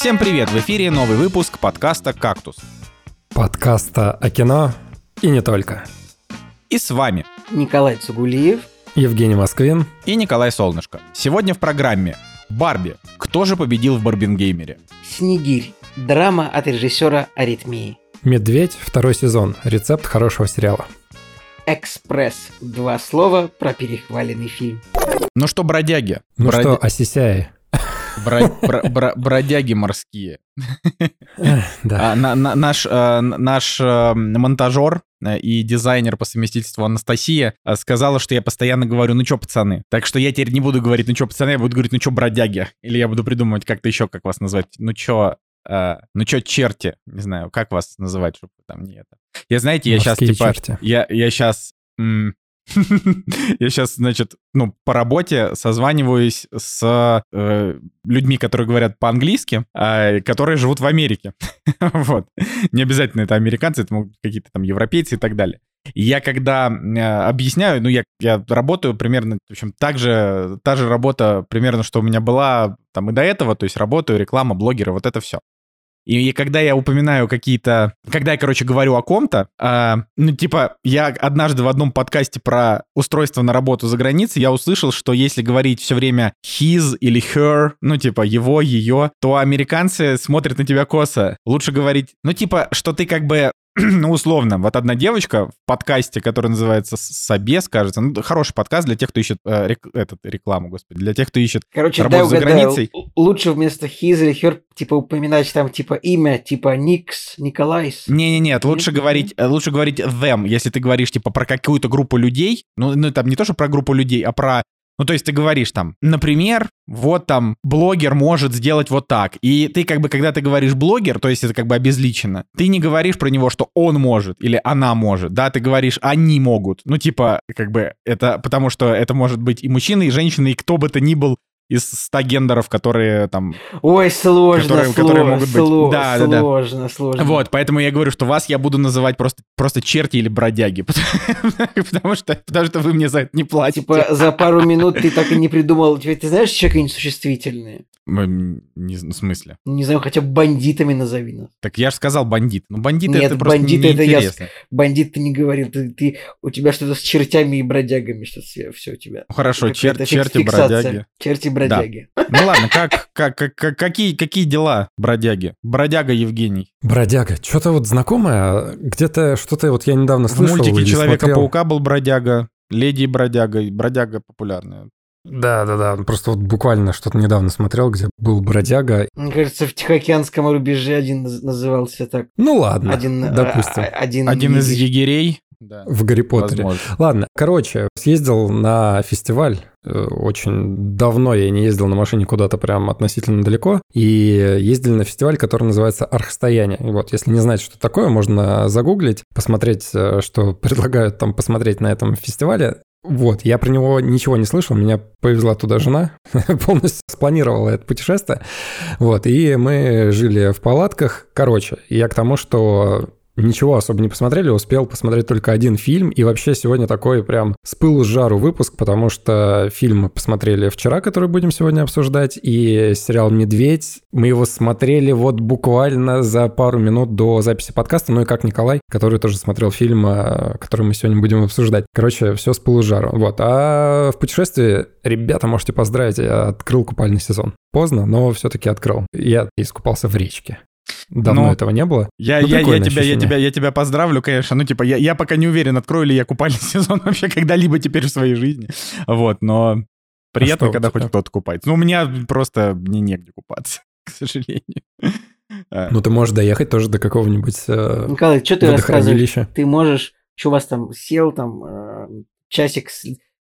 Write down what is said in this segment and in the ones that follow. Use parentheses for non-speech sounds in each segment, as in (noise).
Всем привет! В эфире новый выпуск подкаста «Кактус». Подкаста о кино и не только. И с вами Николай Цугулиев. Евгений Москвин. и Николай Солнышко. Сегодня в программе «Барби. Кто же победил в Барбингеймере?» Снегирь. Драма от режиссера «Аритмии». Медведь, второй сезон. Рецепт хорошего сериала. «Экспресс». Два слова про перехваленный фильм. Ну что, бродяги? Ну Бродя- что, осисяй. Бро- бро- бро- бродяги морские. Да. А, на- на- наш э, наш э, монтажер э, и дизайнер по совместительству Анастасия сказала, что я постоянно говорю, ну чё, пацаны. Так что я теперь не буду говорить, ну чё, пацаны, я буду говорить, ну чё, бродяги. Или я буду придумывать как-то еще, как вас назвать. Ну чё, э, ну чё, черти. Не знаю, как вас называть, чтобы там не это. Я, знаете, я сейчас типа... черти. Я, я сейчас... (laughs) Я сейчас, значит, ну, по работе созваниваюсь с э, людьми, которые говорят по-английски, а, которые живут в Америке. (laughs) Вот. Не обязательно это американцы, это могут какие-то там европейцы и так далее. Я когда э, объясняю, ну, я, я работаю примерно, в общем, так же, та же работа примерно, что у меня была там и до этого, то есть работаю, реклама, блогеры, вот это все. И, и когда я упоминаю какие-то... Когда я, короче, говорю о ком-то, а, ну, типа, я однажды в одном подкасте про устройство на работу за границей, я услышал, что если говорить все время his или her, ну, типа, его, ее, то американцы смотрят на тебя косо. Лучше говорить, ну, типа, что ты как бы (clears throat) ну, условно, вот одна девочка в подкасте, который называется «Собес», кажется, ну, хороший подкаст для тех, кто ищет э, рек- этот, рекламу, господи, для тех, кто ищет Короче, Работа дай за угадаю. границей. Лучше вместо his или her, типа, упоминать там, типа, имя, типа, Никс, Николайс. Не-не-нет, Нет, лучше говорить, э, лучше говорить them, если ты говоришь, типа, про какую-то группу людей, ну, ну, там не то, что про группу людей, а про ну, то есть ты говоришь там, например, вот там блогер может сделать вот так. И ты как бы, когда ты говоришь блогер, то есть это как бы обезличено, ты не говоришь про него, что он может или она может, да, ты говоришь они могут. Ну, типа, как бы это, потому что это может быть и мужчина, и женщина, и кто бы то ни был из 100 гендеров, которые там Ой, сложно, Которые- сло- которые могут быть. сло- Да, да, да. сложно, сложно. Вот, поэтому я говорю, что вас я буду называть просто, просто черти или бродяги, (laughs) потому что, потому что вы мне за это не платите. Типа, за пару минут ты так и не придумал. Тебе, ты знаешь еще какие-нибудь существительные? Не в смысле? Ну, Не знаю, хотя бы бандитами назови нас. Так я же сказал бандит. Ну, бандиты Нет, это просто бандиты это я. Бандит ты не говорил, ты, ты- у тебя что-то с чертями и бродягами, что-то все у тебя. Хорошо, чер- черти, бродяги. Черти бродяги. Ну ладно, как, как, как, как- какие, какие дела, бродяги? Бродяга Евгений. Бродяга. Что-то вот знакомое. Где-то что-то вот я недавно В слышал. мультике или смотрел. Человека-паука был бродяга, Леди и бродяга, бродяга популярная. Да, да, да. Просто вот буквально что-то недавно смотрел, где был бродяга. Мне кажется, в Тихоокеанском рубеже один наз- назывался так. Ну ладно, Один, а, допустим. а, один, Один из егерей. Да, В Гарри Поттере. возможно. Ладно, короче, съездил на фестиваль. Э, Очень давно я не ездил на машине куда-то прям относительно далеко. И ездили на фестиваль, который называется «Архстояние». И вот, если не знать, что такое, можно загуглить, посмотреть, э, что предлагают там посмотреть на этом фестивале. Вот, я про него ничего не слышал, меня повезла туда жена, (laughs) полностью спланировала это путешествие. Вот, и мы жили в палатках. Короче, я к тому, что ничего особо не посмотрели, успел посмотреть только один фильм, и вообще сегодня такой прям с пылу с жару выпуск, потому что фильм посмотрели вчера, который будем сегодня обсуждать, и сериал «Медведь», мы его смотрели вот буквально за пару минут до записи подкаста, ну и как Николай, который тоже смотрел фильм, э, который мы сегодня будем обсуждать. Короче, все с пылу с жару. Вот, а в путешествии, ребята, можете поздравить, я открыл купальный сезон. Поздно, но все-таки открыл. Я искупался в речке. Давно Ну, этого не было. Я, Ну, я, я, тебя, я, тебя, я тебя поздравлю, конечно. Ну, типа, я, я пока не уверен, открою ли я купальный (laughs) сезон вообще когда-либо теперь в своей жизни. Вот, но приятно, А когда хоть кто-то купается. Ну, у меня просто мне негде купаться, (laughs) к сожалению. А, Ну, ты можешь доехать тоже до какого-нибудь э, Николай, что ты рассказываешь? Ты можешь, что у вас там сел, там, э, часик,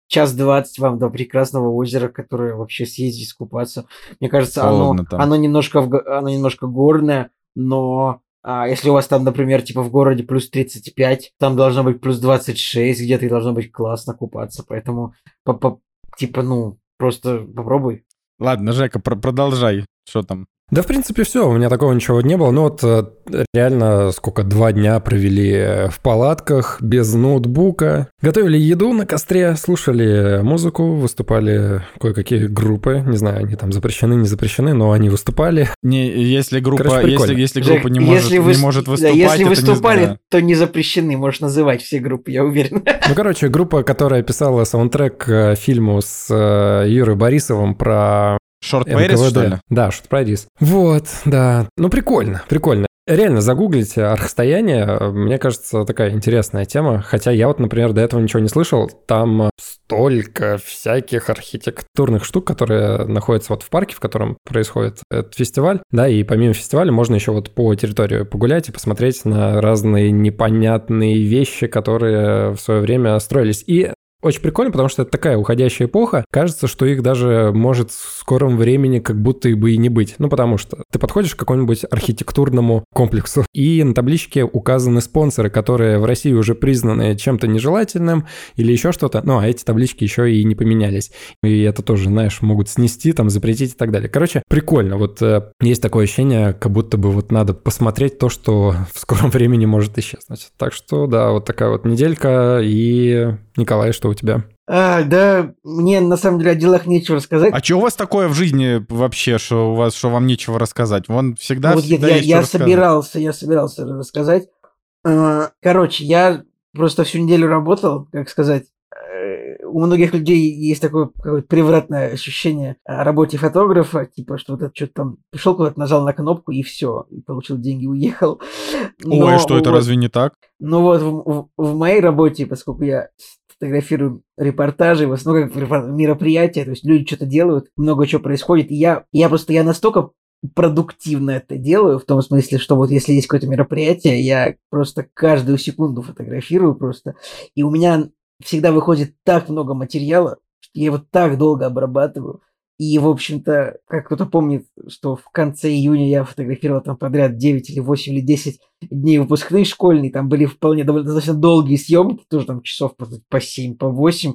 час двадцать вам до прекрасного озера, которое вообще съездить, искупаться. Мне кажется, оно, там. оно, немножко, в оно немножко горное, но а, если у вас там, например, типа в городе плюс 35, там должно быть плюс 26, где-то и должно быть классно купаться, поэтому, по- по- типа, ну, просто попробуй. Ладно, Жека, про- продолжай. Что там? Да, в принципе, все. У меня такого ничего не было. Ну вот э, реально сколько, два дня провели в палатках, без ноутбука. Готовили еду на костре, слушали музыку, выступали кое-какие группы. Не знаю, они там запрещены, не запрещены, но они выступали. Не, если группа, Короче, если, прикольно. если группа не может, если не выс- может да, выступать, если это не- выступали, да. то не запрещены, можешь называть все группы, я уверен. (laughs) Ну, короче, группа, которая писала саундтрек к фильму с э, Юрой Борисовым про Шорт Пэрис, что ли? Да, что Пэрис. Вот, да. Ну, прикольно, прикольно. Реально, загуглите архстояние, мне кажется, такая интересная тема. Хотя я вот, например, до этого ничего не слышал. Там столько всяких архитектурных штук, которые находятся вот в парке, в котором происходит этот фестиваль. Да, и помимо фестиваля можно еще вот по территории погулять и посмотреть на разные непонятные вещи, которые в свое время строились. И очень прикольно, потому что это такая уходящая эпоха. Кажется, что их даже может в скором времени как будто бы и не быть. Ну, потому что ты подходишь к какому-нибудь архитектурному комплексу, и на табличке указаны спонсоры, которые в России уже признаны чем-то нежелательным или еще что-то. Ну, а эти таблички еще и не поменялись. И это тоже, знаешь, могут снести, там, запретить и так далее. Короче, прикольно. Вот э, есть такое ощущение, как будто бы вот надо посмотреть то, что в скором (laughs) времени может исчезнуть. Так что, да, вот такая вот неделька. И, Николай, что у тебя? А, да, мне на самом деле о делах нечего рассказать. А что у вас такое в жизни вообще, что у вас, что вам нечего рассказать? Вон всегда, Ну, вот всегда я, есть я что рассказать. собирался, я собирался рассказать. А, Короче, я просто всю неделю работал, как сказать. э, У многих людей есть такое какое-то превратное ощущение о работе фотографа, типа, что вот это что-то там пришел куда-то, нажал на кнопку и все, и получил деньги, уехал. Ой, Но а что это вот- разве не так? Ну вот в, в- в моей работе, поскольку я фотографирую репортажи, в основном как мероприятия, то есть люди что-то делают, много чего происходит, и я, я просто, я настолько продуктивно это делаю, в том смысле, что вот если есть какое-то мероприятие, я просто каждую секунду фотографирую просто, и у меня всегда выходит так много материала, что я его так долго обрабатываю, и, в общем-то, как кто-то помнит, что в конце июня я фотографировал там подряд 9 или 8 или 10 дней выпускных школьные, там были вполне довольно достаточно долгие съемки, тоже там часов по 7, по 8.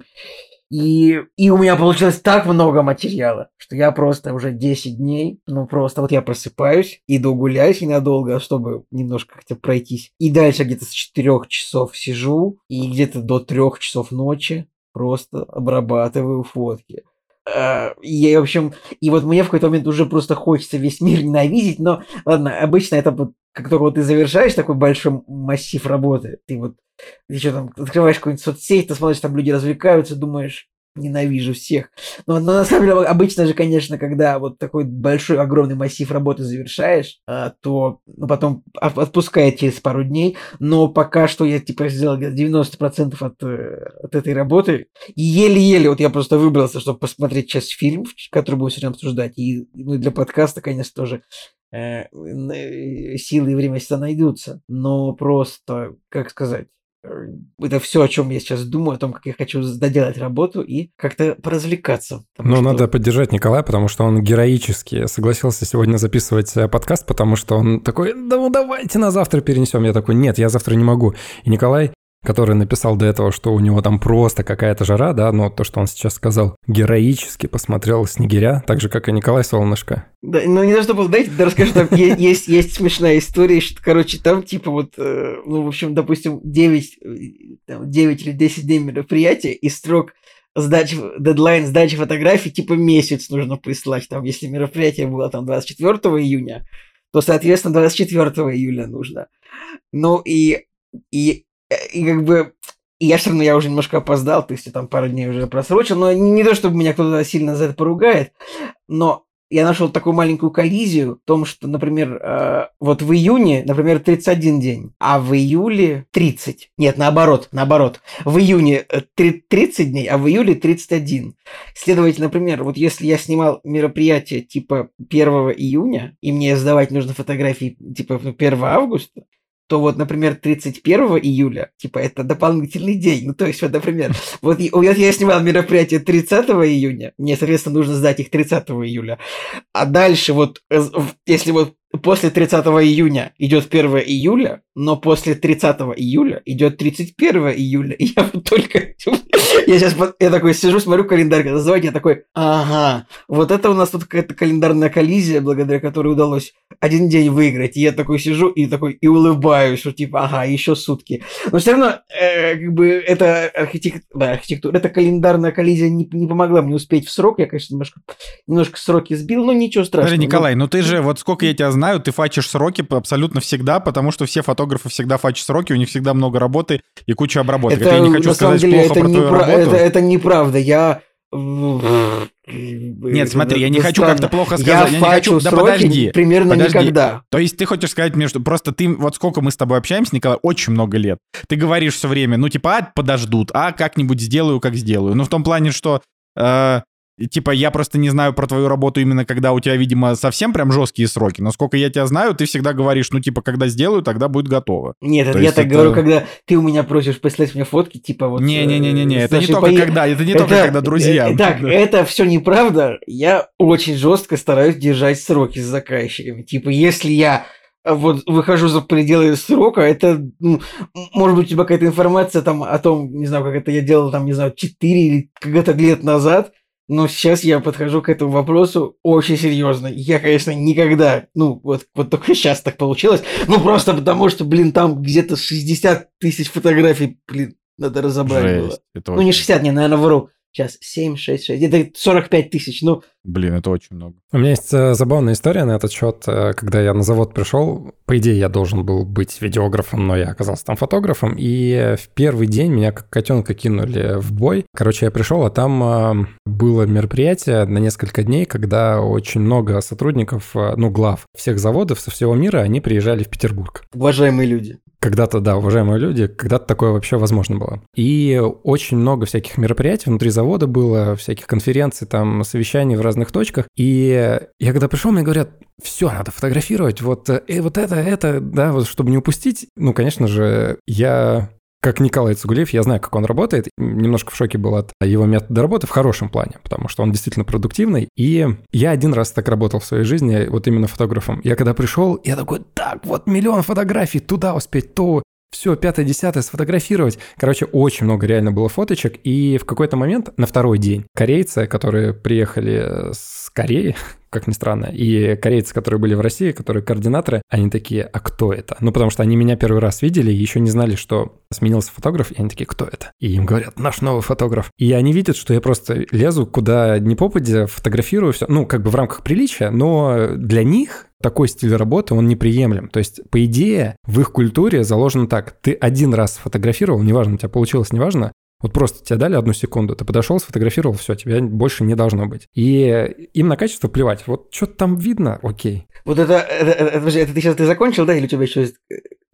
И, и у меня получилось так много материала, что я просто уже 10 дней, ну просто вот я просыпаюсь, иду гулять ненадолго, чтобы немножко хотя бы пройтись. И дальше где-то с 4 часов сижу, и где-то до 3 часов ночи просто обрабатываю фотки. А, И, в общем, и вот мне в какой-то момент уже просто хочется весь мир ненавидеть, но ладно, обычно это вот, как только вот ты завершаешь такой большой массив работы, ты вот, ты что там, открываешь какую-нибудь соцсеть, ты смотришь, там люди развлекаются, думаешь, ненавижу всех. Но, но на самом деле (laughs) обычно же, конечно, когда вот такой большой, огромный массив работы завершаешь, а, то ну, потом от- отпускает через пару дней, но пока что я типа сделал где-то 90% от, э, от этой работы, и еле-еле вот я просто выбрался, чтобы посмотреть сейчас фильм, который будем сегодня обсуждать. И ну, для подкаста, конечно, тоже э, э, силы и время всегда найдутся. Но просто, как сказать, это все, о чем я сейчас думаю, о том, как я хочу доделать работу и как-то поразвлекаться. Ну, что- надо поддержать Николая, потому что он героически согласился сегодня записывать э, подкаст, потому что он такой, да ну давайте на завтра перенесем. Я такой, нет, я завтра не могу. И Николай, который написал до этого, что у него там просто какая-то жара, да, но то, что он сейчас сказал, героически посмотрел «Снегиря», так же, как и Николай Солнышко. Да, ну не то чтобы, знаете, да расскажу, там есть, есть смешная история, что, короче, там типа вот, э, ну, в общем, допустим, 9, э, там, 9 или 10 дней мероприятия, и строк сдачи, дедлайн сдачи фотографий типа месяц нужно прислать. Там, если мероприятие было там 24 июня, то, соответственно, 24 июля нужно. Ну и, и, и как бы я все равно, я уже немножко опоздал, то есть я там пару дней уже просрочил, но не, то, чтобы меня кто-то сильно за это поругает, но я нашел такую маленькую коллизию в том, что, например, э, вот в июне, например, 31 день, а в июле 30. Нет, наоборот, наоборот. В июне э, три- 30 дней, а в июле 31. Следовательно, например, вот если я снимал мероприятие типа 1 июня, и мне сдавать нужно фотографии типа ну, 1 августа, то вот, например, 31 июля, типа, это дополнительный день. Ну, то есть, вот, например, (laughs) вот вот я снимал мероприятие 30 июня, мне, соответственно, нужно сдать их 30 июля. А дальше вот, э, если вот после 30 июня идет 1 июля, но после 30 июля идет 31 июля. (laughs) И я вот только... (laughs) Я сейчас я такой сижу, смотрю календарь, когда звонит, я такой, ага, вот это у нас тут какая-то календарная коллизия, благодаря которой удалось один день выиграть. И я такой сижу и такой и улыбаюсь, что типа, ага, еще сутки. Но все равно, э, как бы, это архитект... да, архитектура, эта календарная коллизия не, не помогла мне успеть в срок. Я, конечно, немножко, немножко сроки сбил, но ничего страшного. Подожди, Николай, ну ты же, вот сколько я тебя знаю, ты фачишь сроки абсолютно всегда, потому что все фотографы всегда фачат сроки, у них всегда много работы и куча обработок. Это, я не хочу сказать деле, плохо это про не твою про- работу. Это, это неправда. Я... Нет, смотри, я не хочу как-то плохо сказать. Я, не фачу хочу. Да подожди. примерно подожди. никогда. То есть ты хочешь сказать мне, что просто ты, вот сколько мы с тобой общаемся, Николай, очень много лет. Ты говоришь все время, ну типа, а, подождут, а как-нибудь сделаю, как сделаю. Ну в том плане, что э, типа я просто не знаю про твою работу именно когда у тебя, видимо, совсем прям жесткие сроки. Насколько я тебя знаю, ты всегда говоришь, ну типа, когда сделаю, тогда будет готово. Нет, это То я так это- говорю, когда ты у меня просишь прислать мне фотки, типа вот... Не-не-не-не, э, это не только Пое- когда, это не только Это- когда друзья. э, Так, это все неправда. Я очень жестко стараюсь держать сроки с заказчиками. Типа, если я э, вот выхожу за пределы срока, это, ну, может быть, у тебя какая-то информация там о том, не знаю, как это я делал, там, не знаю, 4 или когда-то лет назад, но сейчас я подхожу к этому вопросу очень серьезно. Я, конечно, никогда, ну, вот, вот только сейчас так получилось, ну, просто потому что, блин, там где-то 60 тысяч фотографий, блин, надо разобрать было. Жесть. Это Ну, не очень- 60, не, наверное, вру. Сейчас 7, 6, 6. Это 45 тысяч. Ну, Блин, это очень много. У меня есть э, забавная история на этот счет. Э, Когда я на завод пришел, по идее, я должен был быть видеографом, но я оказался там фотографом. И в первый день меня как котенка кинули в бой. Короче, я пришел, а там э, было мероприятие на несколько дней, когда очень много сотрудников, э, ну, глав всех заводов со всего мира, они приезжали в Петербург. уважаемые люди. Когда-то, да, уважаемые люди, когда-то такое вообще возможно было. И очень много всяких мероприятий внутри завода было, всяких конференций, там, совещаний в разных точках. И я когда пришел, мне говорят, все, надо фотографировать, вот, э, и вот это, это, да, вот, чтобы не упустить. Ну, конечно же, я как Николай Цугулеев, я знаю, как он работает. Немножко в шоке был от его метода работы в хорошем плане, потому что он действительно продуктивный. И я один раз так работал в своей жизни, вот именно фотографом. Я когда пришел, я такой, так, вот миллион фотографий, туда успеть, то, все, пятое, десятое, сфотографировать. Короче, очень много реально было фоточек. И в какой-то момент, на второй день, корейцы, которые приехали с Кореи, (laughs) как ни странно, и корейцы, которые были в России, которые координаторы, они такие, а кто это? Ну, потому что они меня первый раз видели и еще не знали, что сменился фотограф, и они такие, кто это? И им говорят, наш новый фотограф. И они видят, что я просто лезу куда ни попадя, фотографирую все, ну, как бы в рамках приличия, но для них такой стиль работы, он неприемлем. То есть, по идее, в их культуре заложено так. Ты один раз сфотографировал, неважно, у тебя получилось, неважно, вот просто тебе дали одну секунду, ты подошел, сфотографировал, все, тебя больше не должно быть. И им на качество плевать. Вот что-то там видно, окей. Вот это, это, это, подожди, это ты сейчас ты закончил, да, или у тебя еще есть?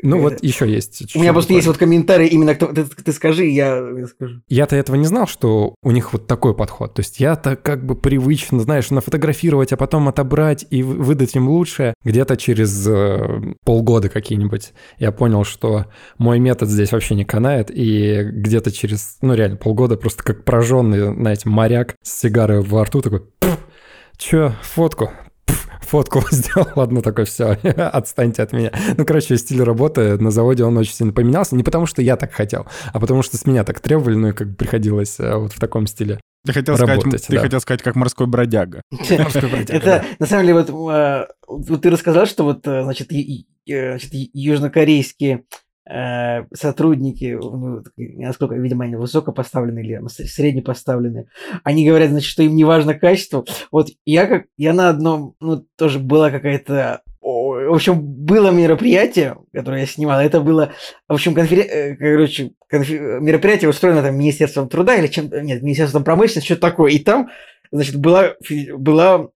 Ну Э, вот еще есть. У меня просто есть вот комментарий именно, кто, ты, ты скажи, я, я скажу. Я-то этого не знал, что у них вот такой подход. То есть я-то как бы привычно, знаешь, нафотографировать, а потом отобрать и вы- выдать им лучшее. Где-то через э, полгода какие-нибудь я понял, что мой метод здесь вообще не канает. И где-то через, ну реально, полгода просто как прожженный, знаете, моряк с сигарой во рту такой, «Пф, чё, фотку? Пф, Фотку (laughs) сделал, ладно, такой, все, (laughs) отстаньте от меня. Ну, короче, стиль работы на заводе, он очень сильно поменялся. Не потому, что я так хотел, а потому, что с меня так требовали, ну, и как бы приходилось э, вот в таком стиле. Ты хотел, Работать, сказать, ты да. хотел сказать, как морской бродяга. Морской (laughs) бродяга, Это, на самом деле, вот, э, ты рассказал, что вот, э, значит, южнокорейские сотрудники, ну, насколько, видимо, они высокопоставленные или среднепоставленные, они говорят, значит, что им не важно качество. Вот я как, я на одном, ну, тоже была какая-то в общем, было мероприятие, которое я снимал. Это было, в общем, конферен... э, короче, конфе- мероприятие устроено там Министерством труда или чем нет, Министерством промышленности, что-то такое. И там, значит, была, была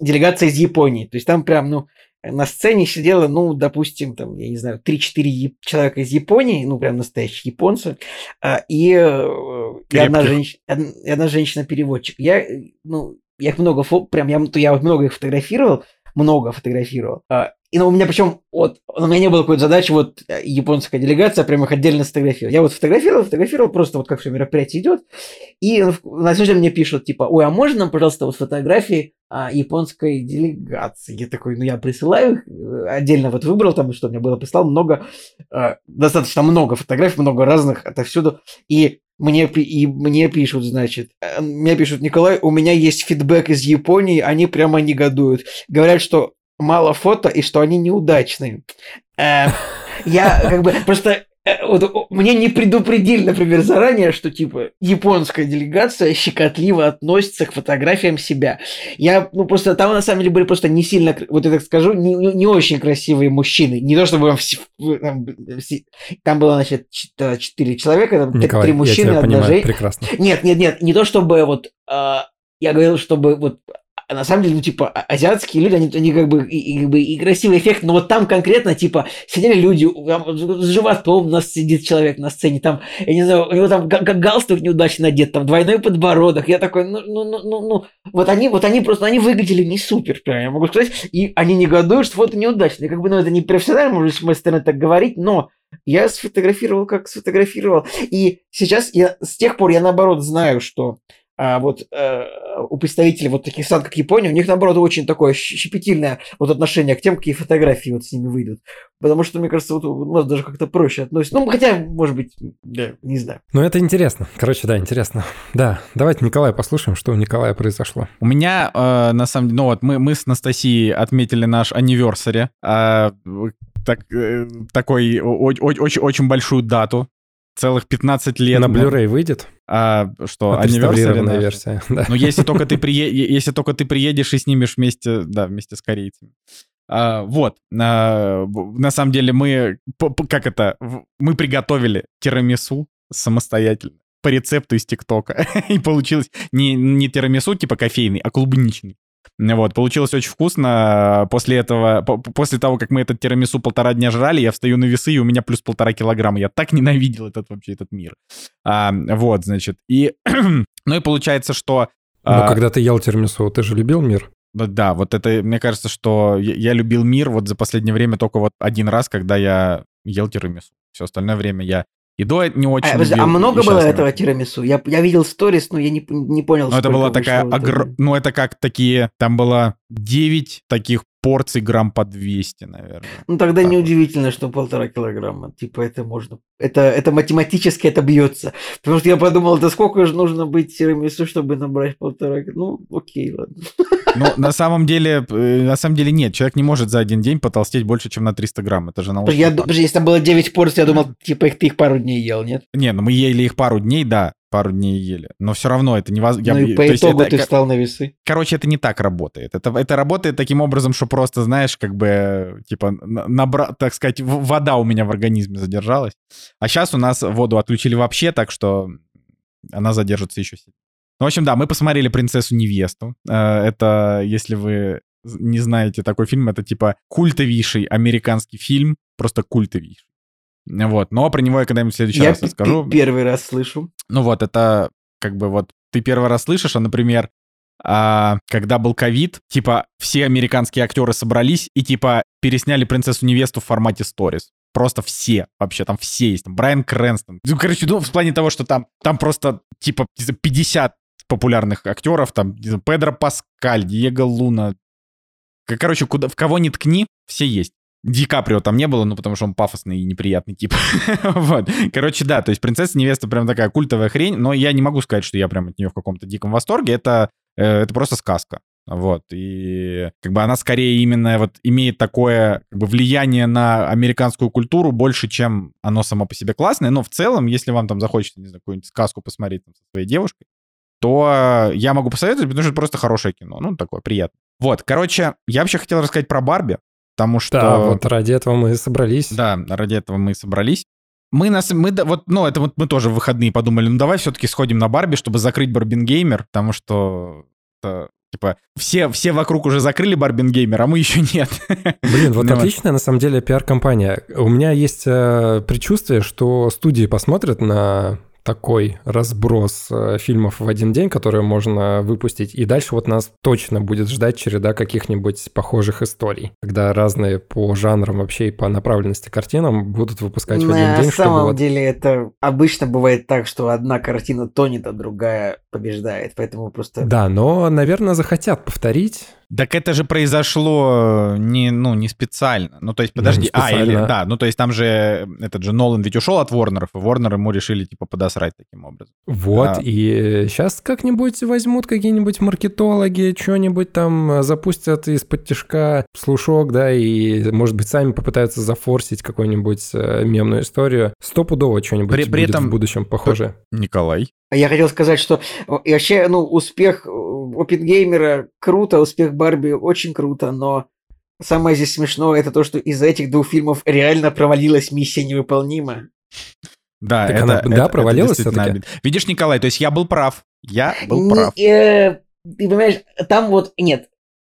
делегация из Японии. То есть там прям, ну, на сцене сидело, ну, допустим, там, я не знаю, 3-4 яп- человека из Японии, ну, прям настоящие японцы, а, и, э, и одна, женщ... и одна женщина-переводчик. Я, ну, я их много, фо... прям, я, я вот много их фотографировал, много фотографировал. А, и ну, у меня причем вот, у меня не было какой-то задачи, вот э, японская делегация прям их отдельно сфотографировать. Я вот фотографировал, фотографировал, просто вот как все мероприятие идет. И на следующий мне пишут, типа, ой, а можно нам, пожалуйста, вот фотографии а, японской делегации? Я такой, ну я присылаю их, э, отдельно вот выбрал там, что мне было, прислал много, э, достаточно много фотографий, много разных отовсюду. И мне, и мне пишут, значит, мне пишут, Николай, у меня есть фидбэк из Японии, они прямо негодуют. Говорят, что мало фото и что они неудачные. Э, я как бы просто э, вот, мне не предупредили, например, заранее, что типа японская делегация щекотливо относится к фотографиям себя. Я, ну просто там на самом деле были просто не сильно, вот я так скажу, не, не очень красивые мужчины. Не то чтобы там, там было, значит, четыре человека, там Николай, три мужчины, я тебя одна женщина. Прекрасно. Нет, нет, нет, не то чтобы вот э, я говорил, чтобы вот а на самом деле, ну, типа, а, азиатские люди, они, они как бы и, как бы и красивый эффект, но вот там конкретно, типа, сидели люди, с животом у нас сидит человек на сцене, там, я не знаю, у него там галстук неудачно надет, там, двойной подбородок, я такой, ну, ну, ну, ну, ну, вот они, вот они просто, они выглядели не супер, прям, я могу сказать, и они негодуют, что фото неудачное, как бы, ну, это не профессионально, может, с моей стороны так говорить, но я сфотографировал, как сфотографировал, и сейчас я, с тех пор я, наоборот, знаю, что а вот э, у представителей вот таких стран, как Япония, у них, наоборот, очень такое щепетильное вот отношение к тем, какие фотографии вот с ними выйдут. Потому что, мне кажется, вот у нас даже как-то проще относится. Ну, хотя, может быть, да, не знаю. Ну, это интересно. Короче, да, интересно. Да, давайте Николая послушаем, что у Николая произошло. У меня, э, на самом деле, ну вот мы, мы с Анастасией отметили наш anniversary, э, так, э, такой очень, очень большую дату, целых 15 лет. На Blu-ray выйдет? А что, анниверсарная версия. Да. Ну, если (laughs) только, ты прие... если только ты приедешь и снимешь вместе, да, вместе с корейцами. А, вот, а, на самом деле мы, как это, мы приготовили тирамису самостоятельно по рецепту из ТикТока. (laughs) и получилось не, не тирамису типа кофейный, а клубничный. Вот, получилось очень вкусно. После этого, после того, как мы этот тирамису полтора дня жрали, я встаю на весы, и у меня плюс полтора килограмма. Я так ненавидел этот вообще этот мир. А, вот, значит. И, (clears throat) ну и получается, что... Ну, а... когда ты ел тирамису, ты же любил мир? Да, вот это, мне кажется, что я, я любил мир вот за последнее время только вот один раз, когда я ел тирамису. Все остальное время я и до не очень а, любил, а много было этого тирамису? Я, я видел сторис, но я не, не понял, Ну, это была такая... Огр... Ну, это как такие... Там было 9 таких порций грамм по 200, наверное. Ну, тогда так неудивительно, вот. что полтора килограмма. Типа, это можно... Это, это математически это бьется. Потому что я подумал, да сколько же нужно быть тирамису, чтобы набрать полтора... Ну, окей, ладно. (laughs) Ну, на самом деле, э, на самом деле нет. Человек не может за один день потолстеть больше, чем на 300 грамм. Это же научно. Я, если там было 9 порций, я думал, типа, их ты их пару дней ел, нет? Не, ну мы ели их пару дней, да пару дней ели. Но все равно это невозможно. Ну и по итогу это, ты встал на весы. Короче, это не так работает. Это, это работает таким образом, что просто, знаешь, как бы, типа, набра... так сказать, вода у меня в организме задержалась. А сейчас у нас воду отключили вообще, так что она задержится еще сильнее. Ну, в общем, да, мы посмотрели «Принцессу невесту». Э, это, если вы не знаете такой фильм, это типа культовейший американский фильм, просто культовейший. Вот, но про него я когда-нибудь в следующий я раз расскажу. Я первый раз слышу. Ну вот, это как бы вот ты первый раз слышишь, а, например, а, когда был ковид, типа все американские актеры собрались и типа пересняли принцессу невесту в формате сторис. Просто все, вообще, там все есть. Там Брайан Крэнстон. Ну, короче, ну, в плане того, что там, там просто, типа, 50 популярных актеров, там, Педро Паскаль, Диего Луна. Короче, куда, в кого ни ткни, все есть. Ди Каприо там не было, ну, потому что он пафосный и неприятный тип. (laughs) вот. Короче, да, то есть принцесса невеста прям такая культовая хрень, но я не могу сказать, что я прям от нее в каком-то диком восторге. Это, э, это просто сказка. Вот, и как бы она скорее именно вот имеет такое как бы, влияние на американскую культуру больше, чем оно само по себе классное, но в целом, если вам там захочется, не знаю, какую-нибудь сказку посмотреть там, со своей девушкой, то я могу посоветовать, потому что это просто хорошее кино, ну, такое приятное. Вот, короче, я вообще хотел рассказать про Барби, Потому что... Да, вот ради этого мы и собрались. Да, ради этого мы и собрались. Мы нас, мы, вот, ну, это вот мы тоже в выходные подумали, ну, давай все-таки сходим на Барби, чтобы закрыть Барбингеймер, потому что это, типа, все, все вокруг уже закрыли Барбингеймер, а мы еще нет. Блин, вот (laughs) ну, отличная, на самом деле, пиар-компания. У меня есть э, предчувствие, что студии посмотрят на такой разброс э, фильмов в один день, которые можно выпустить, и дальше вот нас точно будет ждать череда каких-нибудь похожих историй, когда разные по жанрам вообще и по направленности картинам будут выпускать в один На день. самом чтобы вот- деле это обычно бывает так, что одна картина тонет, а другая побеждает, поэтому просто... Да, но, наверное, захотят повторить. Так это же произошло не, ну, не специально. Ну, то есть, Да, подожди. не а, или, да, ну, то есть там же э, этот же Нолан ведь ушел от Ворнеров, и Ворнер ему решили, типа, подосрать таким образом. Вот, Да. и сейчас как-нибудь возьмут какие-нибудь маркетологи, что-нибудь там э, запустят из-под тяжка слушок, да, и, может быть, сами попытаются зафорсить какую-нибудь э, мемную историю. Стопудово что-нибудь При- при будет этом- в будущем похоже. Николай. А Я хотел сказать, что э, и вообще, ну, успех Опенгеймера круто, успех Барби очень круто, но самое здесь смешное это то, что из-за этих двух фильмов реально провалилась миссия невыполнима. Да, Так это, она, это- да, это провалилась действительно всё-таки? обидно. Видишь, Николай, то есть я был прав. Я был Не- прав. э, ты понимаешь, там вот, нет,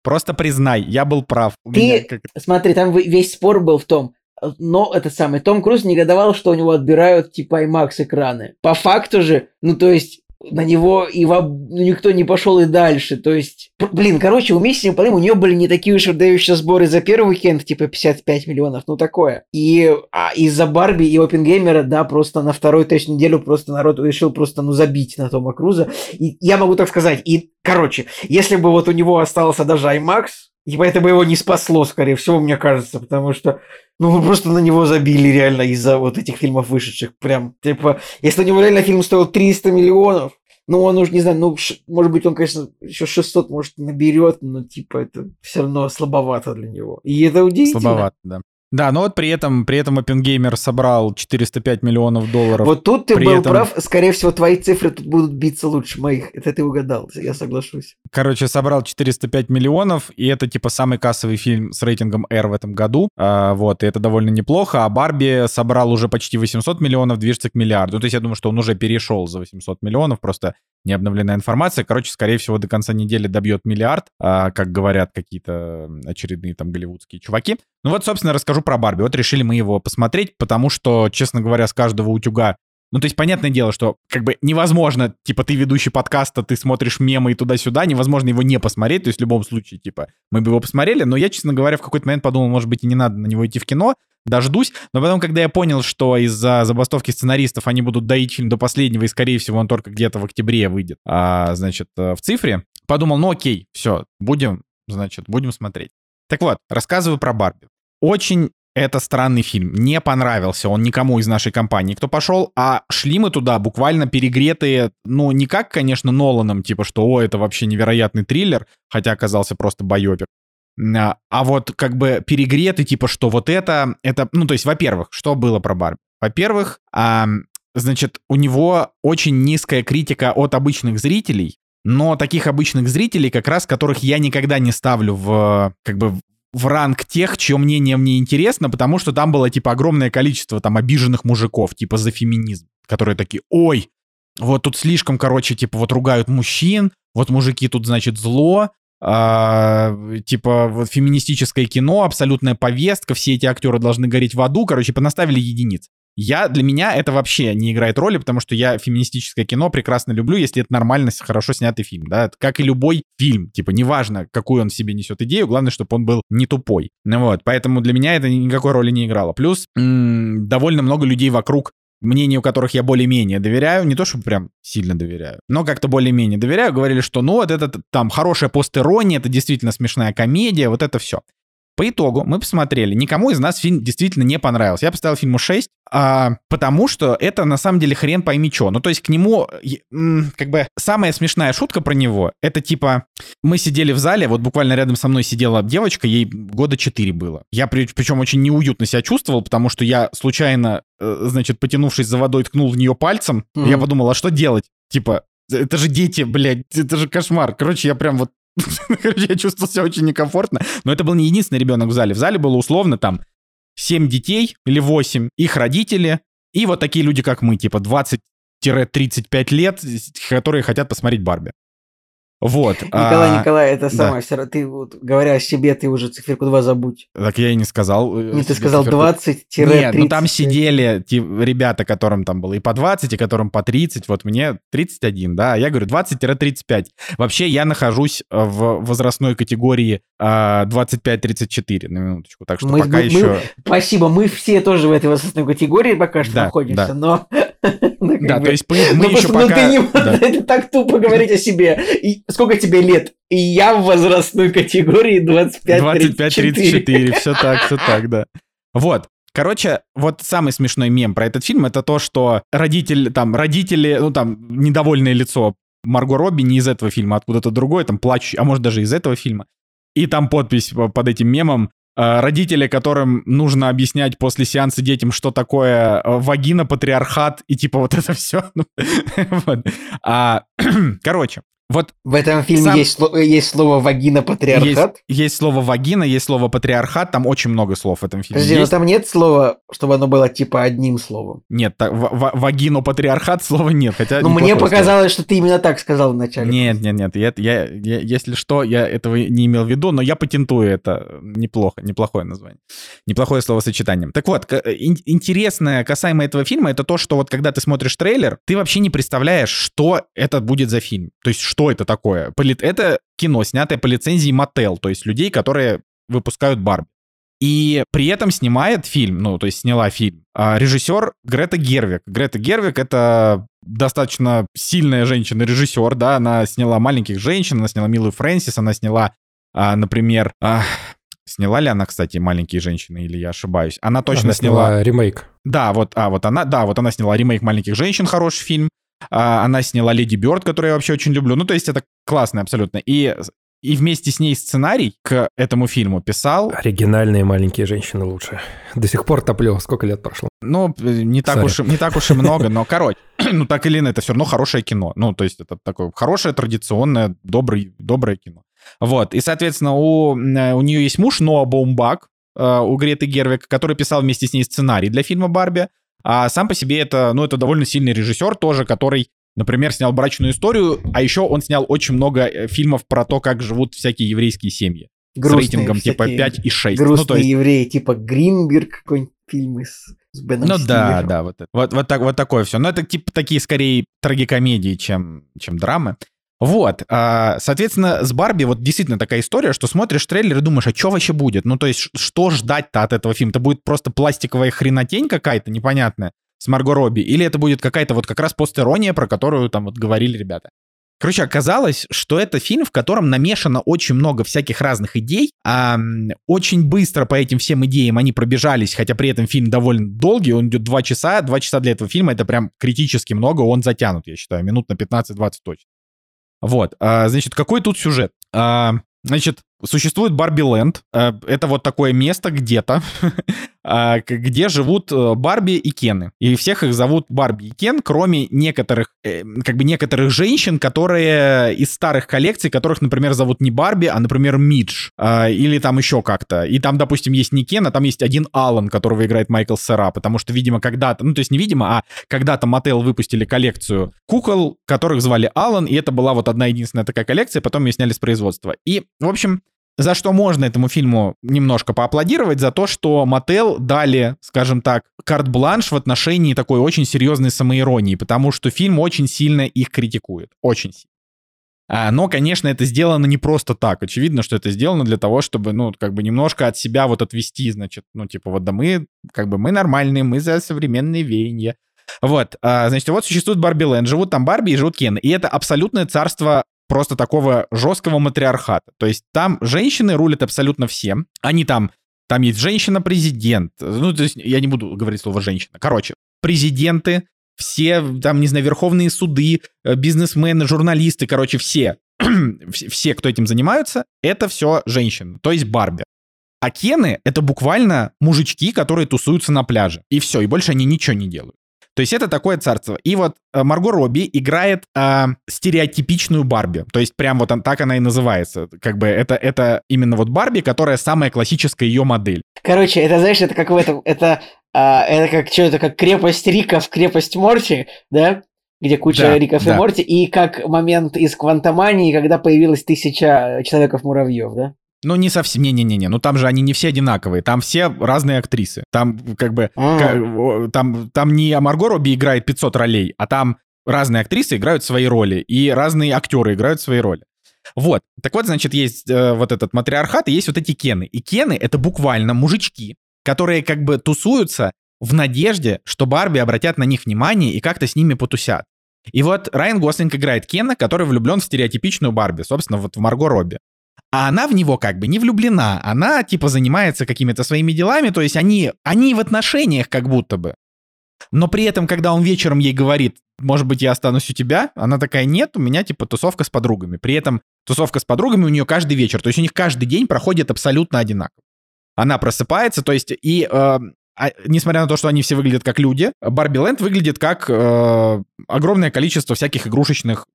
Просто признай, я был прав. У Ты- меня как- Смотри, там весь спор был в том, но это самый Том Круз негодовал, что у него отбирают типа IMAX экраны. По факту же, ну то есть на него и во- ну, никто не пошел и дальше. То есть, блин, короче, у Миссии Невыполнимой у нее были не такие уж выдающиеся сборы за первый уикенд, типа 55 миллионов, ну такое. И а из-за Барби и Опенгеймера, да, просто на второй тест неделю просто народ решил просто, ну, забить на Тома Круза. И я могу так сказать. И, короче, если бы вот у него остался даже IMAX, это бы его не спасло, скорее всего, мне кажется, потому что ну, просто на него забили реально из-за вот этих фильмов вышедших. Прям, типа, если у него реально фильм стоил 300 миллионов, ну, он уже, не знаю, ну, может быть, он, конечно, еще 600, может, наберет, но, типа, это все равно слабовато для него. И это удивительно. Слабовато, да. Да, но вот при этом, при этом Оппенгеймер собрал 405 миллионов долларов. Вот тут ты При был этом- прав, скорее всего, твои цифры тут будут биться лучше моих. Это ты угадал, я соглашусь. Короче, собрал 405 миллионов, и это типа самый кассовый фильм с рейтингом R в этом году. А, вот, и это довольно неплохо. А Барби собрал уже почти 800 миллионов, движется к миллиарду. То есть я думаю, что он уже перешел за 800 миллионов, просто не обновленная информация. Короче, скорее всего, до конца недели добьет миллиард, а, как говорят какие-то очередные там голливудские чуваки. Ну вот, собственно, расскажу про Барби. Вот решили мы его посмотреть, потому что, честно говоря, с каждого утюга ну, то есть, понятное дело, что как бы невозможно, типа, ты ведущий подкаста, ты смотришь мемы и туда-сюда, невозможно его не посмотреть, то есть в любом случае, типа, мы бы его посмотрели, но я, честно говоря, в какой-то момент подумал, может быть, и не надо на него идти в кино, дождусь, но потом, когда я понял, что из-за забастовки сценаристов они будут доить фильм до последнего, и, скорее всего, он только где-то в октябре выйдет, а, значит, э, в цифре, подумал, ну окей, все, будем, значит, будем смотреть. Так вот, рассказываю про Барби. Очень это странный фильм. Не понравился он никому из нашей компании, кто пошел, а шли мы туда буквально перегретые, ну, не как, конечно, Ноланом, типа, что, о, это вообще невероятный триллер, хотя оказался просто байопик. А а вот как бы перегреты, типа, что вот это, это, ну, то есть, во-первых, что было про Барби? Во-первых, а, значит, у него очень низкая критика от обычных зрителей, но таких обычных зрителей, как раз которых я никогда не ставлю в, как бы, в ранг тех, чье мнение мне интересно, потому что там было, типа, огромное количество там обиженных мужиков, типа, за феминизм, которые такие, ой, вот тут слишком, короче, типа, вот ругают мужчин, вот мужики тут, значит, зло, а, типа, вот феминистическое кино, абсолютная повестка, все эти актеры должны гореть в аду, короче, понаставили единиц. Я, для меня это вообще не играет роли, потому что я феминистическое кино прекрасно люблю, если это нормально, хорошо снятый фильм, да, как и любой фильм, типа, неважно, какую он в себе несет идею, главное, чтобы он был не тупой. Ну вот, поэтому для меня это никакой роли не играло. Плюс, м, довольно много людей вокруг, мнению которых я более-менее доверяю, не то чтобы прям сильно доверяю, но как-то более-менее доверяю, говорили, что ну вот это там хорошая постерония, это действительно смешная комедия, вот это все. По итогу мы посмотрели. Никому из нас фильм действительно не понравился. Я поставил фильму 6, а, потому что это на самом деле хрен пойми что. Ну, то есть к нему, как бы, самая смешная шутка про него, это типа, мы сидели в зале, вот буквально рядом со мной сидела девочка, ей года 4 было. Я при- причем очень неуютно себя чувствовал, потому что я случайно, э, значит, потянувшись за водой, ткнул в нее пальцем. Мгм. Я подумал, а что делать? Типа, это же дети, блядь, это же кошмар. Короче, я прям вот Короче, (laughs) я чувствовал себя очень некомфортно. Но это был не единственный ребенок в зале. В зале было условно там 7 детей или 8, их родители, и вот такие люди, как мы, типа 20-35 лет, которые хотят посмотреть Барби. Вот. Николай, а, Николай, это да. самое, равно ты вот, говоря о себе, ты уже циферку 2 забудь. Так я и не сказал. э, Не, ты сказал циферку. 20 Нет, ну там сидели те ребята, которым там было и по 20, и которым по 30, вот мне 31, да, я говорю 20-35. Вообще я нахожусь в возрастной категории а, 25-34, на минуточку, так что Мы- пока мы- еще... Спасибо, мы все тоже в этой возрастной категории пока что Да, находимся, да. но... (laughs) Да, то есть мы, Ну, еще просто, ну, пока... ты не (laughs) так тупо говорить о себе. Сколько тебе лет? И я в возрастной категории 25-34. 25-34, все так, все так, да. Вот. Короче, вот самый смешной мем про этот фильм это то, что родитель, там, родители, ну там, недовольное лицо Марго Робби не из этого фильма, а откуда-то другой, там, плачущий, а может даже из этого фильма. И там подпись по- под этим мемом родители, которым нужно объяснять после сеанса детям, что такое э, вагина, патриархат и типа вот это все. (laughs) (clears throat) Короче, вот В этом фильме Сам- есть, есть слово вагина есть, патриархат. есть слово вагина, есть слово патриархат, там очень много слов в этом фильме. Подожди, но есть. там нет слова, чтобы оно было типа одним словом. Нет, так, ва- ва- вагино патриархат слова нет, хотя Ну, мне показалось, что ты именно так сказал вначале. Нет, нет, нет, я, я- я- если что, я этого не имел в виду, но я патентую это. Неплохо, неплохое название. Неплохое словосочетание. Так вот, ин- интересное касаемо этого фильма, это то, что вот когда ты смотришь трейлер, ты вообще не представляешь, что это будет за фильм. То есть, что это такое. Это кино, снятое по лицензии Mattel, то есть людей, которые выпускают Барби. И при этом снимает фильм, ну, то есть сняла фильм, а, режиссер Грета Гервик. Грета Гервик — это достаточно сильная женщина-режиссер, да, она сняла «Маленьких женщин», она сняла «Милую Фрэнсис», она сняла, а, например... Сняла ли она, кстати, «Маленькие женщины» или я ошибаюсь? Она точно Она сняла... сняла ремейк. Да, вот, а, вот она, да, вот она сняла ремейк «Маленьких женщин», хороший фильм. А, она сняла «Леди Бёрд», который я вообще очень люблю. Ну, то есть это классно абсолютно. И, и вместе с ней сценарий к этому фильму писал, Оригинальные маленькие женщины лучше. До сих пор топлю. Сколько лет прошло? ну, э, не так, Sorry. уж, не так уж и много, но, короче, (clears throat) ну, так или иначе, это все равно хорошее кино. Ну, то есть это такое хорошее, традиционное, добрый, доброе кино. Вот, и, соответственно, у, э, у нее есть муж Ноа Баумбак, э, у Греты Гервик, который писал вместе с ней сценарий для фильма «Барби», а сам по себе это, ну, это довольно сильный режиссер тоже, который, например, снял «Брачную историю», а еще он снял очень много э, фильмов про то, как живут всякие еврейские семьи. Грустные с рейтингом типа всякие 5 и 6. Грустные Ну, то есть, евреи, типа Гринберг какой-нибудь фильм с, с Беном ну да, Стиллером. да, вот, это- вот, вот, так, вот такое все. Но это типа такие скорее трагикомедии, чем, чем драмы. Вот, а, соответственно, с Барби вот действительно такая история, что смотришь трейлер и думаешь, а что вообще будет? Ну, то есть, что ждать-то от этого фильма? Это будет просто пластиковая хренотень какая-то непонятная с Марго Робби? Или это будет какая-то вот как раз постерония, про которую там вот говорили ребята? Короче, оказалось, что это фильм, в котором намешано очень много всяких разных идей. а, очень быстро по этим всем идеям они пробежались, хотя при этом фильм довольно долгий, он идет два часа. Два часа для этого фильма это прям критически много, он затянут, я считаю, минут на 15-20 точно. Вот, а, значит, какой тут сюжет? А, значит, существует Барби Ленд. А, Это вот такое место где-то, (laughs) а, где живут э, Барби и Кены. И всех их зовут Барби и Кен, кроме некоторых, э, как бы некоторых женщин, которые из старых коллекций, которых, например, зовут не Барби, а, например, Мидж. а, Или там еще как-то. И там, допустим, есть не Кен, а там есть один Алан, которого играет Майкл Сера, потому что, видимо, когда-то, ну, то есть не видимо, а когда-то Мотел выпустили коллекцию кукол, которых звали Алан, и это была вот одна единственная такая коллекция, потом ее сняли с производства. И, в общем, за что можно этому фильму немножко поаплодировать, за то, что Мотел дали, скажем так, карт-бланш в отношении такой очень серьезной самоиронии, потому что фильм очень сильно их критикует. Очень сильно. А, но, конечно, это сделано не просто так. Очевидно, что это сделано для того, чтобы, ну, как бы немножко от себя вот отвести, значит, ну, типа, вот да мы, как бы мы нормальные, мы за современные веяния. Вот, а, значит, вот существует Барби Ленд, живут там Барби и живут Кен. И это абсолютное царство просто такого жесткого матриархата. То есть там женщины рулят абсолютно всем. Они там, там есть женщина-президент. Ну, то есть я не буду говорить слово женщина. Короче, президенты, все, там, не знаю, верховные суды, э, бизнесмены, журналисты, короче, все, (clears throat) все, кто этим занимаются, это все женщины, то есть Барби. А Кены — это буквально мужички, которые тусуются на пляже. И все, и больше они ничего не делают. То есть это такое царство. И вот э, Марго Робби играет э, стереотипичную Барби. То есть прям вот он, так она и называется. Как бы это, это именно вот Барби, которая самая классическая ее модель. Короче, это, знаешь, это как в этом, это, а, это как, что это, как крепость Рика в крепость Морти, да? где куча Да, Риков и да. Морти, и как момент из Квантомании, когда появилась тысяча Человеков-муравьев, да? Ну, не совсем, не-не-не, ну там же они не все одинаковые, там все разные актрисы. Там как бы, А. ка- о, там, там не Марго Робби играет 500 ролей, а там разные актрисы играют свои роли, и разные актеры играют свои роли. Вот. Так вот, значит, есть э, вот этот матриархат, и есть вот эти кены. И кены — это буквально мужички, которые как бы тусуются в надежде, что Барби обратят на них внимание и как-то с ними потусят. И вот Райан Гослинг играет Кена, который влюблен в стереотипичную Барби, собственно, вот в Марго Робби. А она в него как бы не влюблена. Она типа занимается какими-то своими делами, то есть они, они в отношениях как будто бы. Но при этом, когда он вечером ей говорит, может быть, я останусь у тебя, она такая, нет, у меня типа тусовка с подругами. При этом тусовка с подругами у нее каждый вечер, то есть у них каждый день проходит абсолютно одинаково. Она просыпается, то есть и э, а, несмотря на то, что они все выглядят как люди, Барби Ленд выглядит как э, огромное количество всяких игрушечных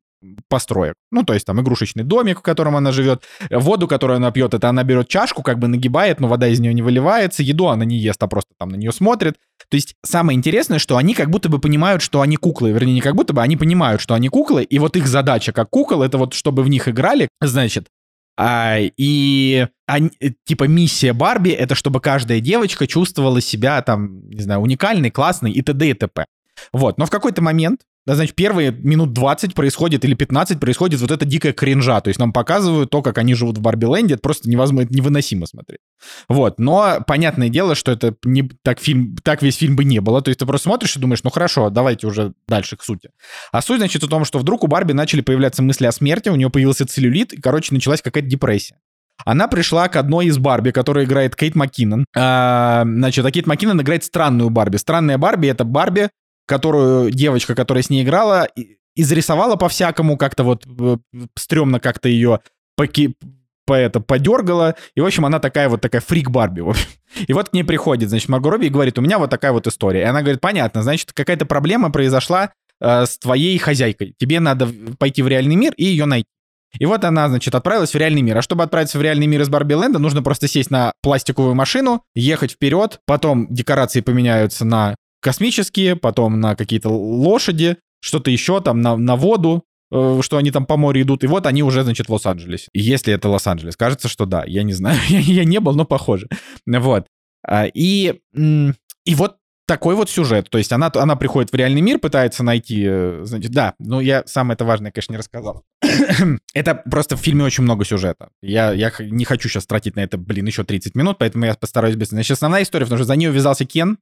построек. Ну, то есть там игрушечный домик, в котором она живет, воду, которую она пьет, это она берет чашку, как бы нагибает, но вода из нее не выливается, еду она не ест, а просто там на нее смотрит. То есть самое интересное, что они как будто бы понимают, что они куклы, вернее, не как будто бы, они понимают, что они куклы, и вот их задача как кукол, это вот чтобы в них играли, значит, а, и они- типа миссия Барби это чтобы каждая девочка чувствовала себя там, не знаю, уникальной, классной и т.д. и т.п. Вот, но в какой-то момент, да, значит, первые минут 20 происходит или 15 происходит вот эта дикая кринжа, то есть нам показывают то, как они живут в Барби-ленде, это просто невозможно, это невыносимо смотреть. Вот, но понятное дело, что это не так фильм, так весь фильм бы не было, то есть ты просто смотришь и думаешь, ну хорошо, давайте уже дальше к сути. А суть, значит, в том, что вдруг у Барби начали появляться мысли о смерти, у нее появился целлюлит, и, короче, началась какая-то депрессия. Она пришла к одной из Барби, которая играет Кейт МакКиннон. А, значит, а Кейт МакКиннон играет странную Барби. Странная Барби — это Барби, которую девочка, которая с ней играла, изрисовала по-всякому, как-то вот э, стрёмно как-то ее поки по это подергала, и, в общем, она такая вот такая фрик Барби. (laughs) И вот к ней приходит, значит, Марго Робби и говорит, у меня вот такая вот история. И она говорит, понятно, значит, какая-то проблема произошла э, с твоей хозяйкой. Тебе надо пойти в реальный мир и ее найти. И вот она, значит, отправилась в реальный мир. А чтобы отправиться в реальный мир из Барби Ленда, нужно просто сесть на пластиковую машину, ехать вперед, потом декорации поменяются на космические, потом на какие-то лошади, что-то еще там, на, на воду, э, что они там по морю идут, и вот они уже, значит, в Лос-Анджелесе. Если это Лос-Анджелес, кажется, что да, я не знаю, (laughs) я, не был, но похоже. Вот. А, И, и вот такой вот сюжет. То есть она, она приходит в реальный мир, пытается найти, э, значит, да, ну я самое это важное, конечно, не рассказал. (clears throat) это просто в фильме очень много сюжета. Я, я не хочу сейчас тратить на это, блин, еще 30 минут, поэтому я постараюсь без... Значит, основная история, потому что за нее ввязался Кен,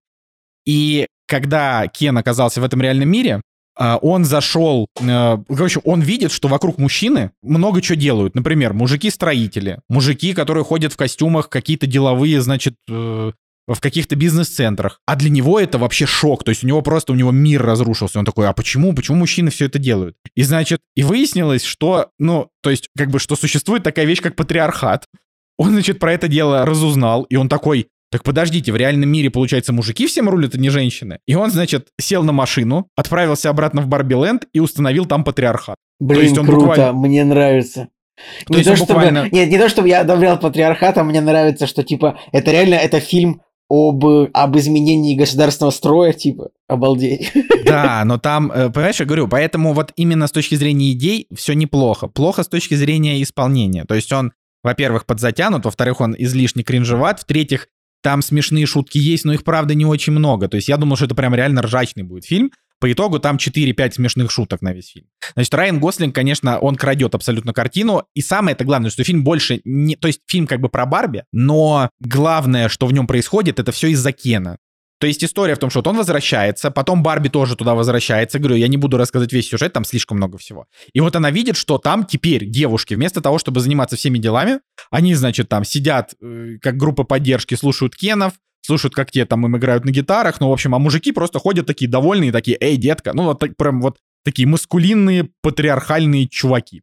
и когда Кен оказался в этом реальном мире, а, он зашел, э, короче, он видит, что вокруг мужчины много чего делают. Например, мужики-строители, мужики, которые ходят в костюмах, какие-то деловые, значит, э, в каких-то бизнес-центрах. А для него это вообще шок. То есть у него просто, у него мир разрушился. Он такой, а почему? Почему мужчины все это делают? И значит, и выяснилось, что, ну, то есть, как бы, что существует такая вещь, как патриархат. Он, значит, про это дело разузнал, и он такой, так подождите, в реальном мире, получается, мужики всем рулят, а не женщины. И он, значит, сел на машину, отправился обратно в Барби-ленд и установил там патриархат. Блин, есть он круто, буквально- мне нравится. То не то, он чтобы... буквально- Нет, не то, чтобы я одобрял патриархат, а мне нравится, что, типа, это реально, это фильм об, об изменении государственного строя, типа, обалдеть. Да, (laughs) но там, э, понимаешь, я говорю, поэтому вот именно с точки зрения идей все неплохо. Плохо с точки зрения исполнения. То есть он, во-первых, подзатянут, во-вторых, он излишне кринжеват, в-третьих, там смешные шутки есть, но их, правда, не очень много. То есть я думал, что это прям реально ржачный будет фильм. По итогу там 4-5 смешных шуток на весь фильм. Значит, Райан Гослинг, конечно, он крадет абсолютно картину. И самое это главное, что фильм больше не... То есть фильм как бы про Барби, но главное, что в нем происходит, это все из-за Кена. То есть история в том, что вот он возвращается, потом Барби тоже туда возвращается. Говорю, я не буду рассказывать весь сюжет, там слишком много всего. И вот она видит, что там теперь девушки, вместо того, чтобы заниматься всеми делами, они, значит, там сидят э, как группа поддержки, слушают Кенов, слушают, как те там им играют на гитарах, ну, в общем, а мужики просто ходят такие довольные, такие, эй, детка, ну, вот так, прям вот такие маскулинные, патриархальные чуваки.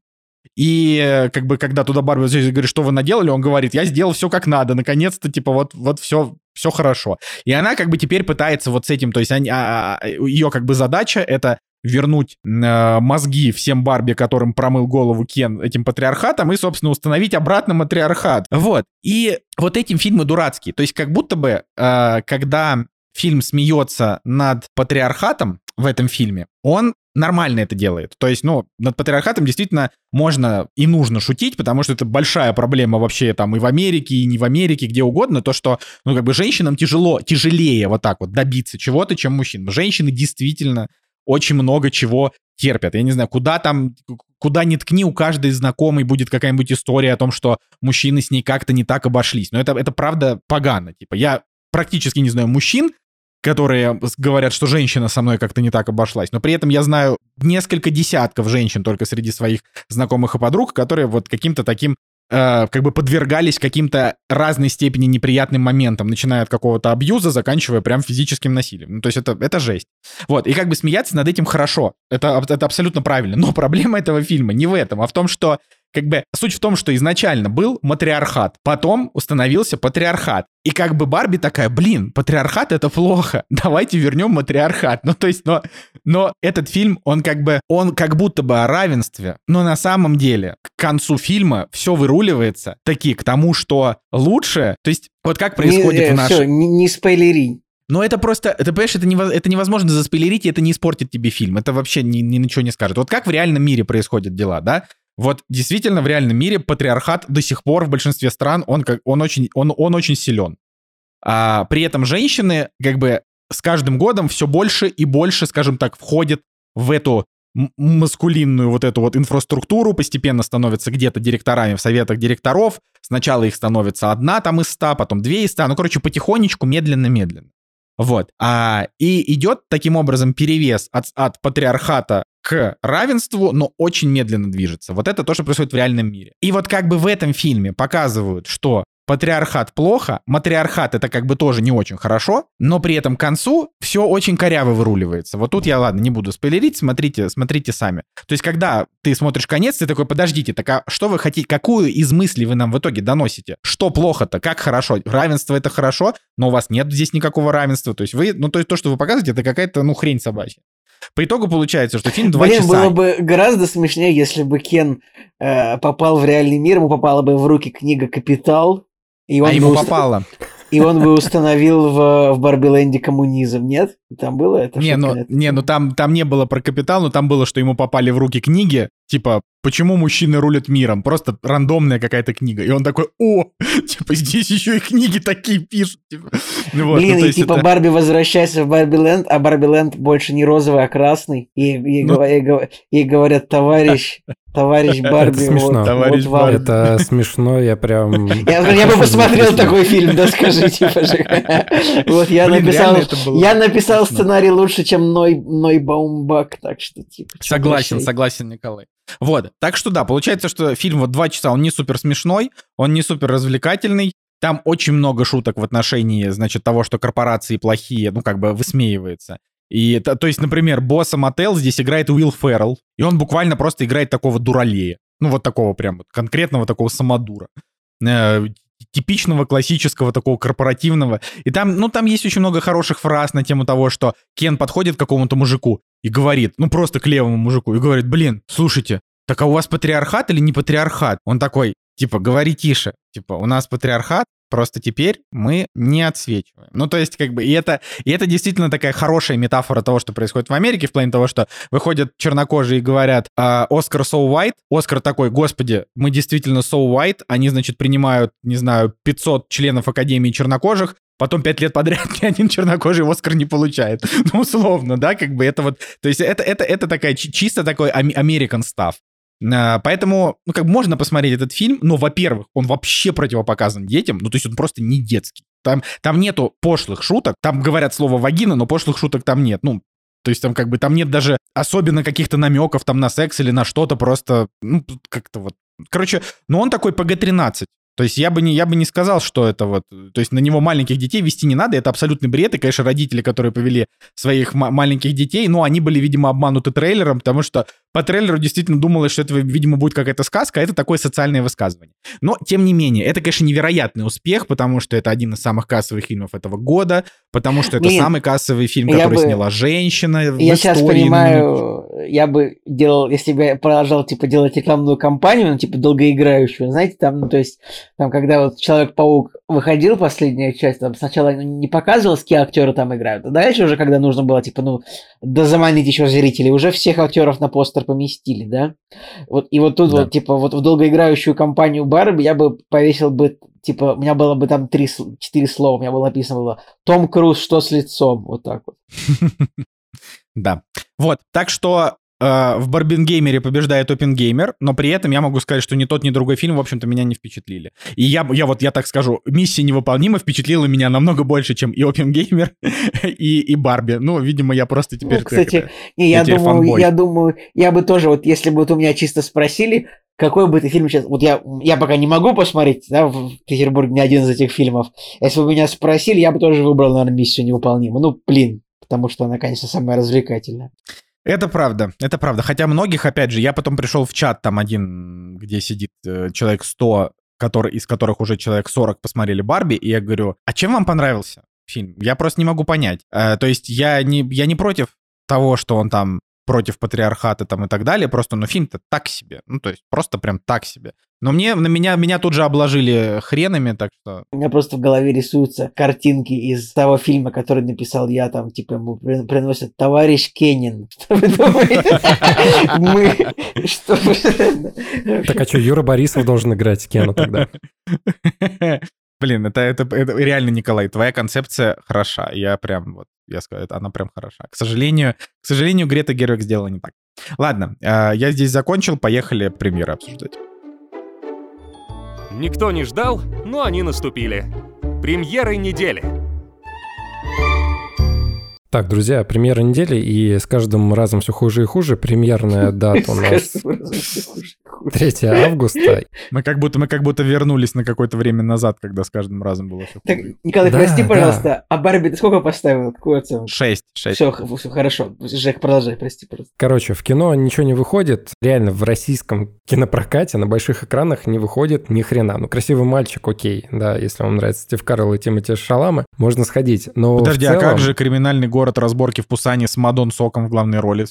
И э, как бы когда туда Барби говорит, что вы наделали, он говорит, я сделал все как надо, наконец-то, типа, вот, вот все, все хорошо. И она как бы теперь пытается вот с этим, то есть они, а, а, ее как бы задача это вернуть э, мозги всем Барби, которым промыл голову Кен этим патриархатом, и, собственно, установить обратно матриархат. Вот. И вот этим фильмы дурацкие. То есть как будто бы, э, когда фильм смеется над патриархатом в этом фильме, он нормально это делает. То есть, ну, над патриархатом действительно можно и нужно шутить, потому что это большая проблема вообще там и в Америке, и не в Америке, где угодно, то, что, ну, как бы женщинам тяжело, тяжелее вот так вот добиться чего-то, чем мужчин. Женщины действительно очень много чего терпят. Я не знаю, куда там, куда ни ткни, у каждой знакомой будет какая-нибудь история о том, что мужчины с ней как-то не так обошлись. Но это, это правда погано. Типа, я практически не знаю мужчин, которые говорят, что женщина со мной как-то не так обошлась. Но при этом я знаю несколько десятков женщин только среди своих знакомых и подруг, которые вот каким-то таким э, как бы подвергались каким-то разной степени неприятным моментам, начиная от какого-то абьюза, заканчивая прям физическим насилием. Ну, то есть это, это жесть. Вот, и как бы смеяться над этим хорошо. Это, это абсолютно правильно. Но (laughs) проблема этого фильма не в этом, а в том, что как бы суть в том, что изначально был матриархат, потом установился патриархат. И как бы Барби такая, блин, патриархат это плохо, (laughs) давайте вернем матриархат. Ну то есть, но, но этот фильм, он как бы, он как будто бы о равенстве, но на самом деле к концу фильма все выруливается таки к тому, что лучше, то есть вот как происходит не, в нашей... Все, не, не спойлери. Но это просто, это, понимаешь, это, невоз, это невозможно заспойлерить, и это не испортит тебе фильм. Это вообще ни, ни ничего не скажет. Вот как в реальном мире происходят дела, да? Вот действительно в реальном мире патриархат до сих пор в большинстве стран, он, как, он, очень, он, он очень силен. А при этом женщины как бы с каждым годом все больше и больше, скажем так, входят в эту маскулинную вот эту вот инфраструктуру, постепенно становятся где-то директорами в советах директоров. Сначала их становится одна там из ста, потом две из ста. Ну, короче, потихонечку, медленно-медленно. Вот. А, и идет таким образом перевес от, от патриархата к равенству, но очень медленно движется. Вот это тоже происходит в реальном мире. И вот как бы в этом фильме показывают, что патриархат плохо, матриархат это как бы тоже не очень хорошо, но при этом к концу все очень коряво выруливается. Вот тут я, ладно, не буду спойлерить, смотрите, смотрите сами. То есть, когда ты смотришь конец, ты такой, подождите, так а что вы хотите, какую из мыслей вы нам в итоге доносите? Что плохо-то, как хорошо? Равенство это хорошо, но у вас нет здесь никакого равенства. То есть вы, ну то есть то, что вы показываете, это какая-то, ну, хрень собачья. По итогу получается, что фильм два Блин, часа. было бы гораздо смешнее, если бы Кен э, попал в реальный мир, ему попала бы в руки книга «Капитал», и он а ему уст- попало. И он бы установил в, в Барби коммунизм, нет? Там было это? Не, ну, не, ну там, там не было про капитал, но там было, что ему попали в руки книги, типа, почему мужчины рулят миром? Просто рандомная какая-то книга. И он такой, о, (laughs) типа, здесь еще и книги такие пишут. Типа. Ну, вот, Блин, ну, и типа это- Барби возвращается в Барби Ленд, а Барби Ленд больше не розовый, а красный. И, и, Ну. и и говорят, товарищ, товарищ Барби, смешно. вот, Товарищ вот. Барби. Это смешно, я прям... (laughs) Я, я бы посмотрел такой фильм, да скажите, пожалуйста. (laughs) Вот я Блин, написал, это я написал сценарий лучше, чем Ной, Ной Баумбак, так что типа. Согласен, согласен, Николай. Вот, так что да, получается, что фильм вот два часа, он не супер смешной, он не супер развлекательный, там очень много шуток в отношении, значит, того, что корпорации плохие, ну, как бы высмеивается. И, это- то есть, например, босса Мотел здесь играет Уилл Феррелл, и он буквально просто играет такого дуралея. Ну, вот такого прям, вот конкретного такого самодура. Э, типичного классического такого корпоративного. И там, ну, там есть очень много хороших фраз на тему того, что Кен подходит к какому-то мужику и говорит, ну, просто к левому мужику, и говорит, блин, слушайте, так а у вас патриархат или не патриархат? Он такой, типа, говори тише, типа, у нас патриархат, просто теперь мы не отсвечиваем. Ну, то есть, как бы, и это, и это действительно такая хорошая метафора того, что происходит в Америке, в плане того, что выходят чернокожие и говорят, «А, Оскар so white, Оскар такой, господи, мы действительно so white, они, значит, принимают, не знаю, 500 членов Академии чернокожих, потом пять лет подряд ни один чернокожий Оскар не получает. Ну, условно, да, как бы это вот... То есть это, это, это такая чи- чисто такой ам- American stuff. А, Поэтому, ну, как можно посмотреть этот фильм, но, во-первых, он вообще противопоказан детям, ну, то есть он просто не детский. Там, там нету пошлых шуток, там говорят слово вагина, но пошлых шуток там нет. Ну, то есть там как бы там нет даже особенно каких-то намеков там на секс или на что-то просто, ну, как-то вот. Короче, ну он такой ПГ-13. То есть я бы, не, я бы не сказал, что это вот... То есть на него маленьких детей вести не надо, это абсолютный бред. И, конечно, родители, которые повели своих ма- маленьких детей, ну, они были, видимо, обмануты трейлером, потому что по трейлеру действительно думалось, что это, видимо, будет какая-то сказка, а это такое социальное высказывание. Но, тем не менее, это, конечно, невероятный успех, потому что это один из самых кассовых фильмов этого года, потому что это Блин, самый кассовый фильм, я который бы- сняла женщина в Я сейчас понимаю, я бы делал, если бы я продолжал, типа, делать рекламную кампанию, ну, типа, долгоиграющую, знаете, там, ну, то есть, там, когда вот Человек-паук выходил, последняя часть, там сначала не показывалось, какие актеры там играют, а дальше уже, когда нужно было, типа, ну, дозаманить еще зрителей, уже всех актеров на постер поместили, да? Вот, и вот тут да. вот, типа, вот в долгоиграющую компанию Барби я бы повесил бы, типа, у меня было бы там три, четыре слова, у меня было написано было «Том Круз, что с лицом?» Вот так вот. (laughs) Да. Вот, так что э, в Барбингеймере побеждает Опенгеймер, но при этом я могу сказать, что ни тот, ни другой фильм, в общем-то, меня не впечатлили. И я, я вот, я так скажу, «Миссия невыполнима» впечатлила меня намного больше, чем и Опенгеймер, (laughs) и, и Барби. Ну, видимо, я просто теперь... Ну, кстати, это, не, я, я думаю, я думаю, я бы тоже, вот если бы вот у меня чисто спросили, какой бы ты фильм сейчас... Вот я, я пока не могу посмотреть, да, в Петербурге ни один из этих фильмов. Если бы меня спросили, я бы тоже выбрал, наверное, «Миссию невыполнимую». Ну, блин, потому что она, конечно, самая развлекательная. Это правда, это правда. Хотя многих, опять же, я потом пришел в чат, там один, где сидит э, человек 100, который, из которых уже человек 40 посмотрели Барби, и я говорю, а чем вам понравился фильм? Я просто не могу понять. Э, то есть я не, я не против того, что он там против патриархата там и так далее, просто, ну, фильм-то так себе, ну, то есть просто прям так себе. Но мне, на меня, меня тут же обложили хренами, так что... У меня просто в голове рисуются картинки из того фильма, который написал я, там, типа, ему приносят «Товарищ Кенин». (laughs) Что вы думаете? (laughs) Мы... Что Так а что, Юра Борисов должен играть Кену тогда? (laughs) Блин, это, это, это реально, Николай, твоя концепция хороша. Я прям вот, я скажу, она прям хороша. К сожалению, к сожалению, Грета Гервик сделала не так. Ладно, а, я здесь закончил, поехали премьеры обсуждать. Никто не ждал, но они наступили. Премьеры недели. Так, друзья, премьера недели, и с каждым разом все хуже и хуже. Премьерная (laughs) дата у нас 3 августа. Мы как будто мы как будто вернулись на какое-то время назад, когда с каждым разом было все так, Николай, да, прости, пожалуйста, да. а Барби ты сколько поставил? Какую оценку? Шесть. шесть. Все, все хорошо. Жек, продолжай, прости, пожалуйста. Короче, в кино ничего не выходит. Реально, в российском кинопрокате на больших экранах не выходит ни хрена. Ну, красивый мальчик, окей, да, если вам нравится Стив Карелл и Тимоти Шаламе, можно сходить. Но Подожди, целом... а как же криминальный город разборки в Пусане с Ма Дон Соком в главной роли?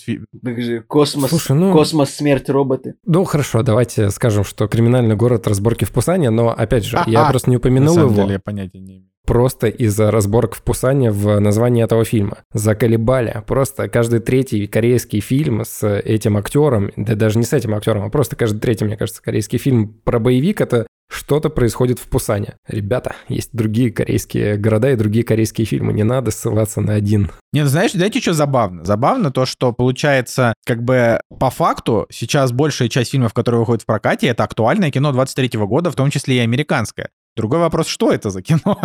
Космос, Слушай, ну... космос, смерть, роботы. Ну, хорошо, давайте скажем, что криминальный город разборки в Пусане, но, опять же, А-а-а. я (laughs) просто не упомянул На самом его. Деле, я понятия не имею просто из-за разборок в Пусане в названии этого фильма. Заколебали. Просто каждый третий корейский фильм с этим актером, да даже не с этим актером, а просто каждый третий, мне кажется, корейский фильм про боевик, это что-то происходит в Пусане. Ребята, есть другие корейские города и другие корейские фильмы. Не надо ссылаться на один. Нет, знаешь, знаете, что забавно? Забавно то, что получается, как бы по факту сейчас большая часть фильмов, которые выходят в прокате, это актуальное кино 23 года, в том числе и американское. Другой вопрос, что это за кино? (laughs)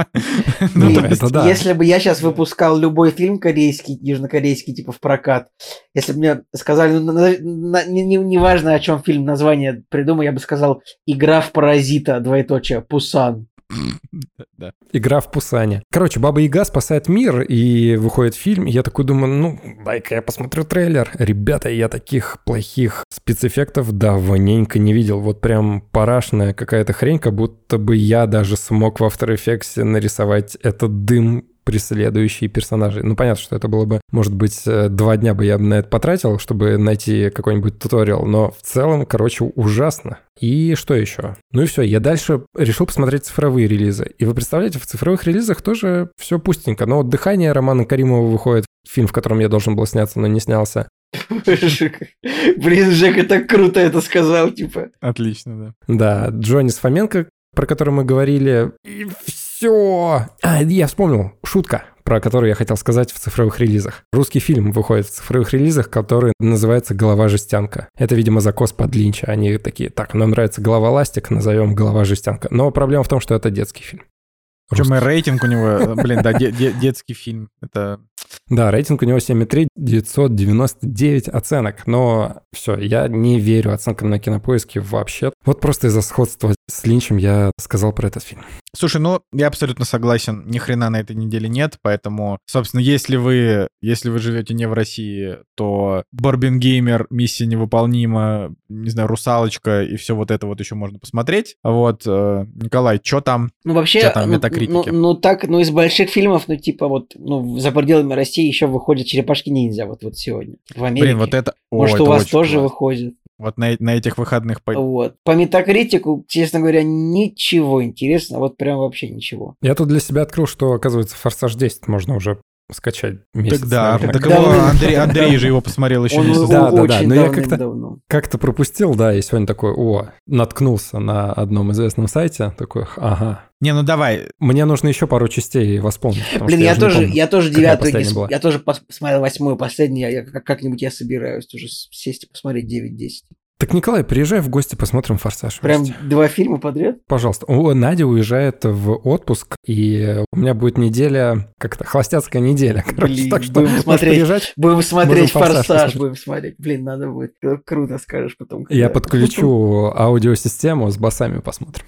ну, ну, есть, да. Если бы я сейчас выпускал любой фильм корейский, южнокорейский, типа в прокат, если бы мне сказали, ну, на, не, не, не важно, о чем фильм, название придумай, я бы сказал «Игра в паразита», двоеточие, «Пусан». Да. Игра в Пусане. Короче, Баба Яга спасает мир, и выходит фильм, и я такой думаю, ну, дай-ка я посмотрю трейлер. Ребята, я таких плохих спецэффектов давненько не видел. Вот прям парашная какая-то хрень, как будто бы я даже смог в After Effects нарисовать этот дым преследующие персонажи. Ну, понятно, что это было бы, может быть, э, два дня бы я на это потратил, чтобы найти какой-нибудь туториал, но в целом, короче, ужасно. И что еще? Ну и все, я дальше решил посмотреть цифровые релизы. И вы представляете, в цифровых релизах тоже все пустенько. Но вот «Дыхание» Романа Каримова выходит, фильм, в котором я должен был сняться, но не снялся. Блин, Жека так круто это сказал, типа. Отлично, да. Да, Джонни Сфоменко, про который мы говорили. И все. А, я вспомнил. Шутка про которую я хотел сказать в цифровых релизах. Русский фильм выходит в цифровых релизах, который называется «Голова жестянка». Это, видимо, закос под Линча. Они такие, так, нам нравится «Голова ластик», назовем «Голова жестянка». Но проблема в том, что это детский фильм. Причем и рейтинг у него, блин, да, детский фильм. Это да, рейтинг у него 7,3, 999 оценок. Но все, я не верю оценкам на кинопоиске вообще. Вот просто из-за сходства с Линчем я сказал про этот фильм. Слушай, ну, я абсолютно согласен, ни хрена на этой неделе нет, поэтому, собственно, если вы, если вы живете не в России, то Барбин Геймер, Миссия невыполнима, не знаю, Русалочка и все вот это вот еще можно посмотреть. Вот, э, Николай, что там? Ну, вообще, Чё там ну, ну, ну, так, ну, из больших фильмов, ну, типа, вот, ну, за пределами России еще выходят «Черепашки-ниндзя» вот, вот сегодня, в Америке. Блин, вот это... О, Может, это у вас тоже классно. выходит. Вот на, на этих выходных... по- Вот. По метакритику, честно говоря, ничего интересного, вот прям вообще ничего. Я тут для себя открыл, что, оказывается, «Форсаж 10» можно уже скачать месяц. Так да, наверное, так как. его Андрей, Андрей же его посмотрел еще его Да, да, да, но я как-то-. Как-то пропустил, да, и сегодня такой, о, наткнулся на одном известном сайте, такой, ага. Не, ну давай, Мне нужно еще пару частей восполнить. Блин, я не тоже, помню. я тоже девятую не была. я тоже пос- посмотрел восьмую, последнюю, я, как- как-нибудь я собираюсь уже сесть и посмотреть 9-10. Так, Николай, приезжай в гости, посмотрим «Форсаж». Прям вместе. два фильма подряд? Пожалуйста. О, Надя уезжает в отпуск, и у меня будет неделя, как-то холостяцкая неделя. Короче, Блин, так что будем смотреть. приезжать. Будем смотреть «Форсаж» «Форсаж», посмотреть. будем смотреть. Блин, надо будет. Кру- Круто скажешь потом. Я подключу (laughs) аудиосистему с басами, посмотрим.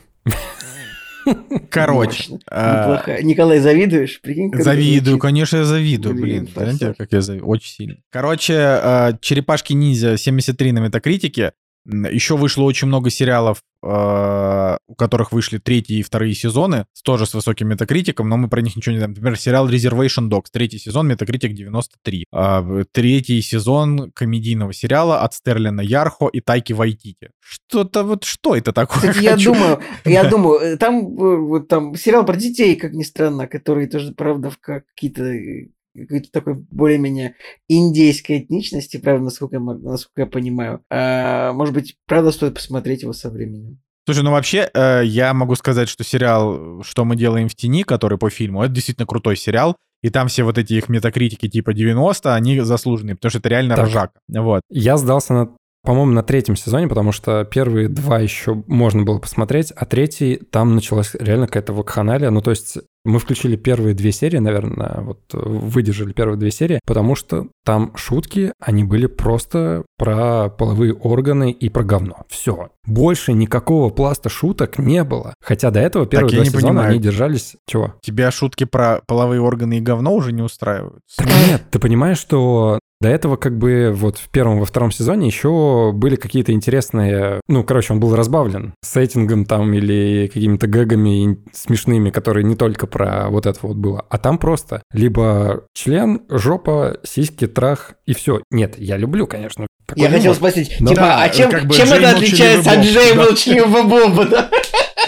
короче. А. Николай, завидуешь? Прикинь, Завидую, конечно, я завидую, Блин, блин. Как я завидую? Очень сильно. Короче, э, «Черепашки ниндзя» 73 на метакритике. Еще вышло очень много сериалов, э, у которых вышли третьи и вторые сезоны, тоже с высоким метакритиком, но мы про них ничего не знаем. Например, сериал Reservation Dogs, третий сезон, метакритик 93. А, Третий сезон комедийного сериала от Стерлина Ярхо и Тайки Вайтити. Что-то вот, что это такое? Кстати, я (laughs) думаю, я думаю, э, там э, вот там сериал про детей, как ни странно, которые тоже, правда, в как- какие-то э, какой-то такой более-менее индейской этничности, правда, насколько я, насколько я понимаю. А, может быть, правда, стоит посмотреть его со временем. Слушай, ну вообще, э, я могу сказать, что сериал «Что мы делаем в тени», который по фильму, это действительно крутой сериал. И там все вот эти их метакритики типа 90, они заслуженные, потому что это реально Так. ржака. Вот. Я сдался на по-моему, на третьем сезоне, потому что первые два еще можно было посмотреть, а третий, там началась реально какая-то вакханалия. Ну, то есть мы включили первые две серии, наверное, вот выдержали первые две серии, потому что там шутки, они были просто про половые органы и про говно. Все. Больше никакого пласта шуток не было. Хотя до этого первые я два сезона понимаю. они держались... Чего? Тебя шутки про половые органы и говно уже не устраивают? Так нет, ты понимаешь, что до этого как бы вот в первом, во втором сезоне еще были какие-то интересные... Ну, короче, он был разбавлен сеттингом там или какими-то гэгами смешными, которые не только про вот это вот было. А там просто либо член, жопа, сиськи, трах и все. Нет, я люблю, конечно. Я хотел спросить, Ну типа, да, а чем, как бы чем Джей это отличается от Джей молчаливого Боба, да?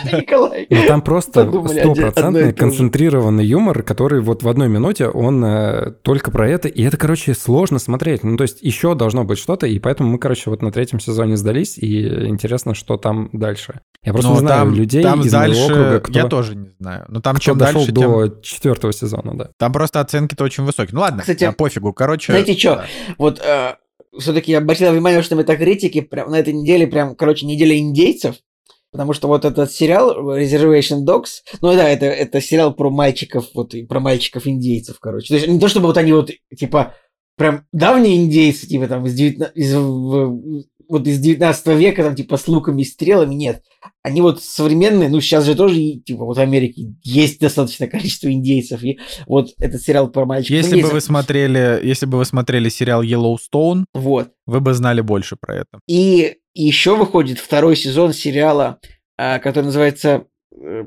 (laughs) Николай. Ну, там просто стопроцентный концентрированный юмор, который вот в одной минуте, он э, только про это, и это, короче, сложно смотреть. Ну, то есть еще должно быть что-то, и поэтому мы, короче, вот на третьем сезоне сдались, и интересно, что там дальше. Я просто Но не знаю там, людей там из дальше, моего округа, кто, я тоже не знаю. Но там кто чем дошел дальше, до тем... четвертого сезона, да. Там просто оценки-то очень высокие. Ну ладно, Кстати, а, пофигу. Короче, Знаете что? да. Вот все-таки я обратил внимание, что метакритики прям на этой неделе прям, короче, неделя индейцев. Потому что вот этот сериал Reservation Dogs, ну да, это, это сериал про мальчиков, вот и про мальчиков-индейцев, короче. То есть не то, чтобы вот они вот, типа, прям давние индейцы, типа там из, 19, из, вот из 19 века, там, типа, с луками и стрелами, нет. Они вот современные, ну, сейчас же тоже, типа, вот в Америке есть достаточное количество индейцев, и вот этот сериал про мальчиков Если бы вы смотрели, если бы вы смотрели сериал Yellowstone, Вот. вы бы знали больше про это. И еще выходит второй сезон сериала, а, который называется... э,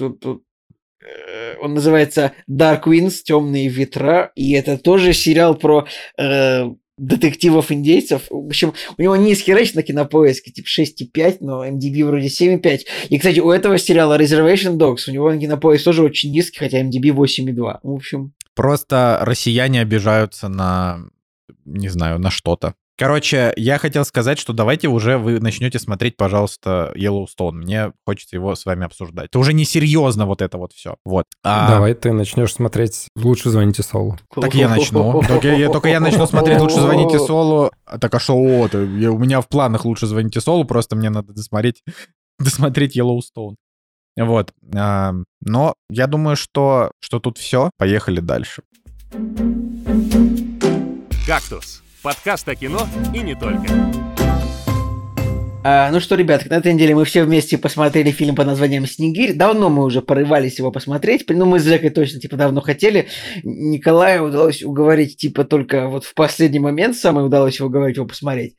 э, Он называется Dark Winds, Темные ветра, и это тоже сериал про э, детективов-индейцев. В общем, у него низкий рейтинг на кинопоиске, типа 6,5, но MDB вроде 7,5. И, кстати, у этого сериала Reservation Dogs, у него на кинопоиск тоже очень низкий, хотя MDB 8,2. В общем, Просто россияне обижаются на, не знаю, на что-то. Короче, я хотел сказать, что давайте уже вы начнете смотреть, пожалуйста, Yellowstone. Мне хочется его с вами обсуждать. Это уже не серьезно вот это вот все. Вот. А, Давай ты начнешь смотреть «Лучше звоните Солу». Так я начну. Только я, только я начну смотреть «Лучше звоните Солу». А Так а что вот? У меня в планах «Лучше звоните Солу», просто мне надо досмотреть, (laughs) досмотреть Yellowstone. Вот. А, Но я думаю, что, что тут все. Поехали дальше. «Кактус» — подкаст о кино и не только. А, ну что, ребят, на этой неделе мы все вместе посмотрели фильм под названием «Снегирь». Давно мы уже порывались его посмотреть. Ну, мы с Жекой точно, типа, давно хотели. Николаю удалось уговорить, типа, только вот в последний момент самое удалось его уговорить его посмотреть.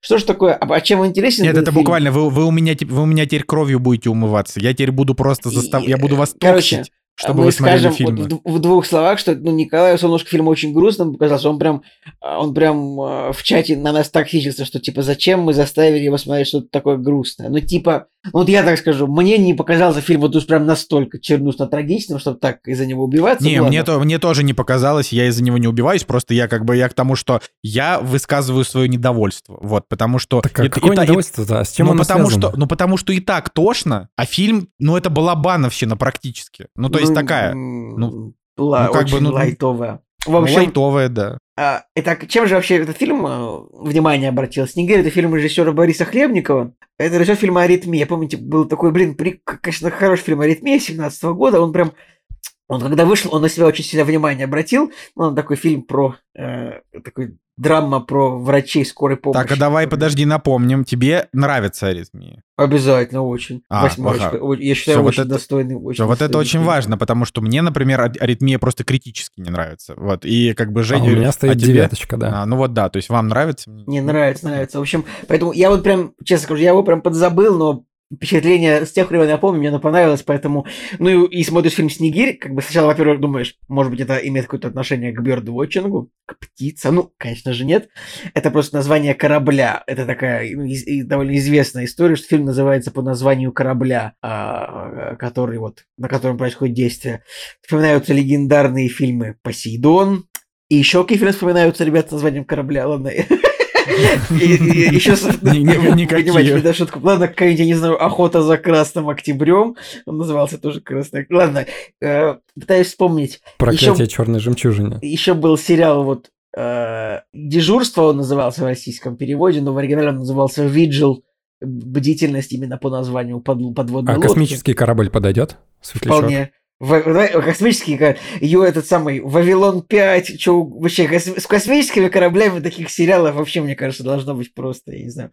Что ж такое? А, а чем интересен Нет, это фильм? буквально, вы, вы, у меня, вы у меня теперь кровью будете умываться. Я теперь буду просто застав... И, Я буду вас короче, токсить, чтобы мы вы скажем фильмы. вот в, в двух словах, что ну, Николаю Солнышко фильм очень грустным показался. Он прям, а, он прям а, в чате на нас токсичился, что типа зачем мы заставили его смотреть что-то такое грустное. Ну типа, вот я так скажу, мне не показался фильм вот уж прям настолько чернушно-трагичным, чтобы так из-за него убиваться. Не, Ну, мне, то, мне тоже не показалось, я из-за него не убиваюсь, просто я как бы, я к тому, что я высказываю свое недовольство, вот, потому что... Так а и- какое и недовольство-то? А с чем ну, оно потому связано? что, ну, потому что и так тошно, а фильм, ну, это балабановщина практически. Ну, то есть Ну, такая, м, ну, ла- ну, как бы, очень ну, лайтовая. В общем, лайтовая, да. А, итак, чем же вообще этот фильм э, внимание обратил? «Снегирь» — это фильм режиссера Бориса Хлебникова. Это режиссер фильма «Аритмия». Помните, был такой, блин, при- конечно, хороший фильм «Аритмия» 17 года. Он прям... Он когда вышел, он на себя очень сильно внимание обратил. Ну, Он такой фильм про... э, такой драма про врачей скорой помощи. Так, а давай, подожди, напомним, тебе нравится аритмия. Обязательно, очень. А, Восьмерочка. ага. Я считаю, вот очень это- достойный. Очень Вот это достойный очень важно, потому что мне, например, ар- аритмия просто критически не нравится. Вот, и как бы А Женя... у меня стоит а тебе? девяточка, да. А, ну вот да, то есть вам нравится? Не нравится, нравится. В общем, поэтому я вот прям, честно скажу, я его прям подзабыл, но впечатление с тех времен я помню, мне оно понравилось, поэтому... Ну и, и смотришь фильм «Снегирь», как бы сначала, во-первых, думаешь, может быть, это имеет какое-то отношение к бёрдвотчингу, к птицам. Ну, конечно же, нет. Это просто название корабля. Это такая из- довольно известная история, что фильм называется по названию корабля, а, который вот, на котором происходит действие. Вспоминаются легендарные фильмы «Посейдон», и еще какие фильмы вспоминаются, ребята, с названием корабля, ладно. Еще (laughs) понимаете, да, шутку. Ладно, какая-нибудь, я не знаю, охота за красным октябрем. Он назывался тоже красный. Ладно, э, пытаюсь вспомнить. Проклятие черной жемчужины. Еще был сериал вот э, «Дежурство» он назывался в российском переводе, но в оригинале он назывался «Виджил». Бдительность именно по названию под, подводной А лодки. космический корабль подойдет? Светлячок? Вполне. В- давай, космический, ее этот самый Вавилон 5, что вообще с космическими кораблями таких сериалов вообще, мне кажется, должно быть просто, я не знаю,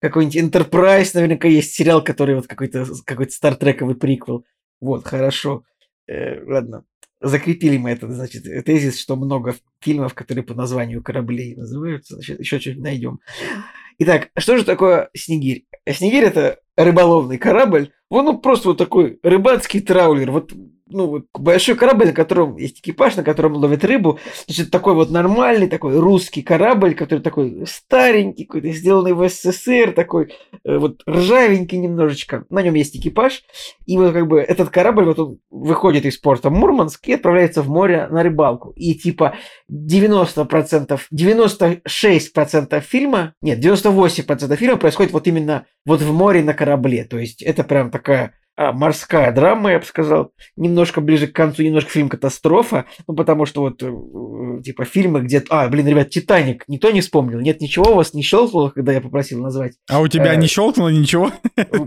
какой-нибудь Enterprise, наверняка есть сериал, который вот какой-то какой-то стартрековый приквел. Вот, хорошо. Э, ладно. Закрепили мы этот, значит, тезис, что много фильмов, которые по названию кораблей называются. Значит, еще что-нибудь найдем. Итак, что же такое Снегирь? Снегирь это рыболовный корабль. Он ну, просто вот такой рыбацкий траулер. Вот, ну, вот большой корабль, на котором есть экипаж, на котором ловят рыбу. Значит, такой вот нормальный, такой русский корабль, который такой старенький, какой-то сделанный в СССР, такой э, вот ржавенький немножечко. На нем есть экипаж. И вот как бы этот корабль, вот он выходит из порта Мурманск и отправляется в море на рыбалку. И типа 90%, 96% фильма, нет, 98% фильма происходит вот именно вот в море на корабле. То есть это прям такая а, морская драма, я бы сказал. Немножко ближе к концу, немножко фильм «Катастрофа». Ну, потому что вот, э, э, типа, фильмы, где... А, блин, ребят, «Титаник» никто не вспомнил? Нет, ничего у вас не щелкнуло, когда я попросил назвать? А у тебя Э, не щелкнуло ничего?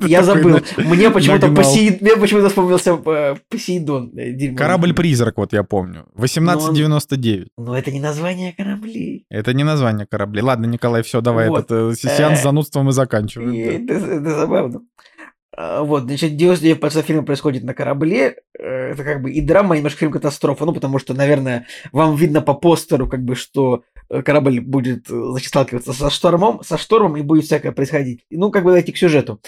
Я забыл. на- Мне почему-то нагнал. Посей- мне почему-то вспомнился э, Посейдон. Корабль-призрак, вот я помню. 1899. Но это не название кораблей. Это не название кораблей. Ладно, Николай, все, давай Вот. этот э, сеанс с занудством мы И заканчиваем. это забавно. А, Вот, значит, 99% фильма происходит на корабле. Э, Это как бы и драма, и немножко фильм катастрофа. Ну, потому что, наверное, вам видно по постеру, как бы, что э, корабль будет, э, значит, сталкиваться со штормом, со штормом, и будет всякое происходить. Ну, как бы дойти к сюжету.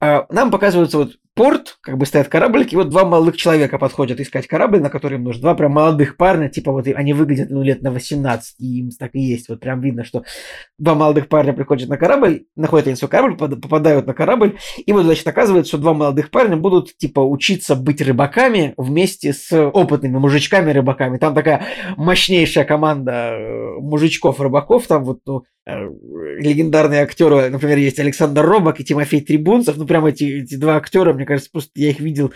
А, Нам показывается вот порт, как бы стоят кораблики, вот два молодых человека подходят искать корабль, на который им нужно. Два прям молодых парня, типа вот они выглядят, ну, лет на 18, и им так и есть. Вот прям видно, что два молодых парня приходят на корабль, находят они свой корабль, попад- попадают на корабль, и вот, значит, оказывается, что два молодых парня будут, типа, учиться быть рыбаками вместе с опытными мужичками-рыбаками. Там такая мощнейшая команда э, мужичков-рыбаков, там вот, ну, легендарные актеры, например, есть Александр Робок и Тимофей Трибунцев, ну, прям эти, эти два актера, мне кажется, просто я их видел,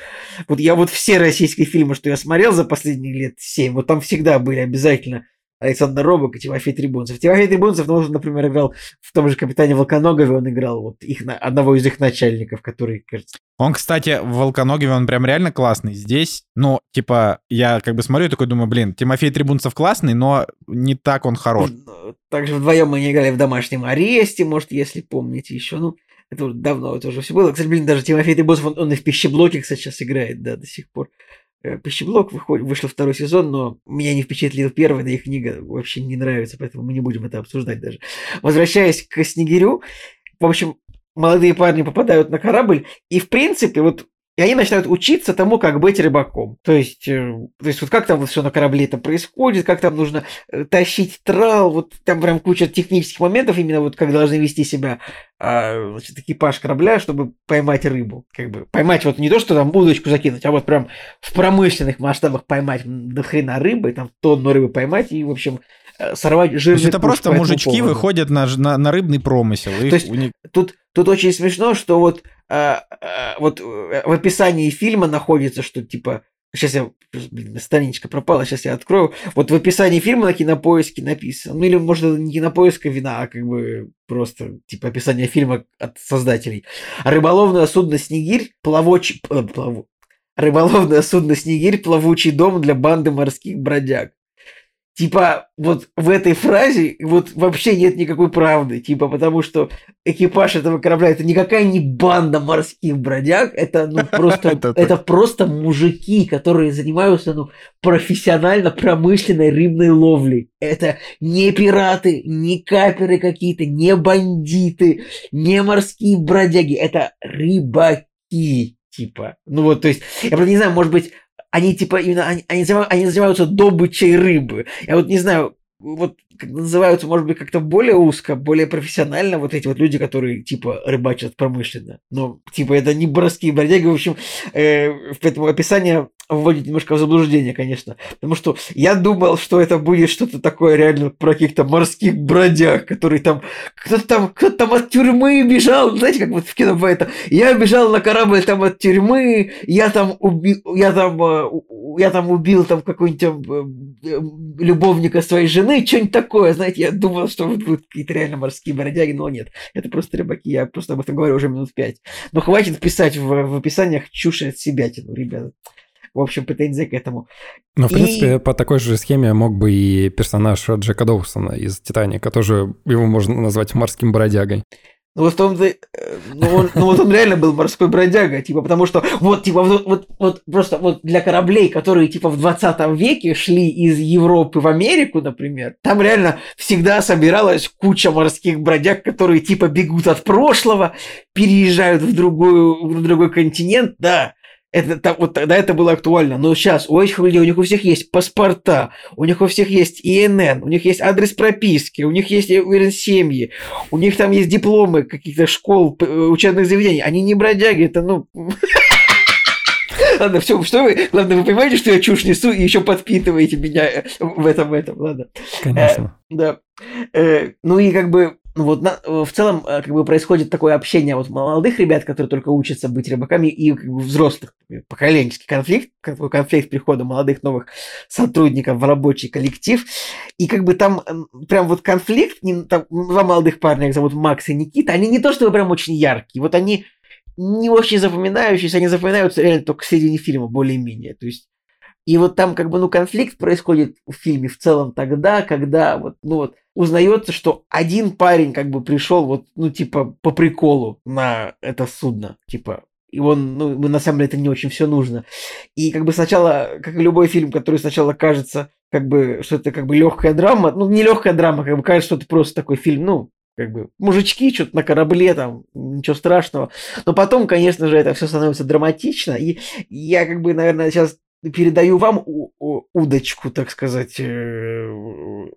вот я вот все российские фильмы, что я смотрел за последние лет семь, вот там всегда были обязательно Александр Робок и Тимофей Трибунцев. Тимофей Трибунцев, ну, он, например, играл в том же «Капитане Волконогове», он играл вот их, одного из их начальников, который, кажется, Он, кстати, в Волконогове, он прям реально классный. Здесь, ну, типа, я как бы смотрю и такой думаю, блин, Тимофей Трибунцев классный, но не так он хорош. Ну, Также вдвоем они играли в домашнем аресте, может, если помните еще. Ну, Это уже давно это уже все было. Кстати, блин, даже Тимофей Тыбосов, он, он и в пищеблоке, кстати, сейчас играет, да, до сих пор. Э, Пищеблок вышел второй сезон, но меня не впечатлил первый, да и книга вообще не нравится, поэтому мы не будем это обсуждать даже. Возвращаясь к Снегирю, в общем, молодые парни попадают на корабль, и в принципе, вот и они начинают учиться тому, как быть рыбаком. То есть, э, то есть вот как там вот все на корабле это происходит, как там нужно э, тащить трал, вот там прям куча технических моментов, именно вот как должны вести себя э, значит, экипаж корабля, чтобы поймать рыбу. Как бы поймать вот не то, что там удочку закинуть, а вот прям в промышленных масштабах поймать до хрена рыбы, там тонну рыбы поймать и, в общем, э, сорвать жирный То есть это просто по мужички поводу. выходят на, на, на рыбный промысел. То есть них- Тут, тут очень смешно, что вот, а, а, вот э, в описании фильма находится, что типа... Сейчас я... Блин, страничка пропала, сейчас я открою. Вот в описании фильма на кинопоиске написано. Ну или, может, не кинопоиска вина, а как бы просто типа описание фильма от создателей. Рыболовное судно «Снегирь» плавоч... э, плаву- Рыболовное судно «Снегирь» плавучий дом для банды морских бродяг. Типа, вот в этой фразе вот вообще нет никакой правды. Типа, потому что экипаж этого корабля это никакая не банда морских бродяг, это ну (laughs) просто Это просто мужики, которые занимаются ну профессионально промышленной рыбной ловлей. Это не пираты, не каперы какие-то, не бандиты, не морские бродяги, это рыбаки. Типа, ну вот, то есть, я правда не знаю, может быть, они типа именно они, они, занима- они занимаются добычей рыбы. Я вот не знаю, вот как называются, может быть, как-то более узко, более профессионально вот эти вот люди, которые типа рыбачат промышленно. Но типа это не броски бродяги, в общем, э, поэтому описание вводит немножко в заблуждение, конечно. Потому что я думал, что это будет что-то такое реально про каких-то морских бродяг, которые там кто-то там, кто-то там от тюрьмы бежал, знаете, как вот в кино бывает, там, я бежал на корабль там от тюрьмы, я там убил, я там, э, я там убил там какой-нибудь там, э, э, любовника своей жены, что-нибудь такое, знаете, я думал, что будут какие-то реально морские бродяги, но нет, это просто рыбаки, я просто об этом говорю уже минут пять. Но хватит писать в, в описаниях чушь от себя, ребята. В общем, претензии к этому. Но, в И- принципе, по такой же схеме мог бы и персонаж Джека Доусона из «Титаника». Тоже его можно назвать морским бродягой. Ну вот том-то, э, ну, он, ну вот он реально был морской бродяга, типа, потому что вот, типа, вот, вот, вот просто вот для кораблей, которые, типа, в 20 веке шли из Европы в Америку, например, там реально всегда собиралась куча морских бродяг, которые, типа, бегут от прошлого, переезжают в, другую, в другой континент, да, это, вот тогда это было актуально. Но сейчас у этих людей, у них у всех есть паспорта, у них у всех есть ИНН, у них есть адрес прописки, у них есть, уверен, семьи, у них там есть дипломы каких-то школ, э, учебных заведений. Они не бродяги, это ну... (laughs) Ладно, все, что вы... Ладно, вы понимаете, что я чушь несу и еще подпитываете меня э, в этом, в этом, ладно. Конечно. Да. Э, ну и как бы, ну вот на- в целом э, как бы происходит такое общение вот молодых ребят, которые только учатся быть рыбаками, и как бы взрослых, э, поколенческий конфликт, такой конфликт прихода молодых новых сотрудников в рабочий коллектив. И как бы там м, прям вот конфликт, там два молодых парня, их зовут Макс и Никита, они не то чтобы прям очень яркие, вот они не очень запоминающиеся, они запоминаются реально только к середине фильма, более-менее. То есть и вот там как бы, ну, конфликт происходит в фильме в целом тогда, когда вот, ну вот, узнается, что один парень как бы пришел вот, ну, типа, по приколу на это судно, типа, и он, ну, ему на самом деле это не очень все нужно. И как бы сначала, как и любой фильм, который сначала кажется, как бы, что это как бы легкая драма, ну, не легкая драма, как бы кажется, что это просто такой фильм, ну, как бы мужички что-то на корабле, там, ничего страшного. Но потом, конечно же, это все становится драматично. И я как бы, наверное, сейчас передаю вам удочку, так сказать, э,